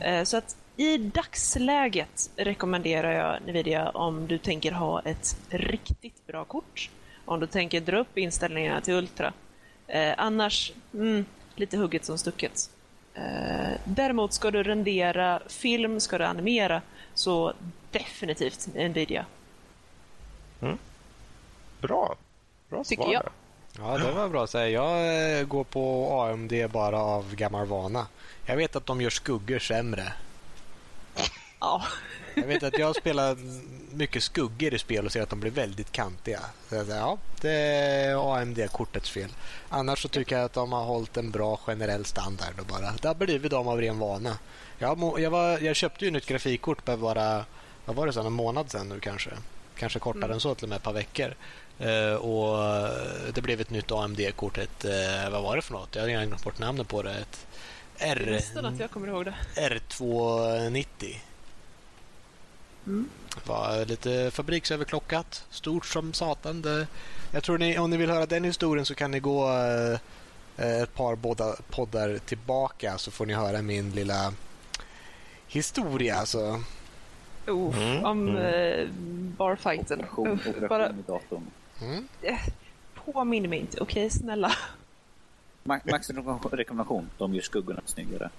Eh, Så att i dagsläget rekommenderar jag Nvidia om du tänker ha ett riktigt bra kort. Om du tänker dra upp inställningarna till Ultra. Eh, annars, mm, lite hugget som stucket. Eh, däremot ska du rendera film, ska du animera, så definitivt Nvidia. Bra. Bra Tycker svar. jag. Ja, det var bra att säga. Jag eh, går på AMD bara av gammal vana. Jag vet att de gör skuggor sämre. Ja. Jag vet att jag spelar mycket skuggor i spel och ser att de blir väldigt kantiga. Så säger, ja, det är AMD-kortets fel. Annars så tycker jag att de har hållit en bra generell standard och bara, det har blivit de av ren vana. Jag, jag, var, jag köpte ju nytt grafikkort för bara, vad var det, sedan, en månad sedan nu kanske. Kanske kortare än så, till och med ett par veckor. Eh, och det blev ett nytt AMD-kort, ett, eh, vad var det för något? Jag har redan glömt bort namnet på det. Ett R, Nästan att jag kommer ihåg det. R290. Mm. var lite fabriksöverklockat, stort som satan. Det, jag tror ni, om ni vill höra den historien så kan ni gå eh, ett par båda poddar tillbaka så får ni höra min lilla historia. Alltså. Oh, Mm, om mm. eh, barfighten. Operation, Uff, operation bara. Mm. påminn mig inte. Okej, snälla. Ma- Max rekommendation. De gör skuggorna snyggare.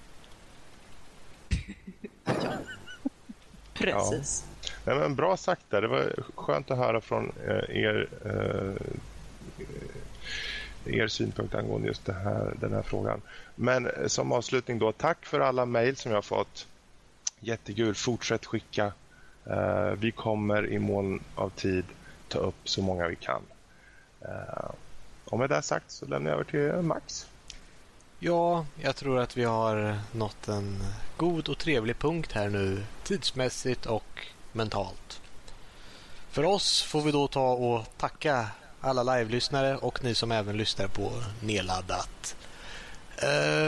[laughs] Precis. Nej, men bra sagt där. Det var skönt att höra från eh, er, eh, eh, er synpunkt angående just det här, den här frågan. Men som avslutning då, tack för alla mejl som jag har fått. Jättekul. Fortsätt skicka. Vi kommer i mån av tid ta upp så många vi kan. Och med det sagt så lämnar jag över till Max. Ja, jag tror att vi har nått en god och trevlig punkt här nu tidsmässigt och mentalt. För oss får vi då ta och tacka alla live-lyssnare och ni som även lyssnar på nedladdat.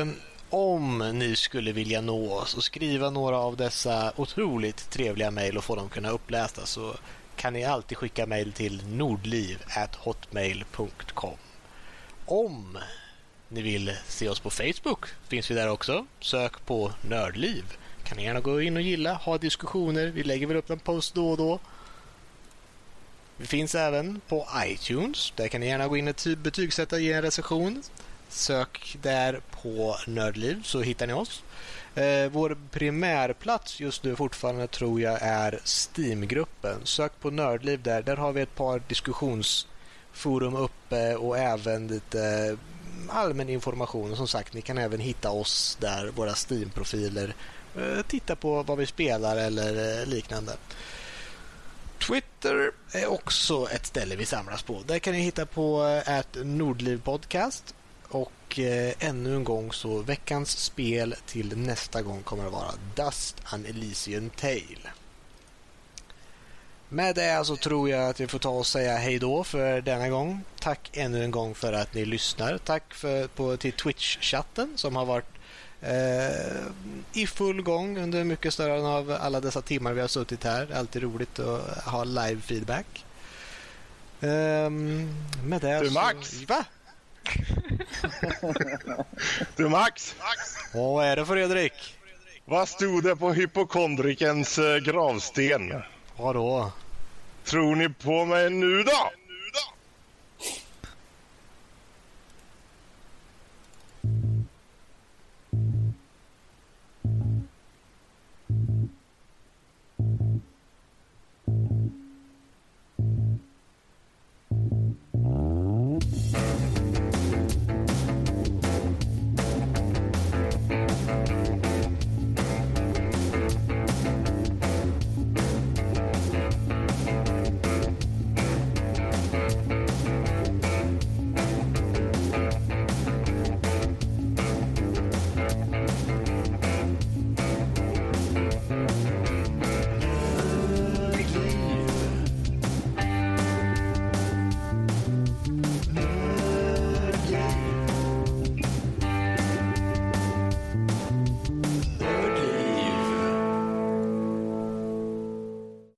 Um, om ni skulle vilja nå oss och skriva några av dessa otroligt trevliga mejl och få dem kunna upplästa så kan ni alltid skicka mejl till nordliv.hotmail.com. Om ni vill se oss på Facebook finns vi där också. Sök på Nördliv. Kan ni gärna gå in och gilla, ha diskussioner. Vi lägger väl upp en post då och då. Vi finns även på iTunes. Där kan ni gärna gå in och betygsätta och ge en recension. Sök där på Nördliv så hittar ni oss. Eh, vår primärplats just nu fortfarande tror jag är Steam-gruppen. Sök på Nördliv där. Där har vi ett par diskussionsforum uppe och även lite allmän information. Och som sagt, ni kan även hitta oss där, våra Steam-profiler. Eh, titta på vad vi spelar eller eh, liknande. Twitter är också ett ställe vi samlas på. Där kan ni hitta på eh, att Nordliv Podcast. Och eh, ännu en gång så veckans spel till nästa gång kommer att vara Dust an Elysian Tale. Med det så tror jag att vi får ta och säga hej då för denna gång. Tack ännu en gång för att ni lyssnar. Tack för, på, till Twitch-chatten som har varit eh, i full gång under mycket större av alla dessa timmar vi har suttit här. Alltid roligt att ha live feedback. Ehm, med det Du, så... Max! Va? [laughs] Du Max, Och vad är det Fredrik? vad stod det på hypokondrikens eh, gravsten? Vadå? Tror ni på mig nu då?